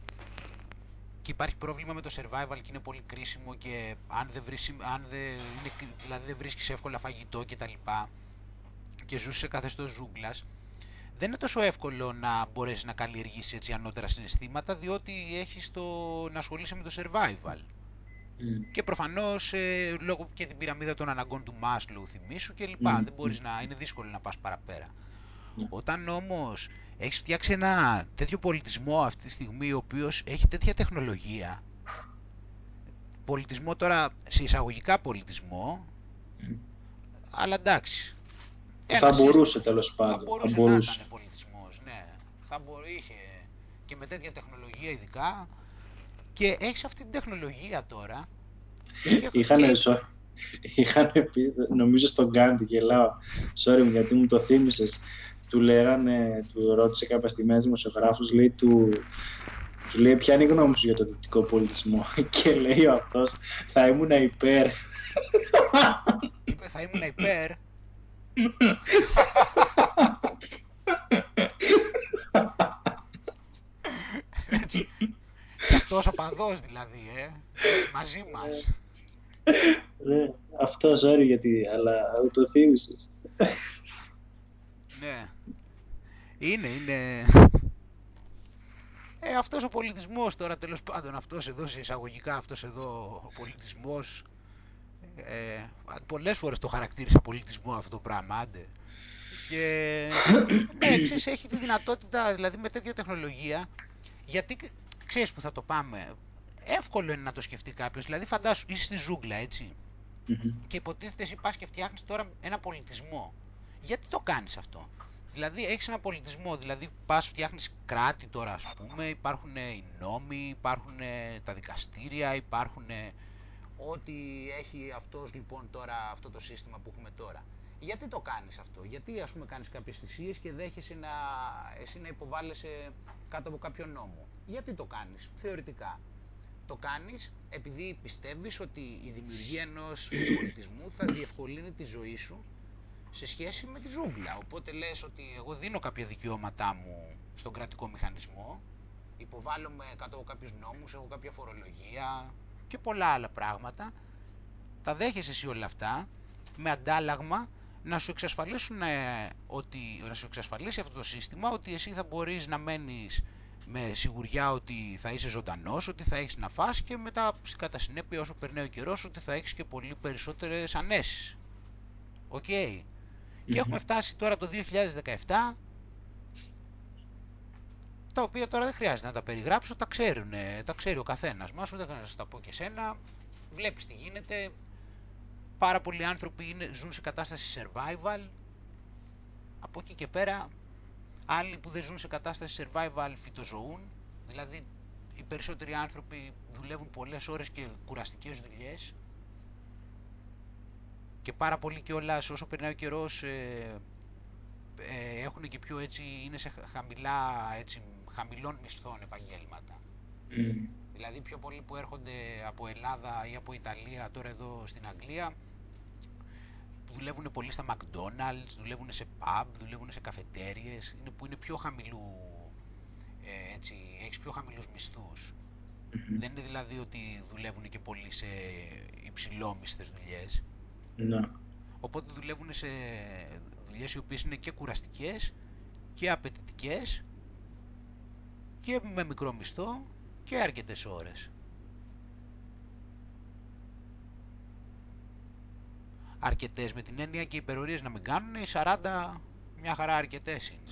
και υπάρχει πρόβλημα με το survival και είναι πολύ κρίσιμο και αν δεν, βρεις, αν δεν, είναι, κρι- δηλαδή δεν βρίσκεις εύκολα φαγητό και τα λοιπά και ζεις σε καθεστώς ζούγκλας, δεν είναι τόσο εύκολο να μπορέσεις να καλλιεργήσεις έτσι ανώτερα συναισθήματα διότι έχεις το να ασχολείσαι με το survival. Μμ. Και προφανώς ε, λόγω και την πυραμίδα των αναγκών του Μάσλου θυμίσου και λοιπά. Μμμ, Δεν μπορείς μμμ. να, είναι δύσκολο να πας παραπέρα. Ναι. Όταν όμως έχεις φτιάξει ένα τέτοιο πολιτισμό αυτή τη στιγμή ο οποίος έχει τέτοια τεχνολογία πολιτισμό τώρα σε εισαγωγικά πολιτισμό Μμ. αλλά εντάξει Θα Ένας μπορούσε σύστημα. τέλος θα πάντων. μπορούσε, Θα μπορούσε. να ήταν πολιτισμός ναι θα μπορεί, είχε και με τέτοια τεχνολογία ειδικά και έχεις αυτή την τεχνολογία τώρα. Και, Είχανε, και- sorry, είχαν πει, νομίζω στον Γκάντι, γελάω, sorry μου, γιατί μου το θύμισες, του λέγανε, του ρώτησε κάποια στιγμή ένας δημοσιογράφος, λέει του, του λέει ποια είναι η γνώμη σου για το δυτικό πολιτισμό; Και λέει ο αυτός θα ήμουν υπέρ είπε θα ήμουν υπέρ Έτσι. Και αυτός ο παδός δηλαδή, ε. Έτσι, μαζί μας. ναι, αυτό sorry γιατί αλλά μου το θύμισες Ναι. Είναι, είναι... Ε, αυτός ο πολιτισμός τώρα τέλος πάντων, αυτός εδώ σε εισαγωγικά, αυτός εδώ ο πολιτισμός ε, πολλές φορές το χαρακτήρισα πολιτισμό αυτό το πράγμα, άντε. Και ναι, ξέρεις, έχει τη δυνατότητα, δηλαδή με τέτοια τεχνολογία, γιατί ξέρεις που θα το πάμε, εύκολο είναι να το σκεφτεί κάποιος, δηλαδή φαντάσου, είσαι στη ζούγκλα, έτσι, Μμμ. και υποτίθεται εσύ πας και φτιάχνεις τώρα ένα πολιτισμό. Γιατί το κάνεις αυτό; Δηλαδή έχεις ένα πολιτισμό, δηλαδή πας φτιάχνεις κράτη τώρα ας πούμε, υπάρχουν οι νόμοι, υπάρχουν τα δικαστήρια, υπάρχουν ό,τι έχει αυτός λοιπόν τώρα, αυτό το σύστημα που έχουμε τώρα. Γιατί το κάνεις αυτό, γιατί ας πούμε κάνεις κάποιες θυσίες και δέχεσαι να, εσύ να υποβάλλεσαι κάτω από κάποιο νόμο; Γιατί το κάνεις, θεωρητικά; Το κάνεις επειδή πιστεύεις ότι η δημιουργία ενός πολιτισμού θα διευκολύνει τη ζωή σου σε σχέση με τη ζούγκλα. Οπότε λες ότι εγώ δίνω κάποια δικαιώματά μου στον κρατικό μηχανισμό, υποβάλλομαι κάτω από κάποιους νόμους, έχω κάποια φορολογία και πολλά άλλα πράγματα. Τα δέχεσαι εσύ όλα αυτά με αντάλλαγμα να σου εξασφαλίσουν ε, ότι, να σου εξασφαλίσει αυτό το σύστημα ότι εσύ θα μπορείς να μένεις με σιγουριά ότι θα είσαι ζωντανός, ότι θα έχεις να φας και μετά κατά συνέπεια όσο περνάει ο καιρός ότι θα έχεις και πολύ περισσότερες ανέσεις. Οκ. Και έχουμε φτάσει τώρα το 2017 τα οποία τώρα δεν χρειάζεται να τα περιγράψω, τα ξέρουν, τα ξέρει ο καθένας μας, ούτε να στα πω και σένα. Βλέπεις τι γίνεται, πάρα πολλοί άνθρωποι είναι, ζουν σε κατάσταση survival, από εκεί και πέρα άλλοι που δεν ζουν σε κατάσταση survival φυτοζωούν, δηλαδή οι περισσότεροι άνθρωποι δουλεύουν πολλές ώρες και κουραστικές δουλειές και πάρα πολλοί κιόλας όσο περνάει ο καιρός ε, ε, έχουν και πιο έτσι, είναι σε χαμηλά, έτσι, χαμηλών μισθών επαγγέλματα. Μμ. Δηλαδή πιο πολλοί που έρχονται από Ελλάδα ή από Ιταλία τώρα εδώ στην Αγγλία δουλεύουν πολύ στα McDonald's, δουλεύουν σε pub, δουλεύουν σε καφετέριες, είναι, που είναι πιο χαμηλού, ε, έτσι, έχεις πιο χαμηλούς μισθούς. Μμμ. Δεν είναι δηλαδή ότι δουλεύουν και πολύ σε υψηλόμισθες δουλειές. Ναι. Οπότε δουλεύουν σε δουλειές οι οποίες είναι και κουραστικές και απαιτητικές και με μικρό μισθό και αρκετές ώρες. Αρκετές με την έννοια και οι υπερορίες να μην κάνουν, οι 40 μια χαρά αρκετές είναι.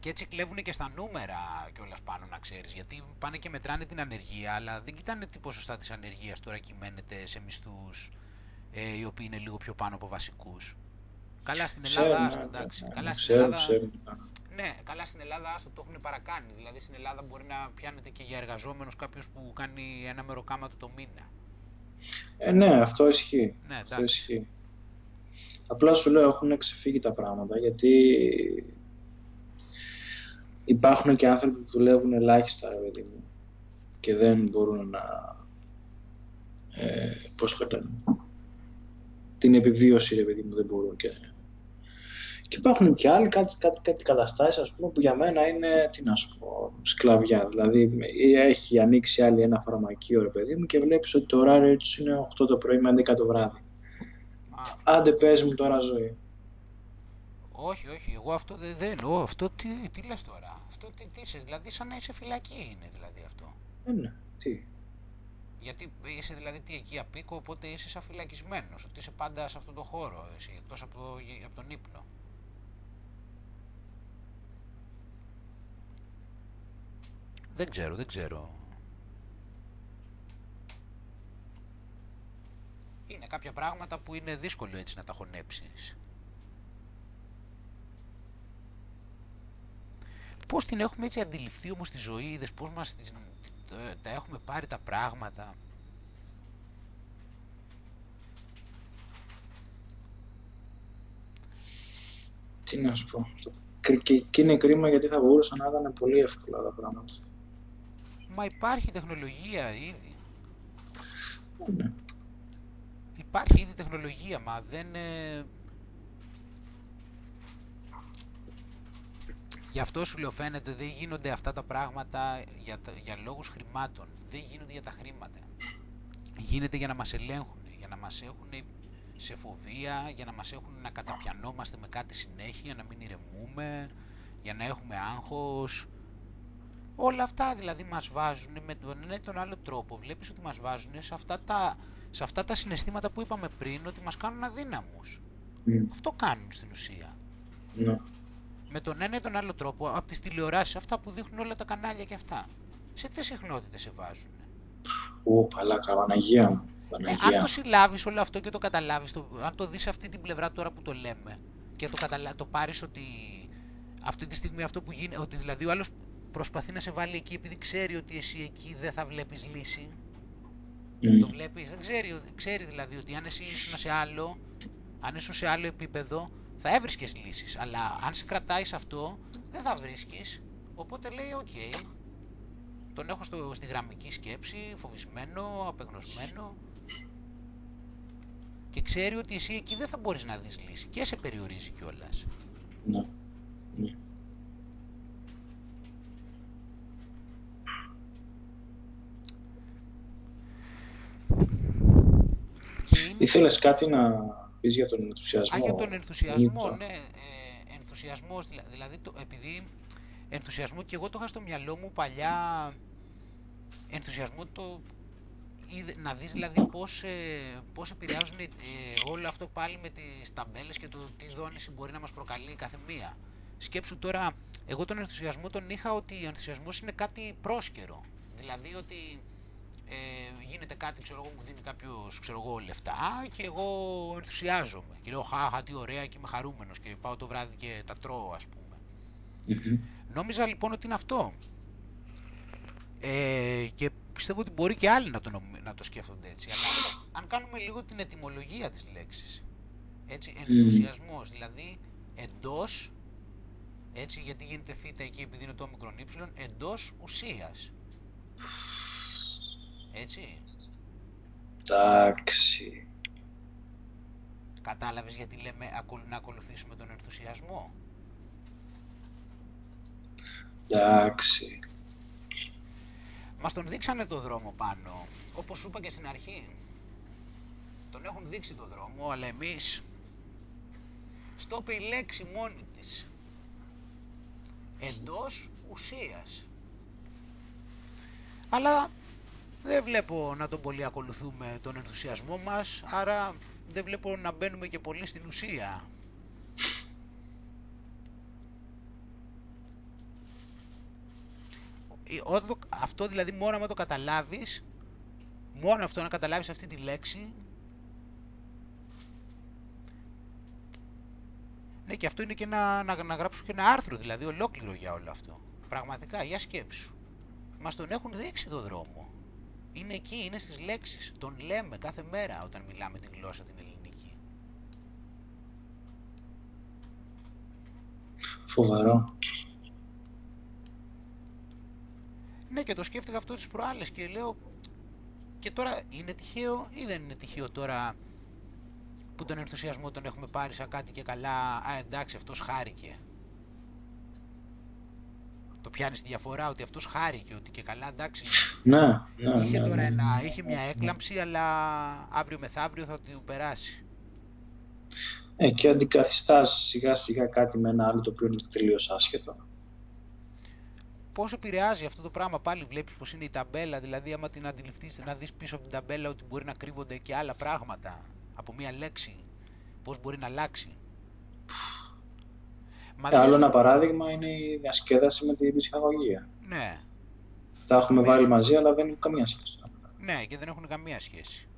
Και έτσι κλέβουν και στα νούμερα κιόλας πάνω να ξέρεις, γιατί πάνε και μετράνε την ανεργία, αλλά δεν κοιτάνε τι ποσοστά της ανεργίας τώρα κυμαίνεται σε μισθούς ε, οι οποίοι είναι λίγο πιο πάνω από βασικούς. Καλά στην Ελλάδα, Ξέρουν, άστο, ναι, εντάξει. ναι, Καλά στην ξέρουν, Ελλάδα, ξέρουν τι κάνουν. Ναι, καλά στην Ελλάδα άστο, το έχουν παρακάνει. Δηλαδή στην Ελλάδα μπορεί να πιάνεται και για εργαζόμενος κάποιος που κάνει ένα μεροκάματο το μήνα. Ε, ναι, αυτό ισχύει. Ναι, αυτό εντάξει. ισχύει. Απλά σου λέω έχουν ξεφύγει τα πράγματα γιατί υπάρχουν και άνθρωποι που δουλεύουν ελάχιστα, ρε παιδί μου, και δεν μπορούν να... Ε, πώς το λένε, την επιβίωση, ρε παιδί μου, δεν μπορούν και... Και υπάρχουν και άλλοι κάτι, κάτι, κάτι καταστάσεις, ας πούμε, που για μένα είναι, τι να σου πω, σκλαβιά. Δηλαδή, έχει ανοίξει άλλη ένα φαρμακείο, ρε παιδί μου, και βλέπεις ότι το ωράριο τους είναι 8 το πρωί με 11 το βράδυ. Μα, Άντε πες μου τώρα ζωή. όχι, όχι, εγώ αυτό δεν, δεν εννοώ. Αυτό τι, τι λες τώρα; Αυτό τι, τι είσαι, δηλαδή σαν να είσαι φυλακή είναι δηλαδή αυτό. Ε, ναι, τι; Γιατί είσαι δηλαδή τι εκεί απίκο, οπότε είσαι σαν φυλακισμένος, ότι είσαι πάντα σε αυτόν τον χώρο, εσύ, εκτός από, το, από τον ύπνο. Δεν ξέρω, δεν ξέρω. Είναι κάποια πράγματα που είναι δύσκολο έτσι να τα χωνέψεις. Πώς την έχουμε έτσι αντιληφθεί όμως τη ζωή, είδες πώς μας τις- τα- τα έχουμε πάρει τα πράγματα; Τι να σου πω. Το- Και, και, και είναι κρίμα γιατί θα μπορούσαν να ήταν πολύ εύκολα τα πράγματα. Μα υπάρχει τεχνολογία ήδη. Ε, Ναι. Υπάρχει ήδη τεχνολογία, μα δεν... ε, Γι' αυτό σου λέω φαίνεται δεν γίνονται αυτά τα πράγματα για, τα- για λόγους χρημάτων. Δεν γίνονται για τα χρήματα. Γίνεται για να μας ελέγχουν, για να μας έχουν σε φοβία, για να μας έχουν να καταπιανόμαστε με κάτι συνέχεια, να μην ηρεμούμε, για να έχουμε άγχος. Όλα αυτά δηλαδή μας βάζουν με τον ένα ή τον άλλο τρόπο. Βλέπεις ότι μας βάζουν σε αυτά τα, σε αυτά τα συναισθήματα που είπαμε πριν, ότι μας κάνουν αδύναμους. Μμ, Αυτό κάνουν στην ουσία. ναι. Με τον ένα ή τον άλλο τρόπο, από τις τηλεοράσεις, αυτά που δείχνουν όλα τα κανάλια και αυτά. Σε τι συχνότητες σε βάζουν. Ω, παλάκα, Παναγία μου. Ε, Παναγία αν το μου. συλλάβεις όλο αυτό και το καταλάβεις, το, αν το δεις αυτή την πλευρά τώρα που το λέμε και το, καταλα... το πάρεις ότι αυτή τη στιγμή αυτό που γίνεται, ότι δηλαδή ο άλλος προσπαθεί να σε βάλει εκεί επειδή ξέρει ότι εσύ εκεί δεν θα βλέπεις λύση. Μμ, Το βλέπεις, δεν ξέρει, ξέρει δηλαδή ότι αν εσύ ήσουν σε άλλο, αν ήσουν σε άλλο επίπεδο, θα έβρισκες λύσεις. Αλλά αν σε κρατάει σε αυτό, δεν θα βρίσκεις. Οπότε λέει, οκ, τον έχω στο, στη γραμμική σκέψη, φοβισμένο, απεγνωσμένο και ξέρει ότι εσύ εκεί δεν θα μπορείς να δεις λύση και σε περιορίζει κιόλας. ναι. ναι. Και είναι... Ήθελες κάτι να πεις για τον ενθουσιασμό; Α, για τον ενθουσιασμό, Νίκο. ναι. Ε, ενθουσιασμός, δηλα- δηλαδή, το, επειδή ενθουσιασμό και εγώ το είχα στο μυαλό μου παλιά, ενθουσιασμό το, είδε- να δεις δηλαδή πώς, ε, πώς επηρεάζουν ε, όλο αυτό πάλι με τις ταμπέλες και το τι δόνηση μπορεί να μας προκαλεί η κάθε μία. Σκέψου τώρα, εγώ τον ενθουσιασμό τον είχα ότι ο ενθουσιασμός είναι κάτι πρόσκαιρο. Δηλαδή ότι ε, γίνεται κάτι, ξέρω εγώ, μου δίνει κάποιος ξέρω εγώ, λεφτά και εγώ ενθουσιάζομαι. Και λέω, χάχα, τι ωραία και είμαι χαρούμενος και πάω το βράδυ και τα τρώω, ας πούμε. Μμμ. Νόμιζα λοιπόν ότι είναι αυτό. Ε, και πιστεύω ότι μπορεί και άλλοι να το, νομι- να το σκέφτονται έτσι. Αλλά αν κάνουμε λίγο την ετυμολογία της λέξης. Έτσι, ενθουσιασμός, δηλαδή εντός, έτσι γιατί γίνεται θήτα εκεί επειδή είναι το όμικρον ύψιλον, εντός ουσίας. Έτσι, Εντάξει. κατάλαβες γιατί λέμε ακολου- να ακολουθήσουμε τον ενθουσιασμό; Εντάξει. Μας τον δείξανε το δρόμο πάνω, όπως σου είπα και στην αρχή. Τον έχουν δείξει το δρόμο, αλλά εμείς στο είπε η λέξη μόνη της. Εντός ουσίας. Αλλά δεν βλέπω να τον πολύ ακολουθούμε τον ενθουσιασμό μας, άρα δεν βλέπω να μπαίνουμε και πολύ στην ουσία. ε, όταν το- αυτό δηλαδή μόνο άμα το καταλάβεις, μόνο αυτό να καταλάβεις αυτή τη λέξη, ναι και αυτό είναι και να, να, να γράψω και ένα άρθρο δηλαδή ολόκληρο για όλο αυτό. Πραγματικά, για σκέψου. Μας τον έχουν δείξει το δρόμο. Είναι εκεί, είναι στις λέξεις. Τον λέμε κάθε μέρα όταν μιλάμε τη γλώσσα την ελληνική. Φοβερό. Ναι και το σκέφτηκα αυτό τις προάλλες και λέω και τώρα είναι τυχαίο ή δεν είναι τυχαίο τώρα που τον ενθουσιασμό τον έχουμε πάρει σαν κάτι και καλά, α εντάξει αυτός χάρηκε. Το πιάνεις τη διαφορά ότι αυτός χάρηκε, ότι και καλά εντάξει Ναι, ναι, είχε ναι, τώρα ναι, ένα, ναι, είχε ναι, μια ναι. έκλαμψη αλλά αύριο μεθαύριο θα του περάσει. Ε, και αντικαθιστάς σιγά σιγά κάτι με ένα άλλο το οποίο είναι τελείως άσχετο. Πώς επηρεάζει αυτό το πράγμα πάλι βλέπεις πως είναι η ταμπέλα, δηλαδή άμα την αντιληφθείς να δεις πίσω από την ταμπέλα ότι μπορεί να κρύβονται και άλλα πράγματα από μια λέξη, πώς μπορεί να αλλάξει; Μα Ε, άλλο δεν ένα σου- παράδειγμα είναι η διασκέδαση με τη ψυχαγωγία. Ναι, Τα έχουμε Αμέσως. βάλει μαζί, αλλά δεν έχουν καμία σχέση. ναι και δεν έχουν καμία σχέση.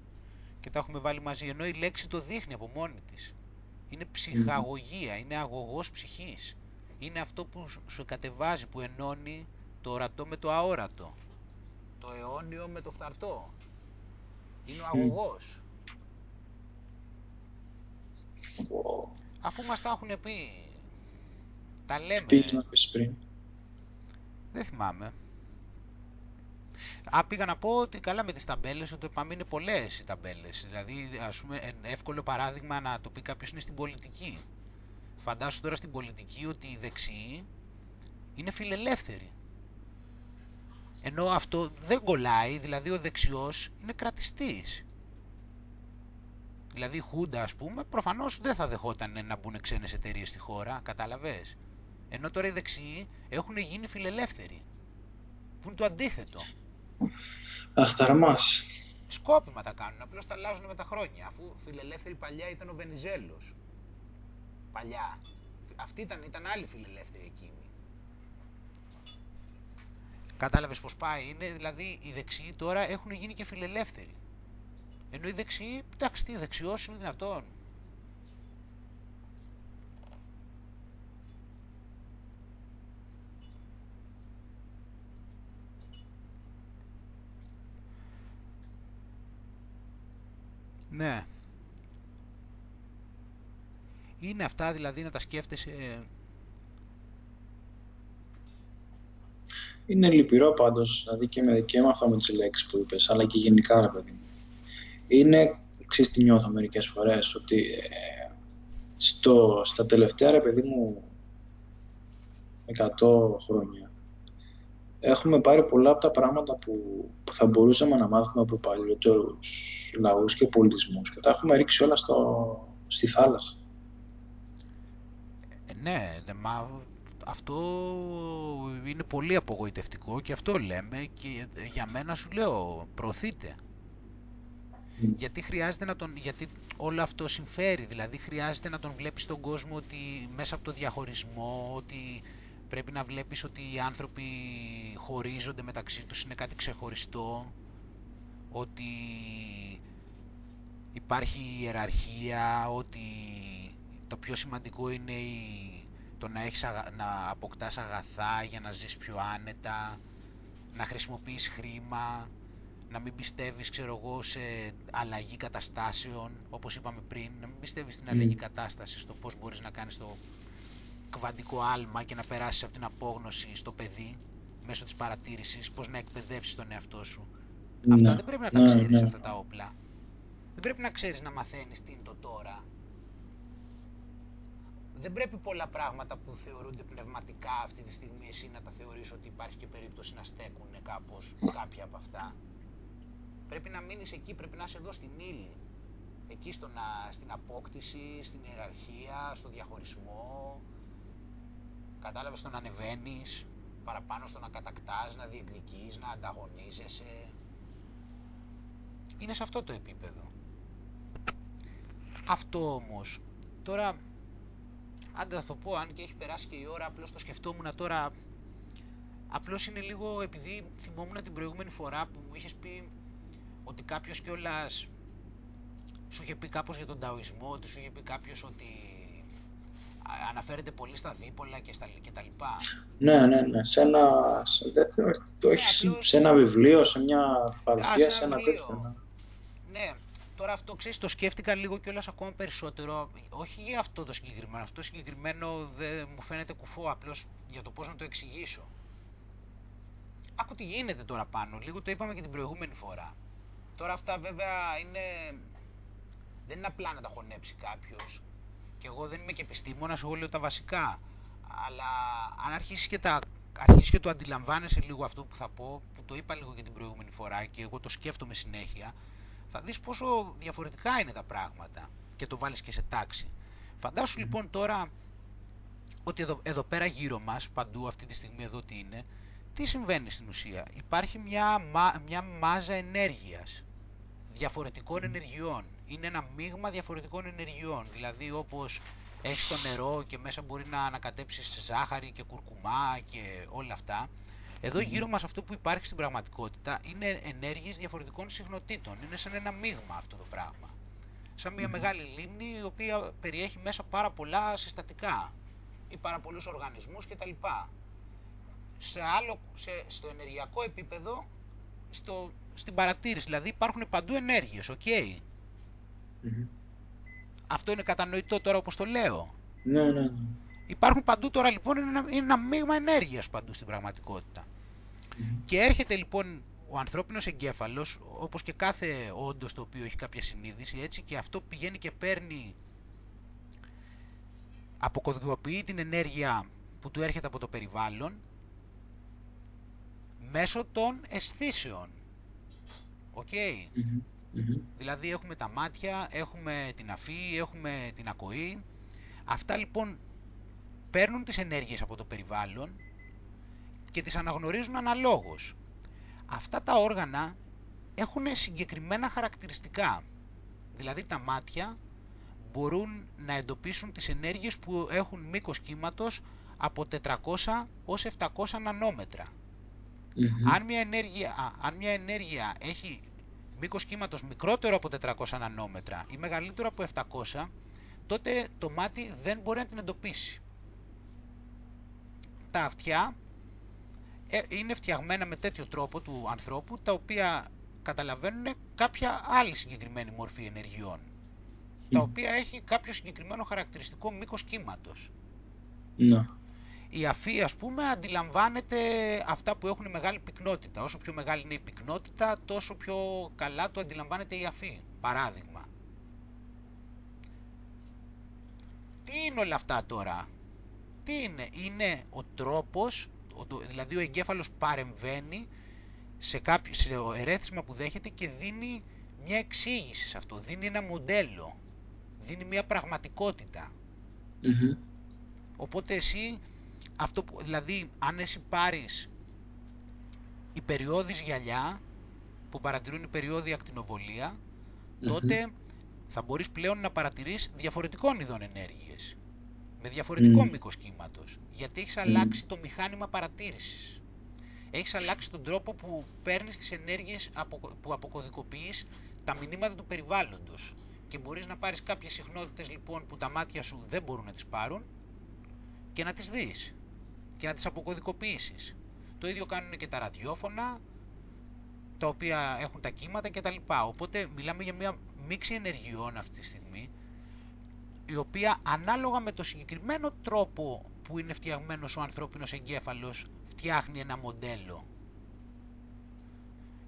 Και τα έχουμε βάλει μαζί, ενώ η λέξη το δείχνει από μόνη της. Είναι ψυχαγωγία, είναι αγωγός ψυχής. Είναι αυτό που σου- σου κατεβάζει, που ενώνει το ορατό με το αόρατο. Το αιώνιο με το φθαρτό. Είναι ο αγωγός. Αφού μας τα έχουν πει, τα λέμε, Πήγες να πεις πριν. δεν θυμάμαι. Α, πήγα να πω ότι καλά με τις ταμπέλες, ότι πάμε είναι πολλές οι ταμπέλες. Δηλαδή, ας πούμε, ένα εύκολο παράδειγμα να το πει κάποιος είναι στην πολιτική. Φαντάσου τώρα στην πολιτική ότι οι δεξιοί είναι φιλελεύθεροι. Ενώ αυτό δεν κολλάει, δηλαδή ο δεξιός είναι κρατιστής. Δηλαδή η Χούντα, ας πούμε, προφανώς δεν θα δεχόταν να μπουν ξένες εταιρείες στη χώρα, κατάλαβες. Ενώ τώρα οι δεξιοί έχουν γίνει φιλελεύθεροι. Που είναι το αντίθετο. Αχταρμάς. Σκόπιμα τα κάνουν, απλώς τα αλλάζουν με τα χρόνια. Αφού φιλελεύθερη παλιά ήταν ο Βενιζέλος. Παλιά. Αυτή ήταν, ήταν άλλη φιλελεύθερη εκείνη. Κατάλαβες πως πάει. Είναι δηλαδή οι δεξιοί τώρα έχουν γίνει και φιλελεύθεροι. Ενώ οι δεξιοί, εντάξει τι δεξιός είναι δυνατόν. Ναι. Είναι αυτά δηλαδή να τα σκέφτεσαι Είναι λυπηρό πάντως, δηλαδή και με, και με αυτό με τις λέξεις που είπες, αλλά και γενικά, ρε παιδί μου. Είναι, ξέρεις τι νιώθω μερικές φορές, ότι ε, στο, στα τελευταία, ρε παιδί μου, 100 χρόνια, έχουμε πάρει πολλά από τα πράγματα που, που θα μπορούσαμε να μάθουμε από παλιότερους λαούς και πολιτισμούς και τα έχουμε ρίξει όλα στο, στη θάλασσα. Ε, ναι, ναι, μα αυτό είναι πολύ απογοητευτικό και αυτό λέμε και ε, για μένα σου λέω προωθείτε. Μμ. Γιατί χρειάζεται να τον, γιατί όλο αυτό συμφέρει, δηλαδή χρειάζεται να τον βλέπεις τον κόσμο ότι μέσα από το διαχωρισμό, ότι πρέπει να βλέπεις ότι οι άνθρωποι χωρίζονται μεταξύ τους, είναι κάτι ξεχωριστό, ότι υπάρχει ιεραρχία, ότι το πιο σημαντικό είναι η, το να, έχεις, αγα- να αποκτάς αγαθά για να ζεις πιο άνετα, να χρησιμοποιείς χρήμα, να μην πιστεύεις, ξέρω εγώ, σε αλλαγή καταστάσεων, όπως είπαμε πριν, να μην πιστεύεις στην αλλαγή Μμ. κατάσταση, στο πώς μπορείς να κάνεις το κβαντικό άλμα και να περάσεις από την απόγνωση στο παιδί, μέσω της παρατήρησης, πώς να εκπαιδεύσεις τον εαυτό σου. Αυτά Ναι, δεν πρέπει να τα ναι, ξέρεις, ναι. αυτά τα όπλα. Δεν πρέπει να ξέρεις να μαθαίνεις τι είναι το τώρα. Δεν πρέπει πολλά πράγματα που θεωρούνται πνευματικά αυτή τη στιγμή εσύ να τα θεωρείς ότι υπάρχει και περίπτωση να στέκουν κάπως κάποια από αυτά. Πρέπει να μείνεις εκεί, πρέπει να είσαι εδώ στην ύλη. Εκεί στο να, στην απόκτηση, στην ιεραρχία, στο διαχωρισμό. Κατάλαβες το να ανεβαίνεις, παραπάνω στο να κατακτάς, να διεκδικείς, να ανταγωνίζεσαι. Είναι σε αυτό το επίπεδο. Αυτό όμως, τώρα, άντε θα το πω, αν και έχει περάσει και η ώρα, απλώς το σκεφτόμουν τώρα, Απλώς είναι λίγο επειδή θυμόμουν την προηγούμενη φορά που μου είχες πει ότι κάποιος κιόλας σου είχε πει κάπως για τον ταοισμό, ότι σου είχε πει κάποιος ότι αναφέρεται πολύ στα δίπολα και, στα, και τα λοιπά. Ναι, ναι, ναι. Σε ένα, σε, δεν θέλω, το Ναι, έχεις απλώς- σε ένα βιβλίο, σε μια Α, σε παρουσίαση, ένα ένα βιβλίο. τέτοιο. ναι. Ναι, τώρα αυτό ξέρεις το σκέφτηκα λίγο κιόλας ακόμα περισσότερο, όχι για αυτό το συγκεκριμένο, αυτό το συγκεκριμένο δεν μου φαίνεται κουφό, απλώς για το πώς να το εξηγήσω. Άκου τι γίνεται τώρα πάνω, λίγο το είπαμε και την προηγούμενη φορά. Τώρα αυτά βέβαια είναι, δεν είναι απλά να τα χωνέψει κάποιος. Και εγώ δεν είμαι και επιστήμονας, εγώ λέω τα βασικά. Αλλά αν αρχίσεις και, τα, αρχίσεις και το αντιλαμβάνεσαι λίγο αυτό που θα πω, που το είπα λίγο και την προηγούμενη φορά και εγώ το σκέφτομαι συνέχεια, θα δεις πόσο διαφορετικά είναι τα πράγματα και το βάλεις και σε τάξη. Φαντάσου λοιπόν τώρα ότι εδώ, εδώ πέρα γύρω μας, παντού αυτή τη στιγμή εδώ τι είναι, τι συμβαίνει στην ουσία; Υπάρχει μια, μα- μια μάζα ενέργειας, διαφορετικών ενεργειών. Είναι ένα μείγμα διαφορετικών ενεργειών. Δηλαδή όπως έχεις το νερό και μέσα μπορεί να ανακατέψεις ζάχαρη και κουρκουμά και όλα αυτά. Εδώ γύρω μας αυτό που υπάρχει στην πραγματικότητα είναι ενέργειες διαφορετικών συχνοτήτων. Είναι σαν ένα μείγμα αυτό το πράγμα. Σαν μια μεγάλη λίμνη η οποία περιέχει μέσα πάρα πολλά συστατικά ή πάρα πολλούς οργανισμούς κτλ. Σε άλλο, σε, στο ενεργειακό επίπεδο, στο, στην παρατήρηση, δηλαδή υπάρχουν παντού ενέργειες, οκ. Μμμ. Αυτό είναι κατανοητό τώρα όπως το λέω. Ναι, ναι, ναι. Υπάρχουν παντού τώρα λοιπόν είναι ένα, είναι ένα μείγμα ενέργειας παντού στην πραγματικότητα. Μμμ. Και έρχεται λοιπόν ο ανθρώπινος εγκέφαλος, όπως και κάθε όντος το οποίο έχει κάποια συνείδηση, έτσι και αυτό πηγαίνει και παίρνει, αποκωδικοποιεί την ενέργεια που του έρχεται από το περιβάλλον μέσω των αισθήσεων. Οκ. Μμμ. Μμμ. Δηλαδή έχουμε τα μάτια, έχουμε την αφή, έχουμε την ακοή. Αυτά λοιπόν παίρνουν τις ενέργειες από το περιβάλλον και τις αναγνωρίζουν αναλόγως. Αυτά τα όργανα έχουν συγκεκριμένα χαρακτηριστικά. Δηλαδή τα μάτια μπορούν να εντοπίσουν τις ενέργειες που έχουν μήκος κύματος από 400 ως 700 νανόμετρα. Μμμ. Αν μια ενέργεια, α, αν μια ενέργεια έχει μήκος κύματος μικρότερο από 400 νανόμετρα ή μεγαλύτερο από 700, τότε το μάτι δεν μπορεί να την εντοπίσει. Τα αυτιά ε, είναι φτιαγμένα με τέτοιο τρόπο του ανθρώπου, τα οποία καταλαβαίνουν κάποια άλλη συγκεκριμένη μορφή ενεργειών, τα οποία έχει κάποιο συγκεκριμένο χαρακτηριστικό μήκος κύματος. Ναι. Η αφή, ας πούμε, αντιλαμβάνεται αυτά που έχουν μεγάλη πυκνότητα. Όσο πιο μεγάλη είναι η πυκνότητα, τόσο πιο καλά το αντιλαμβάνεται η αφή. Παράδειγμα. Τι είναι όλα αυτά τώρα; Τι είναι; Είναι ο τρόπος, ο- το- δηλαδή ο εγκέφαλος παρεμβαίνει σε, κάποιο, σε ερέθισμα που δέχεται και δίνει μια εξήγηση σε αυτό. Δίνει ένα μοντέλο. Δίνει μια πραγματικότητα. Μμμ. Οπότε εσύ, αυτό που, δηλαδή αν εσύ πάρεις υπεριώδης γυαλιά που παρατηρούν υπεριώδη ακτινοβολία, Μμμ. τότε θα μπορείς πλέον να παρατηρείς διαφορετικών ειδών ενέργειες. Με διαφορετικό Μμ. μήκος κύματος. Γιατί έχεις αλλάξει το μηχάνημα παρατήρησης. Έχεις αλλάξει τον τρόπο που παίρνεις τις ενέργειες απο- που αποκωδικοποιείς τα μηνύματα του περιβάλλοντος. Και μπορείς να πάρεις κάποιες συχνότητες λοιπόν που τα μάτια σου δεν μπορούν να τις πάρουν και να τις δεις και να τις αποκωδικοποιήσεις. Το ίδιο κάνουν και τα ραδιόφωνα, τα οποία έχουν τα κύματα και τα λοιπά. Οπότε μιλάμε για μια μίξη ενεργειών αυτή τη στιγμή, η οποία ανάλογα με το συγκεκριμένο τρόπο που είναι φτιαγμένος ο ανθρώπινος εγκέφαλος, φτιάχνει ένα μοντέλο.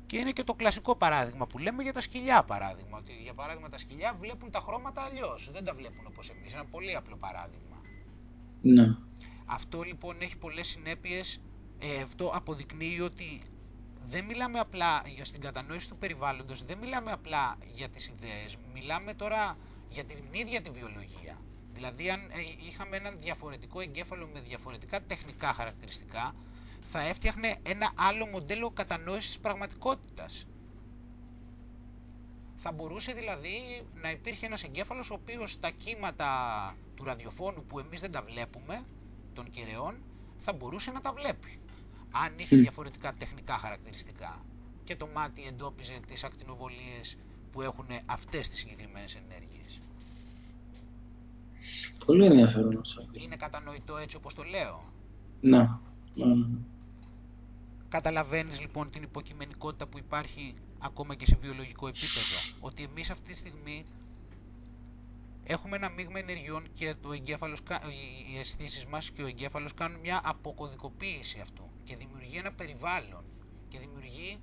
Και είναι και το κλασικό παράδειγμα που λέμε για τα σκυλιά παράδειγμα. Ότι για παράδειγμα τα σκυλιά βλέπουν τα χρώματα αλλιώς, δεν τα βλέπουν όπως εμείς. Ένα πολύ απλό παράδειγμα. Ναι. Αυτό λοιπόν έχει πολλές συνέπειες. Ε, αυτό αποδεικνύει ότι δεν μιλάμε απλά για στην κατανόηση του περιβάλλοντος, δεν μιλάμε απλά για τις ιδέες, μιλάμε τώρα για την ίδια τη βιολογία. Δηλαδή αν ε, είχαμε έναν διαφορετικό εγκέφαλο με διαφορετικά τεχνικά χαρακτηριστικά, θα έφτιαχνε ένα άλλο μοντέλο κατανόησης της πραγματικότητας. Θα μπορούσε δηλαδή να υπήρχε ένας εγκέφαλος ο οποίος τα κύματα του ραδιοφώνου που εμείς δεν τα βλέπουμε, των κεραιών, θα μπορούσε να τα βλέπει. Αν είχε Μμ. διαφορετικά τεχνικά χαρακτηριστικά και το μάτι εντόπιζε τις ακτινοβολίες που έχουν αυτές τις συγκεκριμένες ενέργειες. Πολύ ενδιαφέρον αυτό. Είναι κατανοητό έτσι όπως το λέω; Ναι. ναι, ναι. Καταλαβαίνεις λοιπόν την υποκειμενικότητα που υπάρχει ακόμα και σε βιολογικό επίπεδο. Ότι εμείς αυτή τη στιγμή έχουμε ένα μείγμα ενεργειών και το εγκέφαλος, κα- οι- οι αισθήσεις μας και ο εγκέφαλος κάνουν μια αποκωδικοποίηση αυτού και δημιουργεί ένα περιβάλλον και δημιουργεί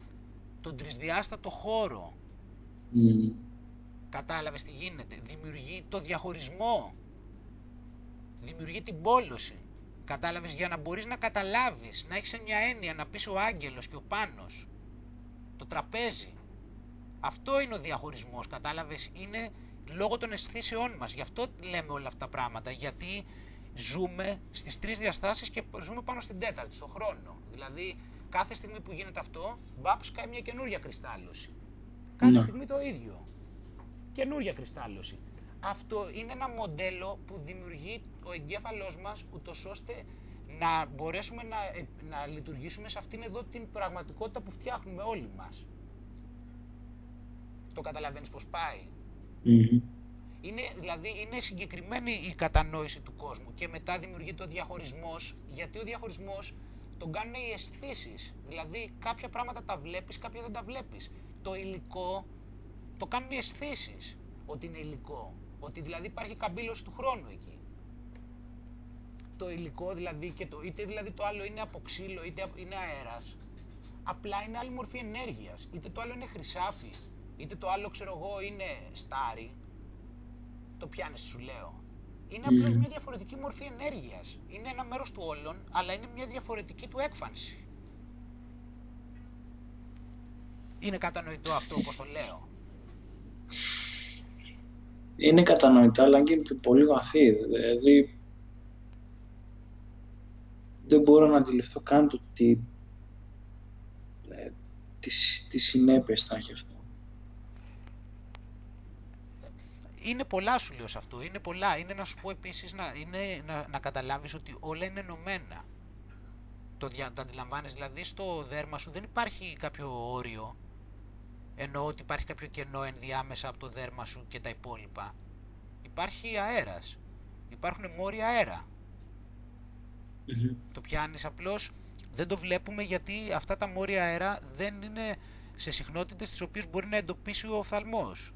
τον τρισδιάστατο χώρο. Μμ. Κατάλαβες τι γίνεται. Δημιουργεί το διαχωρισμό. Δημιουργεί την πόλωση. Κατάλαβες για να μπορείς να καταλάβεις, να έχεις μια έννοια, να πεις ο άγγελος και ο πάνος. Το τραπέζι. Αυτό είναι ο διαχωρισμός, κατάλαβες. Είναι λόγω των αισθήσεών μας. Γι' αυτό λέμε όλα αυτά τα πράγματα. Γιατί ζούμε στις τρεις διαστάσεις και ζούμε πάνω στην τέταρτη, στον χρόνο. Δηλαδή, κάθε στιγμή που γίνεται αυτό, μπαπ, σκάει μια καινούρια κρυστάλλωση. Κάθε Ναι. στιγμή το ίδιο. Καινούρια κρυστάλλωση. Αυτό είναι ένα μοντέλο που δημιουργεί ο εγκέφαλός μας ούτως ώστε να μπορέσουμε να, ε, να λειτουργήσουμε σε αυτήν εδώ την πραγματικότητα που φτιάχνουμε όλοι μας. Το καταλαβαίνεις πώς πάει. Μμμ. Είναι, δηλαδή είναι συγκεκριμένη η κατανόηση του κόσμου και μετά δημιουργείται ο διαχωρισμός γιατί ο διαχωρισμός τον κάνουν οι αισθήσεις. Δηλαδή κάποια πράγματα τα βλέπεις, κάποια δεν τα βλέπεις. Το υλικό το κάνουν οι αισθήσεις ότι είναι υλικό. Ότι δηλαδή υπάρχει καμπύλωση του χρόνου εκεί. Το υλικό δηλαδή και το είτε δηλαδή το άλλο είναι από ξύλο είτε είναι αέρας. Απλά είναι άλλη μορφή ενέργειας. Είτε το άλλο είναι χρυσάφι, είτε το άλλο ξέρω εγώ είναι στάρι. Το πιάνεις σου λέω. Είναι απλώς Μμμ. μια διαφορετική μορφή ενέργειας. Είναι ένα μέρος του όλων, αλλά είναι μια διαφορετική του έκφανση. Είναι κατανοητό αυτό όπως το λέω; Είναι κατανοητά, αλλά και πιο πολύ βαθύ. Δηλαδή, δεν μπορώ να αντιληφθώ καν το τι, ε, τις, τις συνέπειες θα έχει αυτό. Είναι πολλά σου λέω σε αυτό, είναι πολλά. Είναι να σου πω επίσης να, είναι, να, να καταλάβεις ότι όλα είναι ενωμένα. Το, δια, το αντιλαμβάνεις, δηλαδή στο δέρμα σου δεν υπάρχει κάποιο όριο. Εννοώ ότι υπάρχει κάποιο κενό ενδιάμεσα από το δέρμα σου και τα υπόλοιπα. Υπάρχει αέρας. Υπάρχουν μόρια αέρα. Μμμ. Το πιάνεις απλώς, δεν το βλέπουμε γιατί αυτά τα μόρια αέρα δεν είναι σε συχνότητες τις οποίες μπορεί να εντοπίσει ο οφθαλμός.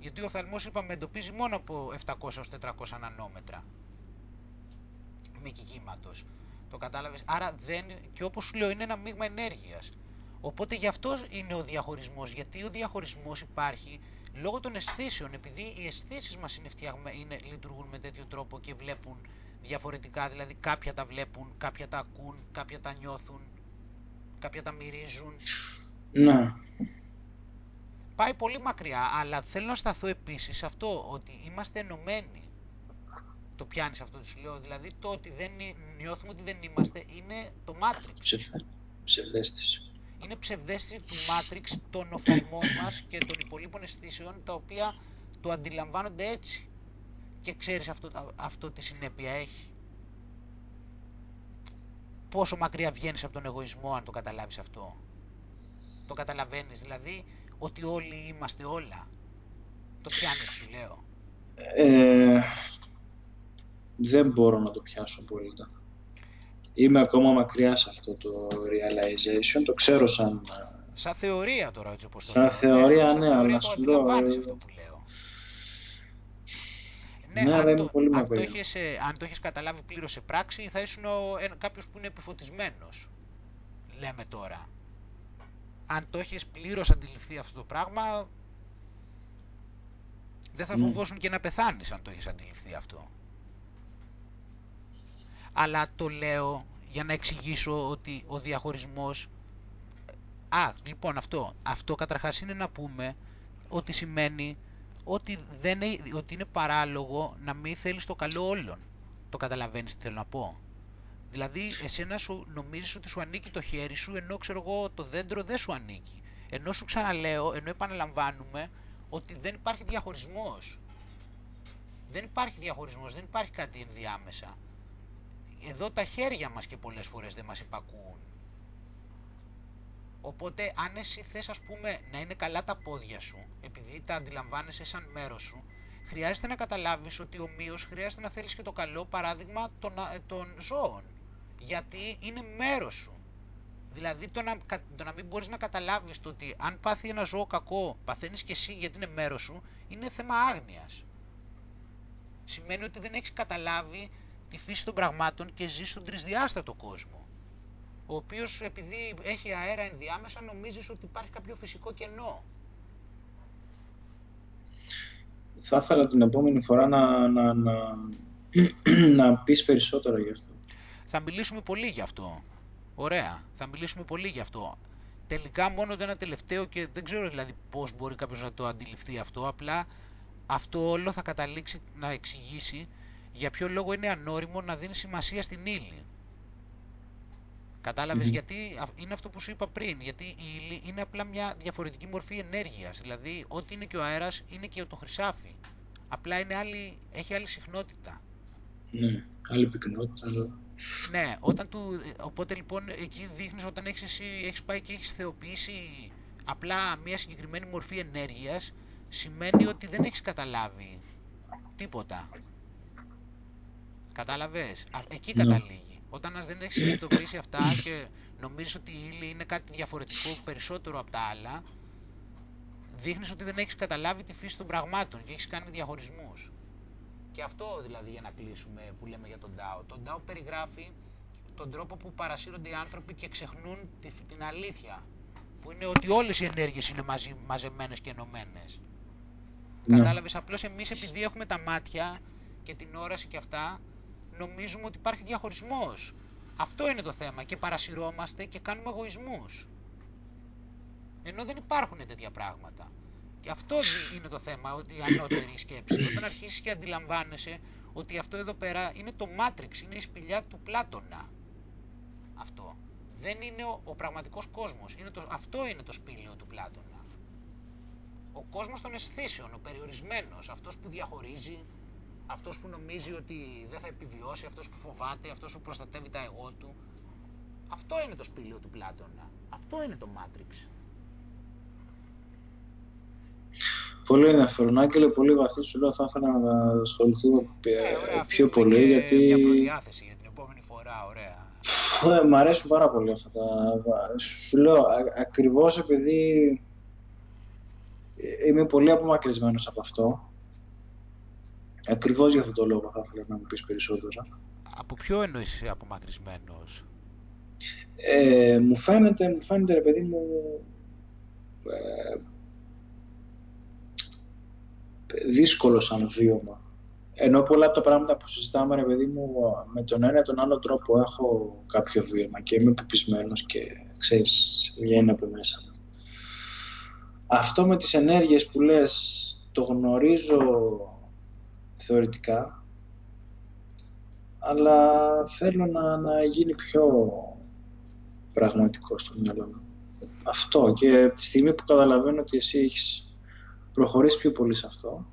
Γιατί ο οφθαλμός είπαμε εντοπίζει μόνο από 700 έως 400 νανόμετρα μήκη κύματος. Το κατάλαβες; Άρα δεν, και όπως σου λέω είναι ένα μείγμα ενέργειας. Οπότε γι' αυτό είναι ο διαχωρισμός. Γιατί ο διαχωρισμός υπάρχει λόγω των αισθήσεων. Επειδή οι αισθήσεις μας είναι φτιαγμέ, είναι, λειτουργούν με τέτοιο τρόπο και βλέπουν διαφορετικά. Δηλαδή κάποια τα βλέπουν, κάποια τα ακούν, κάποια τα νιώθουν, κάποια τα μυρίζουν. Ναι. Πάει πολύ μακριά, αλλά θέλω να σταθώ επίσης σε αυτό, ότι είμαστε ενωμένοι. Το πιάνεις αυτό που σου λέω, δηλαδή το ότι δεν νι- νιώθουμε ότι δεν είμαστε είναι το Matrix. Ψευ- Ψευδέστηση. Είναι ψευδέστηση του Matrix των οφθαλμών μας και των υπολείπων αισθήσεων τα οποία το αντιλαμβάνονται έτσι. Και ξέρεις αυτό, αυτό τι συνέπεια έχει. Πόσο μακριά βγαίνεις από τον εγωισμό αν το καταλάβεις αυτό. Το καταλαβαίνεις δηλαδή ότι όλοι είμαστε όλα. Το πιάνεις σου λέω. Ε, δεν μπορώ να το πιάσω απόλυτα. Είμαι ακόμα μακριά σε αυτό το realization. Το ξέρω σαν... Σαν θεωρία τώρα έτσι όπως το Σαν λέω. θεωρία, σαν ναι, θεωρία αλλά το σου λέω, αντιλαμβάνεις ε, αυτό που λέω. Ναι, Ναι, αλλά αν, είμαι το, πολύ αν, το μακριά. έχεις, ε, αν το έχεις καταλάβει πλήρως σε πράξη θα ήσουν ο, ένα, κάποιος που είναι επιφωτισμένος. Λέμε τώρα. Αν το έχεις πλήρως αντιληφθεί αυτό το πράγμα δεν θα Ναι. φοβόσουν και να πεθάνεις αν το έχεις αντιληφθεί αυτό. Αλλά το λέω για να εξηγήσω ότι ο διαχωρισμός... Α, λοιπόν αυτό. Αυτό καταρχάς είναι να πούμε ότι σημαίνει ότι, δεν, ε- ότι είναι παράλογο να μην θέλεις το καλό όλων. Το καταλαβαίνεις τι θέλω να πω. Δηλαδή, εσένα σου νομίζεις ότι σου ανήκει το χέρι σου, ενώ ξέρω εγώ το δέντρο δεν σου ανήκει. Ενώ σου ξαναλέω, ενώ επαναλαμβάνουμε ότι δεν υπάρχει διαχωρισμός. Δεν υπάρχει διαχωρισμός, δεν υπάρχει κάτι ενδιάμεσα. Εδώ τα χέρια μας και πολλές φορές δεν μας υπακούουν. Οπότε αν εσύ θες ας πούμε να είναι καλά τα πόδια σου, επειδή τα αντιλαμβάνεσαι σαν μέρος σου, χρειάζεται να καταλάβεις ότι ομοίως χρειάζεται να θέλεις και το καλό παράδειγμα των, α- των ζώων. Γιατί είναι μέρος σου. Δηλαδή το να, κα- το να μην μπορείς να καταλάβεις το ότι αν πάθει ένα ζώο κακό, παθαίνεις και εσύ γιατί είναι μέρος σου, είναι θέμα άγνοιας. Σημαίνει ότι δεν έχεις καταλάβει τη φύση των πραγμάτων και ζεις στον τρισδιάστατο κόσμο. Ο οποίος επειδή έχει αέρα ενδιάμεσα νομίζεις ότι υπάρχει κάποιο φυσικό κενό. Θα ήθελα την επόμενη φορά να, να, να, να πεις περισσότερο γι' αυτό. Θα μιλήσουμε πολύ γι' αυτό. Ωραία. Θα μιλήσουμε πολύ γι' αυτό. Τελικά μόνο το ένα τελευταίο και δεν ξέρω δηλαδή πώς μπορεί κάποιος να το αντιληφθεί αυτό. Απλά αυτό όλο θα καταλήξει να εξηγήσει για ποιο λόγο είναι ανώριμο να δίνει σημασία στην ύλη. Κατάλαβες Μμμ. γιατί αυ- είναι αυτό που σου είπα πριν. Γιατί η ύλη είναι απλά μια διαφορετική μορφή ενέργειας. Δηλαδή ό,τι είναι και ο αέρας είναι και το χρυσάφι. Απλά είναι άλλη, έχει άλλη συχνότητα. Ναι, άλλη πυκνότητα. Αλλά- Ναι, όταν του, οπότε λοιπόν εκεί δείχνεις όταν έχεις, εσύ, έχεις πάει και έχεις θεοποιήσει απλά μια συγκεκριμένη μορφή ενέργειας σημαίνει ότι δεν έχεις καταλάβει τίποτα. Κατάλαβες, Α, εκεί Ναι. καταλήγει. Όταν δεν έχεις συνειδητοποιήσει αυτά και νομίζεις ότι η ύλη είναι κάτι διαφορετικό περισσότερο από τα άλλα δείχνεις ότι δεν έχεις καταλάβει τη φύση των πραγμάτων και έχεις κάνει διαχωρισμούς. Και αυτό δηλαδή για να κλείσουμε που λέμε για τον Τάο. Τον Τάο περιγράφει τον τρόπο που παρασύρονται οι άνθρωποι και ξεχνούν τη, την αλήθεια. Που είναι ότι όλες οι ενέργειες είναι μαζί, μαζεμένες και ενωμένες. Ναι. Κατάλαβες, απλώς εμείς επειδή έχουμε τα μάτια και την όραση και αυτά, νομίζουμε ότι υπάρχει διαχωρισμός. Αυτό είναι το θέμα και παρασυρώμαστε και κάνουμε εγωισμούς. Ενώ δεν υπάρχουν τέτοια πράγματα. Και αυτό δι- είναι το θέμα, ότι η ανώτερη σκέψη. Όταν αρχίσεις και αντιλαμβάνεσαι ότι αυτό εδώ πέρα είναι το Matrix, είναι η σπηλιά του Πλάτωνα. Αυτό. Δεν είναι ο, ο πραγματικός κόσμος. Είναι το, αυτό είναι το σπήλαιο του Πλάτωνα. Ο κόσμος των αισθήσεων, ο περιορισμένος, αυτός που διαχωρίζει, αυτός που νομίζει ότι δεν θα επιβιώσει, αυτός που φοβάται, αυτός που προστατεύει τα εγώ του. Αυτό είναι το σπήλαιο του Πλάτωνα. Αυτό είναι το Matrix. Πολύ ενδιαφέρον. Άγγελε, πολύ βαθύς σου λέω. Θα ήθελα να ασχοληθούμε ε, Ναι, ωραία, πιο αφήνουμε πολύ και γιατί μια προδιάθεση για την επόμενη φορά, ωραία. ε, μ' αρέσουν πάρα πολύ αυτά τα. Σου λέω α- ακριβώς επειδή είμαι πολύ απομακρυσμένος από αυτό. Ακριβώς για αυτό το λόγο θα ήθελα να μου πεις περισσότερα. Από ποιο εννοείς είσαι απομακρυσμένος; Ε, μου φαίνεται, μου φαίνεται ρε παιδί μου ε, δύσκολο σαν βίωμα. Ενώ πολλά από τα πράγματα που συζητάμε, ρε παιδί μου, με τον ένα ή τον άλλο τρόπο έχω κάποιο βίωμα και είμαι πεπισμένος και ξέρεις, βγαίνει από μέσα μου. Αυτό με τις ενέργειες που λες, το γνωρίζω θεωρητικά, αλλά θέλω να, να γίνει πιο πραγματικό στο μυαλό μου. Αυτό και από τη στιγμή που καταλαβαίνω ότι εσύ έχεις προχωρήσει πιο πολύ σε αυτό,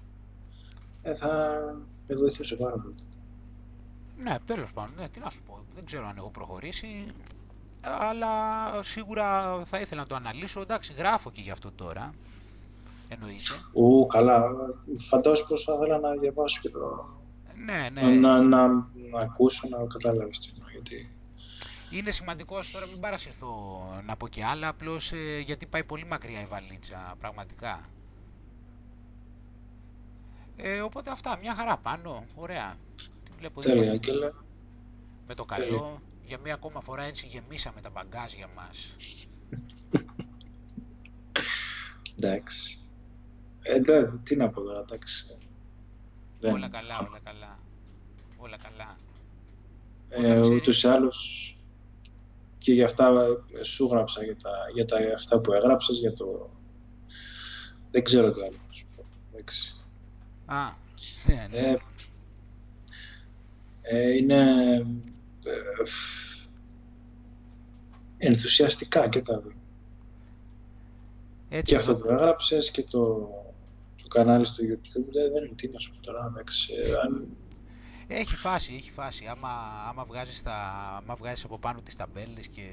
ε, θα με βοηθούσε πάρα πολύ. Ναι, τέλος πάντων, ναι, τι να σου πω. Δεν ξέρω αν έχω προχωρήσει, αλλά σίγουρα θα ήθελα να το αναλύσω. Εντάξει, γράφω και γι' αυτό τώρα. Εννοείται. Ου, καλά. Φαντάζομαι πως θα ήθελα να διαβάσω και το... Ναι, ναι. Να, να, να, να ακούσω, να καταλάβεις τι εννοώ, γιατί... Είναι σημαντικό τώρα μην παρασυρθώ να πω και άλλα, απλώς ε, γιατί πάει πολύ μακριά η βαλίτσα, πραγματικά. Ε, οπότε αυτά, μια χαρά πάνω, ωραία. Τι βλέπω εδώ Τέλεια, μας Άγγελε. με το Τέλεια. καλό. Για μια ακόμα φορά έτσι γεμίσαμε τα μπαγκάζια μας. Εντάξει. Ε, δε- τι να πω τώρα, εντάξει. Δεν- Όλα καλά, όλα καλά. Όλα καλά. Ε, Όταν ξέρεις- ούτως ή άλλως και για αυτά ε, σου γράψα, για τα, για τα αυτά που έγραψες, για το... Δεν ξέρω τι άλλο να σου πω. Εντάξει. Α, ναι, ναι. Ε, ε, είναι ε, ενθουσιαστικά και τα δύο. Έτσι, Και αυτό εδώ- που έγραψες και το, το κανάλι στο YouTube δεν, δεν είναι τι να σου πω τώρα. Εντάξει, ε, αν, Έχει φάση, έχει φάση. Άμα, άμα, βγάζεις τα, άμα βγάζεις από πάνω τις ταμπέλες και...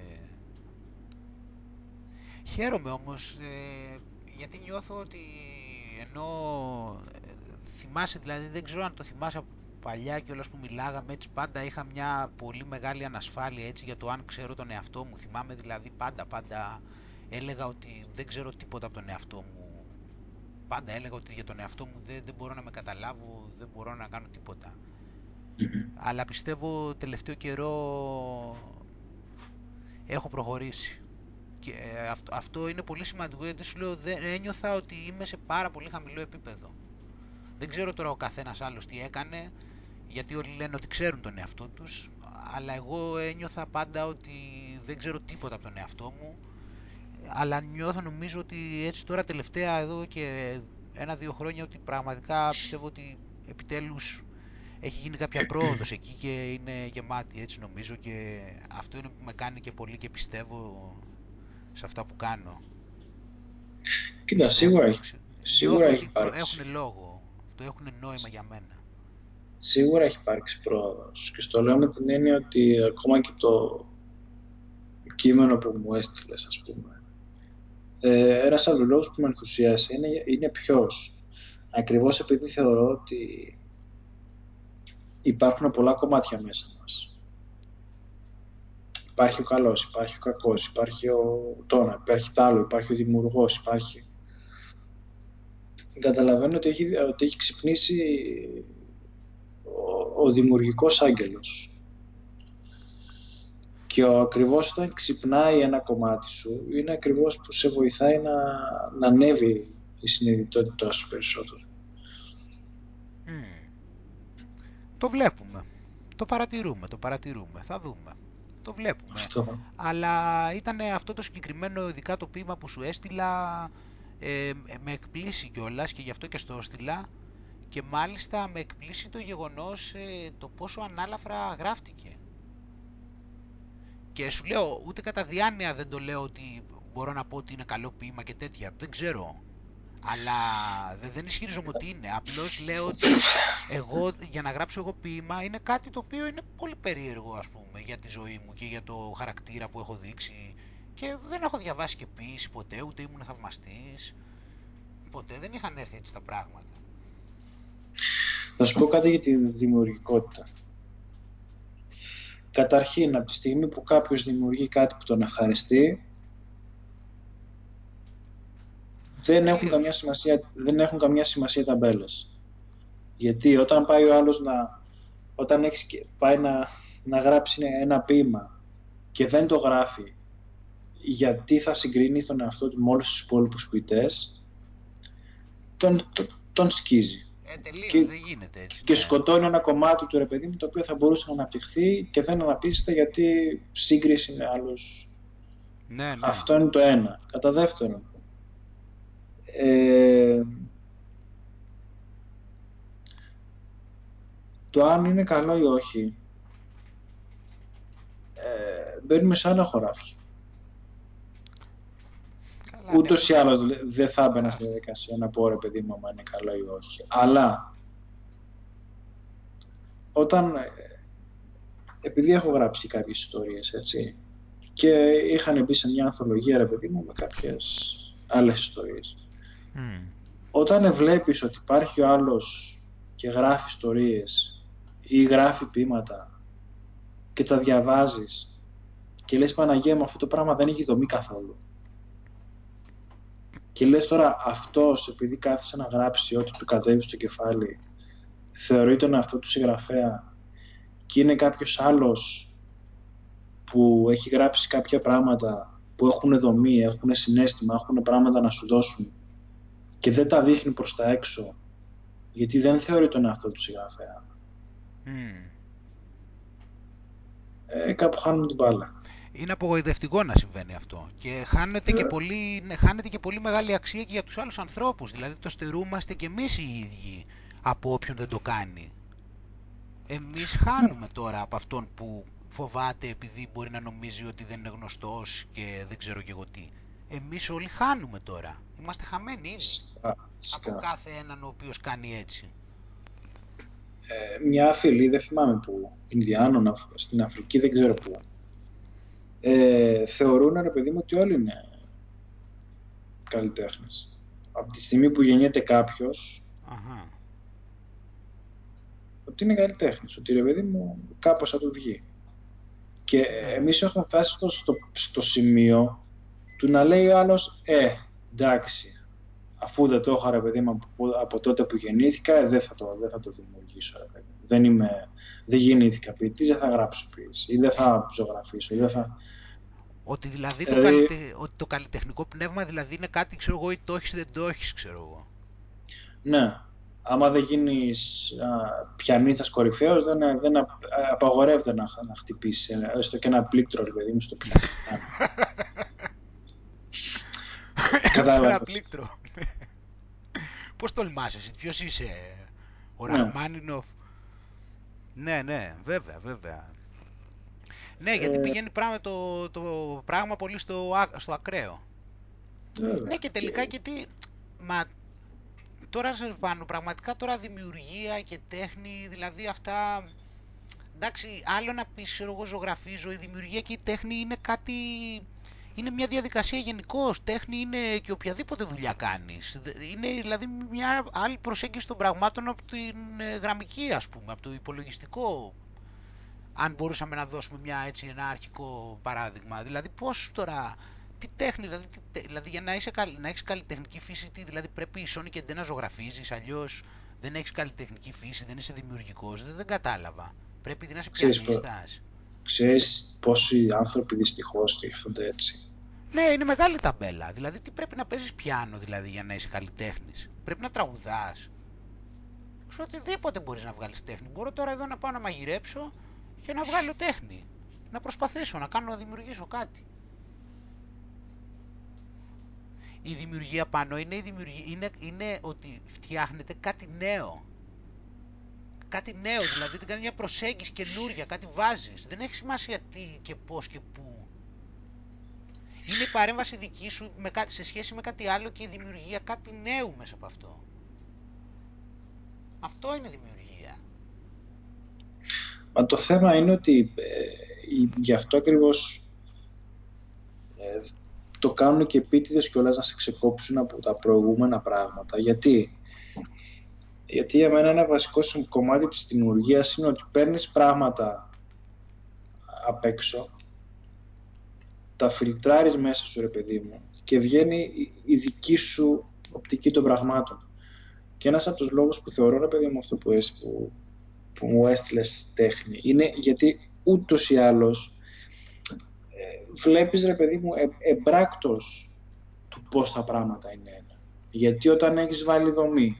Χαίρομαι όμως, ε, γιατί νιώθω ότι ενώ ε, θυμάσαι, δηλαδή δεν ξέρω αν το θυμάσαι από παλιά και όλας που μιλάγαμε έτσι πάντα είχα μια πολύ μεγάλη ανασφάλεια έτσι για το αν ξέρω τον εαυτό μου. Θυμάμαι δηλαδή πάντα πάντα έλεγα ότι δεν ξέρω τίποτα από τον εαυτό μου. Πάντα έλεγα ότι για τον εαυτό μου δεν, δεν μπορώ να με καταλάβω, δεν μπορώ να κάνω τίποτα. Μμμ. Αλλά πιστεύω τελευταίο καιρό έχω προχωρήσει. Και ε, αυτό, αυτό είναι πολύ σημαντικό γιατί σου λέω δεν ένιωθα ότι είμαι σε πάρα πολύ χαμηλό επίπεδο. Δεν ξέρω τώρα ο καθένας άλλος τι έκανε, γιατί όλοι λένε ότι ξέρουν τον εαυτό τους, αλλά εγώ ένιωθα πάντα ότι δεν ξέρω τίποτα από τον εαυτό μου, αλλά νιώθω νομίζω ότι έτσι τώρα τελευταία εδώ και ένα-δύο χρόνια ότι πραγματικά πιστεύω ότι επιτέλους έχει γίνει κάποια πρόοδος εκεί και είναι γεμάτη έτσι νομίζω και αυτό είναι που με κάνει και πολύ και πιστεύω σε αυτά που κάνω. Κοίτα, σίγουρα Πιστεύω, έχει, ξε- σίγουρα νιώθω έχει ότι προ- έχουν υπάρξει. λόγο, αυτό έχουν νόημα για μένα. Σίγουρα έχει υπάρξει πρόοδος. Και στο λέω με την έννοια ότι ακόμα και το κείμενο που μου έστειλες, ας πούμε, ε, ένας από τους λόγους που με ενθουσίασε είναι, είναι ποιος. Ακριβώς επειδή θεωρώ ότι υπάρχουν πολλά κομμάτια μέσα μας. Υπάρχει ο καλός, υπάρχει ο κακός, υπάρχει ο τόνα, υπάρχει τ' άλλο, υπάρχει ο δημιουργός, υπάρχει... Καταλαβαίνω ότι έχει, ότι έχει ξυπνήσει ο, ο δημιουργικός άγγελος. Και ο, ακριβώς όταν ξυπνάει ένα κομμάτι σου, είναι ακριβώς που σε βοηθάει να, να ανέβει η συνειδητότητά σου περισσότερο. Μμμ. Το βλέπουμε, το παρατηρούμε, το παρατηρούμε, θα δούμε. Το βλέπουμε. Αυτό. Αλλά ήταν αυτό το συγκεκριμένο ειδικά το ποίημα που σου έστειλα ε, με εκπλήσει κιόλας και γι' αυτό και στο έστειλα και μάλιστα με εκπλήσει το γεγονός ε, το πόσο ανάλαφρα γράφτηκε. Και σου λέω, ούτε κατά διάνοια δεν το λέω ότι μπορώ να πω ότι είναι καλό ποίημα και τέτοια. Δεν ξέρω. Αλλά δε- δεν ισχυρίζομαι ότι είναι. Απλώς λέω ότι εγώ για να γράψω εγώ ποίημα είναι κάτι το οποίο είναι πολύ περίεργο ας πούμε για τη ζωή μου και για το χαρακτήρα που έχω δείξει και δεν έχω διαβάσει και ποίηση ποτέ, ούτε ήμουν θαυμαστής. Ποτέ δεν είχαν έρθει έτσι τα πράγματα. Να σου πω κάτι για τη δημιουργικότητα. Καταρχήν, από τη στιγμή που κάποιος δημιουργεί κάτι που τον ευχαριστεί, δεν έχουν, Τελείως. καμιά σημασία, δεν έχουν καμιά σημασία ταμπέλες. Γιατί όταν πάει ο άλλος να, όταν έχεις, και- πάει να, να γράψει ένα ποίημα και δεν το γράφει γιατί θα συγκρίνει τον εαυτό του με όλους τους υπόλοιπους ποιητές, τον, τον, τον σκίζει. Ε, τελείως, Και- δεν γίνεται έτσι. Και ναι. σκοτώνει ένα κομμάτι του ρε παιδί μου το οποίο θα μπορούσε να αναπτυχθεί και δεν αναπτύσσεται γιατί σύγκριση με άλλους Ναι, ναι. Αυτό είναι το ένα. Κατά δεύτερον, ε, το αν είναι καλό ή όχι, ε, μπαίνουμε σε άλλα χωράφια. Καλά, Ούτως ή ναι, άλλως δε- δεν θα έμπαινα στη Αυτό. διαδικασία να πω ρε παιδί μου αν είναι καλό ή όχι. Αλλά όταν, ε, επειδή έχω γράψει και κάποιες ιστορίες, έτσι, και είχαν μπει σε μια ανθολογία ρε παιδί μου με κάποιες άλλες ιστορίες. Μμ. όταν βλέπεις ότι υπάρχει ο άλλος και γράφει ιστορίες ή γράφει ποίηματα και τα διαβάζεις και λες Παναγία μου αυτό το πράγμα δεν έχει δομή καθόλου και λες τώρα αυτός επειδή κάθισε να γράψει ό,τι του κατέβει στο κεφάλι θεωρεί τον αυτό του συγγραφέα και είναι κάποιος άλλος που έχει γράψει κάποια πράγματα που έχουν δομή, έχουν συνέστημα, έχουν πράγματα να σου δώσουν και δεν τα δείχνει προς τα έξω γιατί δεν θεωρεί τον εαυτό του συγγραφέα. Μμ. Ε, κάπου χάνουμε την μπάλα. Είναι απογοητευτικό να συμβαίνει αυτό και χάνεται και, Ε. πολύ, ναι, χάνεται και πολύ μεγάλη αξία και για τους άλλους ανθρώπους. Δηλαδή το στερούμαστε και εμείς οι ίδιοι από όποιον δεν το κάνει. Εμείς χάνουμε τώρα από αυτόν που φοβάται επειδή μπορεί να νομίζει ότι δεν είναι γνωστός και δεν ξέρω και εγώ τι. Εμείς όλοι χάνουμε τώρα. Είμαστε χαμένοι ήδη Φυσικά, από φυσικά. κάθε έναν ο οποίος κάνει έτσι. Ε, μια φίλη, δεν θυμάμαι που, Ινδιάνων, Αφ- στην Αφρική, δεν ξέρω πού, ε, θεωρούν, ρε παιδί μου, ότι όλοι είναι καλλιτέχνες. Από τη στιγμή που γεννιέται κάποιος, Αχα. ότι είναι καλλιτέχνης. Ότι ρε παιδί μου, κάπως θα του βγει. Και εμείς έχουμε φτάσει στο, στο, στο σημείο του να λέει ο άλλος, Ε, εντάξει, αφού δεν το έχω ρε παιδί μου από, από τότε που γεννήθηκα, ε, δεν, θα το, δεν θα το δημιουργήσω. Ρε, παιδί. Δεν, είμαι, δεν γεννήθηκα ποιητής, δεν θα γράψω ποιήση ή δεν θα ζωγραφίσω. Ή δεν θα... Ότι δηλαδή, Το, Δηλαδή- καλλιτε... ότι το καλλιτεχνικό πνεύμα δηλαδή είναι κάτι, ξέρω εγώ, ή το έχεις ή δεν το έχεις, ξέρω εγώ. Ναι. Άμα δεν γίνεις πιανίστας κορυφαίος, δεν, δεν α- απαγορεύεται να, να χτυπήσεις ε, έστω και ένα πλήκτρο, ρε παιδί μου, στο πιάνο. Ένα Κατάλαβες. πλήκτρο. Πώς τολμάς εσύ, ποιος είσαι, ο Ναι. Ραχμάνινοφ; Ναι, ναι, βέβαια, βέβαια. Ναι, γιατί Ε, πηγαίνει πράγμα, το, το πράγμα πολύ στο, α- στο ακραίο. Βέβαια. Ναι και τελικά και τι, μα τώρα σε πάνω, πραγματικά τώρα δημιουργία και τέχνη, δηλαδή αυτά, εντάξει, άλλο να πεις, ξέρω εγώ, ζωγραφίζω, η δημιουργία και η τέχνη είναι κάτι, είναι μια διαδικασία γενικώς. Τέχνη είναι και οποιαδήποτε δουλειά κάνεις. Δε- Είναι δηλαδή μια άλλη προσέγγιση των πραγμάτων από την ε, γραμμική, ας πούμε, από το υπολογιστικό. Αν μπορούσαμε να δώσουμε μια, έτσι, ένα αρχικό παράδειγμα. Δηλαδή πώς τώρα, τι τέχνη, δηλαδή, τι τε- δηλαδή για να, είσαι, καλ- να έχεις καλλιτεχνική φύση, τι, δηλαδή πρέπει η Sony και να ζωγραφίζεις, αλλιώς δεν έχεις καλλιτεχνική φύση, δεν είσαι δημιουργικός, δεν, δεν κατάλαβα. Πρέπει να είσαι Ξέρεις πώς- πιανίστας. Ξέρεις πόσοι άνθρωποι δυστυχώς σκέφτονται έτσι. Ναι, είναι μεγάλη ταμπέλα. Δηλαδή, τι πρέπει να παίζεις πιάνο δηλαδή, για να είσαι καλλιτέχνης; Πρέπει να τραγουδάς. Σε οτιδήποτε μπορείς να βγάλεις τέχνη. Μπορώ τώρα εδώ να πάω να μαγειρέψω και να βγάλω τέχνη. Να προσπαθήσω, να κάνω, να δημιουργήσω κάτι. Η δημιουργία πάνω είναι, η δημιουργία, είναι, είναι ότι φτιάχνεται κάτι νέο. Κάτι νέο, δηλαδή δεν κάνει μια προσέγγιση καινούρια, κάτι βάζεις. Δεν έχει σημασία τι και πώς και πού. Είναι η παρέμβαση δική σου με κάτι, σε σχέση με κάτι άλλο και η δημιουργία κάτι νέου μέσα από αυτό. Αυτό είναι δημιουργία. Μα το θέμα είναι ότι ε, η- γι' αυτό ακριβώς ε, το κάνουν και επίτηδες κιόλας να σε ξεκόψουν από τα προηγούμενα πράγματα. Γιατί, Γιατί για μένα ένα βασικό σου κομμάτι της δημιουργίας είναι ότι παίρνεις πράγματα απ' έξω, τα φιλτράρεις μέσα σου ρε παιδί μου και βγαίνει η- η δική σου οπτική των πραγμάτων. Και ένας από τους λόγους που θεωρώ ρε παιδί μου αυτό που, έσ- που, που μου έστειλες τέχνη είναι γιατί ούτως ή άλλως ε, βλέπεις ρε παιδί μου ε, εμπράκτος του πώς τα πράγματα είναι ένα. Γιατί όταν έχεις βάλει δομή,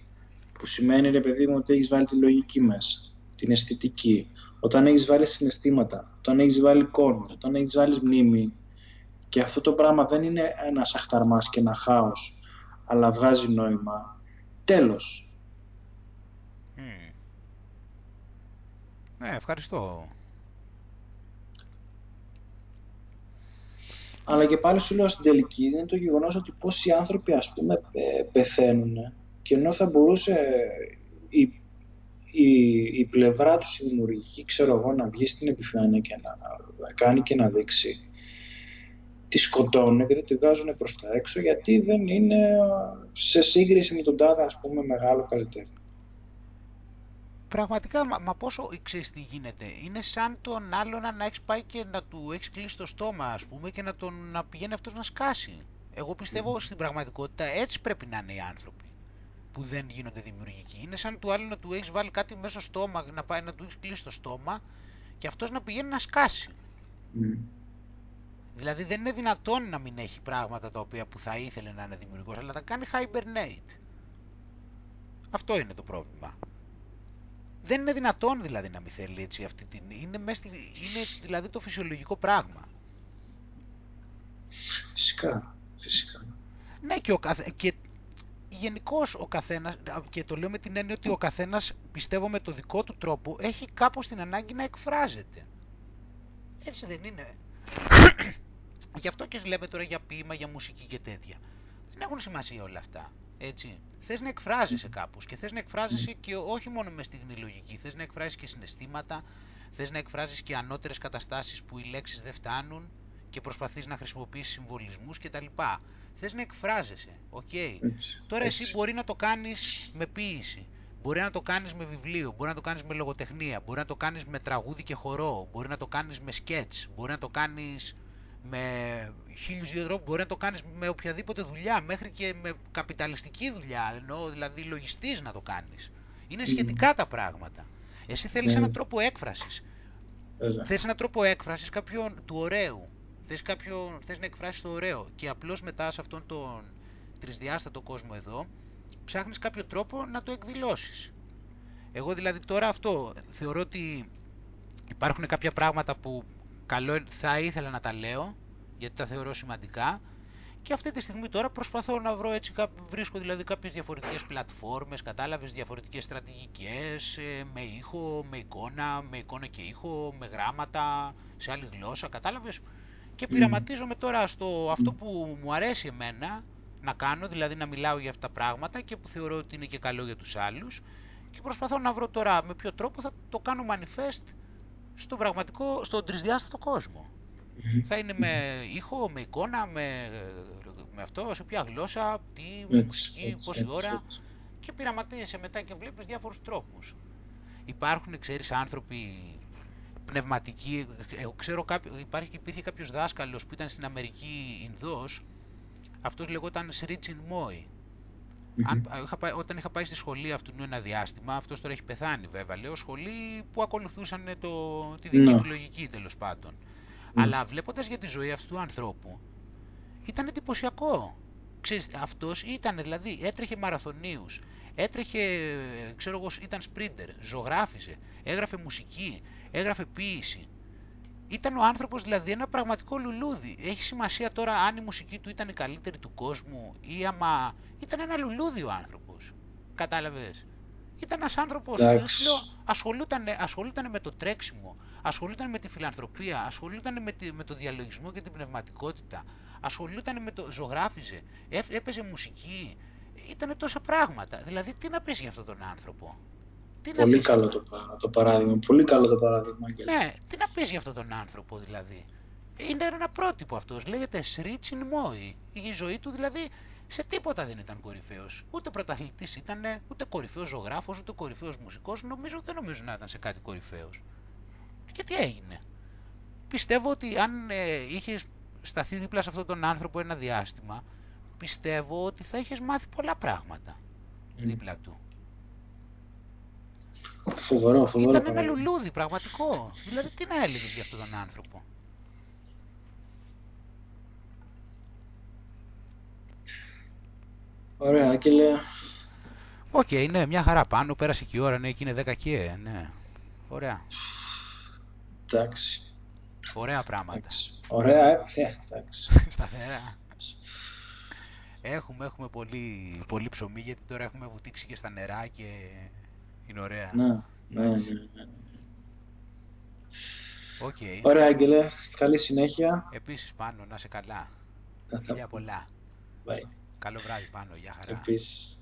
που σημαίνει ρε παιδί μου ότι έχεις βάλει τη λογική μέσα, την αισθητική, όταν έχεις βάλει συναισθήματα, όταν έχεις βάλει εικόνες, όταν έχεις βάλει μνήμη και αυτό το πράγμα δεν είναι ένας αχταρμάς και ένα χάος, αλλά βγάζει νόημα, τέλος. Μμμ. Ναι, ευχαριστώ. Αλλά και πάλι σου λέω στην τελική είναι το γεγονός ότι πόσοι άνθρωποι ας πούμε ε, πεθαίνουν και ενώ θα μπορούσε η, η, η πλευρά τους η δημιουργική ξέρω εγώ να βγει στην επιφάνεια και να, να κάνει και να δείξει τη σκοτώνουν και δεν τη βγάζουν προς τα έξω γιατί δεν είναι ε, σε σύγκριση με τον τάδε ας πούμε μεγάλο καλλιτέχνη. Πραγματικά, μα, μα πόσο ξέρεις τι γίνεται. Είναι σαν τον άλλον να έχεις πάει και να του έχεις κλείσει το στόμα, ας πούμε, και να, τον, να πηγαίνει αυτός να σκάσει. Εγώ πιστεύω στην πραγματικότητα έτσι πρέπει να είναι οι άνθρωποι που δεν γίνονται δημιουργικοί. Είναι σαν του άλλου να του έχεις βάλει κάτι μέσα στο στόμα, να πάει να του έχεις κλείσει το στόμα και αυτός να πηγαίνει να σκάσει. Mm. Δηλαδή δεν είναι δυνατόν να μην έχει πράγματα τα οποία που θα ήθελε να είναι δημιουργικός, αλλά τα κάνει hibernate. Αυτό είναι το πρόβλημα. Δεν είναι δυνατόν δηλαδή να μην θέλει έτσι αυτή την... Είναι, μες στη... είναι δηλαδή το φυσιολογικό πράγμα. Φυσικά, φυσικά. Ναι και, ο καθ... και γενικώς ο καθένας, και το λέω με την έννοια ότι ο καθένας πιστεύω με το δικό του τρόπο έχει κάπως την ανάγκη να εκφράζεται. Έτσι δεν είναι. Γι' αυτό και λέμε τώρα για ποίημα, για μουσική και τέτοια. Δεν έχουν σημασία όλα αυτά. Έτσι. Θες να εκφράζεσαι κάπως και θες να εκφράζεσαι και όχι μόνο με στυγνή λογική. Θες να εκφράζεις και συναισθήματα, θες να εκφράζεις και ανώτερες καταστάσεις που οι λέξεις δεν φτάνουν και προσπαθείς να χρησιμοποιήσεις συμβολισμούς κτλ. Θες να εκφράζεσαι, οκ. Έτσι, Τώρα έτσι. εσύ μπορεί να το κάνεις με ποίηση, μπορεί να το κάνεις με βιβλίο, μπορεί να το κάνεις με λογοτεχνία, μπορεί να το κάνεις με τραγούδι και χορό, μπορεί να το κάνεις με σκετς, μπορεί να το κάνεις με χίλιους δύο τρόπους, μπορεί να το κάνεις με οποιαδήποτε δουλειά, μέχρι και με καπιταλιστική δουλειά, εννοώ δηλαδή λογιστής να το κάνεις. Είναι σχετικά τα πράγματα. Εσύ θέλεις Ναι. έναν τρόπο έκφρασης. Βέβαια. Θες έναν τρόπο έκφρασης κάποιον του ωραίου. Θες, κάποιον, θες να εκφράσεις το ωραίο και απλώς μετά σε αυτόν τον τρισδιάστατο κόσμο εδώ ψάχνεις κάποιο τρόπο να το εκδηλώσεις. Εγώ δηλαδή τώρα αυτό θεωρώ ότι υπάρχουν κάποια πράγματα που καλό είναι- θα ήθελα να τα λέω γιατί τα θεωρώ σημαντικά και αυτή τη στιγμή τώρα προσπαθώ να βρω έτσι, κά- βρίσκω δηλαδή κάποιες διαφορετικές πλατφόρμες, κατάλαβες, διαφορετικές στρατηγικές, ε, με ήχο, με εικόνα, με εικόνα και ήχο, με γράμματα, σε άλλη γλώσσα, κατάλαβες. Και πειραματίζομαι τώρα στο αυτό που μου αρέσει εμένα να κάνω, δηλαδή να μιλάω για αυτά τα πράγματα και που θεωρώ ότι είναι και καλό για τους άλλους και προσπαθώ να βρω τώρα με ποιο τρόπο θα το κάνω manifest στον πραγματικό, στον τρισδιάστατο κόσμο. Θα είναι με ήχο, με εικόνα, με, με αυτό, σε ποια γλώσσα, τι, Έτσι, μουσική, έτσι, πόση έτσι, ώρα έτσι. και πειραματίζεσαι μετά και βλέπεις διάφορους τρόπους. Υπάρχουν, ξέρεις, άνθρωποι πνευματικοί, εγώ ξέρω κάποιο, υπάρχει, υπήρχε κάποιος δάσκαλος που ήταν στην Αμερική Ινδός, αυτός λεγόταν Σρίτσιν Μόι. Αν, είχα, πάει- όταν είχα πάει στη σχολή αυτού ένα διάστημα, αυτός τώρα έχει πεθάνει βέβαια, λέω σχολή που ακολουθούσαν το, τη δική Ναι. του λογική τέλος πάντων. Ναι. Αλλά βλέποντας για τη ζωή αυτού του ανθρώπου, ήταν εντυπωσιακό. Ξέρεις, αυτός ήταν δηλαδή, έτρεχε μαραθωνίους, έτρεχε, ε, ξέρω εγώ, ήταν σπρίντερ, ζωγράφιζε, έγραφε μουσική, έγραφε ποίηση. Ήταν ο άνθρωπος δηλαδή ένα πραγματικό λουλούδι. Έχει σημασία τώρα αν η μουσική του ήταν η καλύτερη του κόσμου ή άμα ήταν ένα λουλούδι ο άνθρωπος. Κατάλαβες. Ήταν ένας άνθρωπος που Εντάξει. σου λέω, ασχολούταν, ασχολούταν με το τρέξιμο, ασχολούταν με τη φιλανθρωπία, ασχολούταν με, τη- με το διαλογισμό και την πνευματικότητα, ασχολούταν με το ζωγράφιζε, έ- έπαιζε μουσική, ήταν τόσα πράγματα. Δηλαδή τι να πεις για αυτόν τον άνθρωπο; Τι να Πολύ πεις καλό για το, πα- το παράδειγμα. Πολύ καλό το παράδειγμα, Άγγελε. ναι, τι να πεις για αυτόν τον άνθρωπο δηλαδή. Είναι ένα πρότυπο αυτός, λέγεται Σρίτσιν Μόι. Η ζωή του δηλαδή σε τίποτα δεν ήταν κορυφαίος. Ούτε πρωταθλητής ήταν, ούτε κορυφαίος ζωγράφος, ούτε κορυφαίος μουσικός. Νομίζω, δεν νομίζω να ήταν σε κάτι κορυφαίος. Και τι έγινε. Πιστεύω ότι αν ε, είχες σταθεί δίπλα σε αυτόν τον άνθρωπο ένα διάστημα, πιστεύω ότι θα είχες μάθει πολλά πράγματα Μμ. δίπλα του. Φοβερό, φοβερό Ήταν ένα παράδειγμα. λουλούδι, πραγματικό. Δηλαδή, τι να έλεγε για αυτόν τον άνθρωπο; Ωραία, Άγγελε. Οκ, ναι, μια χαρά πάνω. Πέρασε και η ώρα, ναι, και είναι 10 και, ναι. Ωραία. Εντάξει. Ωραία πράγματα. εντάξει. Ωραία, ε. Ε, εντάξει. Σταθερά. Έχουμε, έχουμε πολύ, πολύ ψωμί γιατί τώρα έχουμε βουτήξει και στα νερά και είναι ωραία. Ναι, ναι, ναι. Εντάξει. ναι. Οκ. Ωραία, Άγγελε. Καλή συνέχεια. Επίσης πάνω, να σε καλά. Θα τα Φιλιά πούμε. πολλά. Bye. Καλό βράδυ πάνω, για χαρά. Επίσης.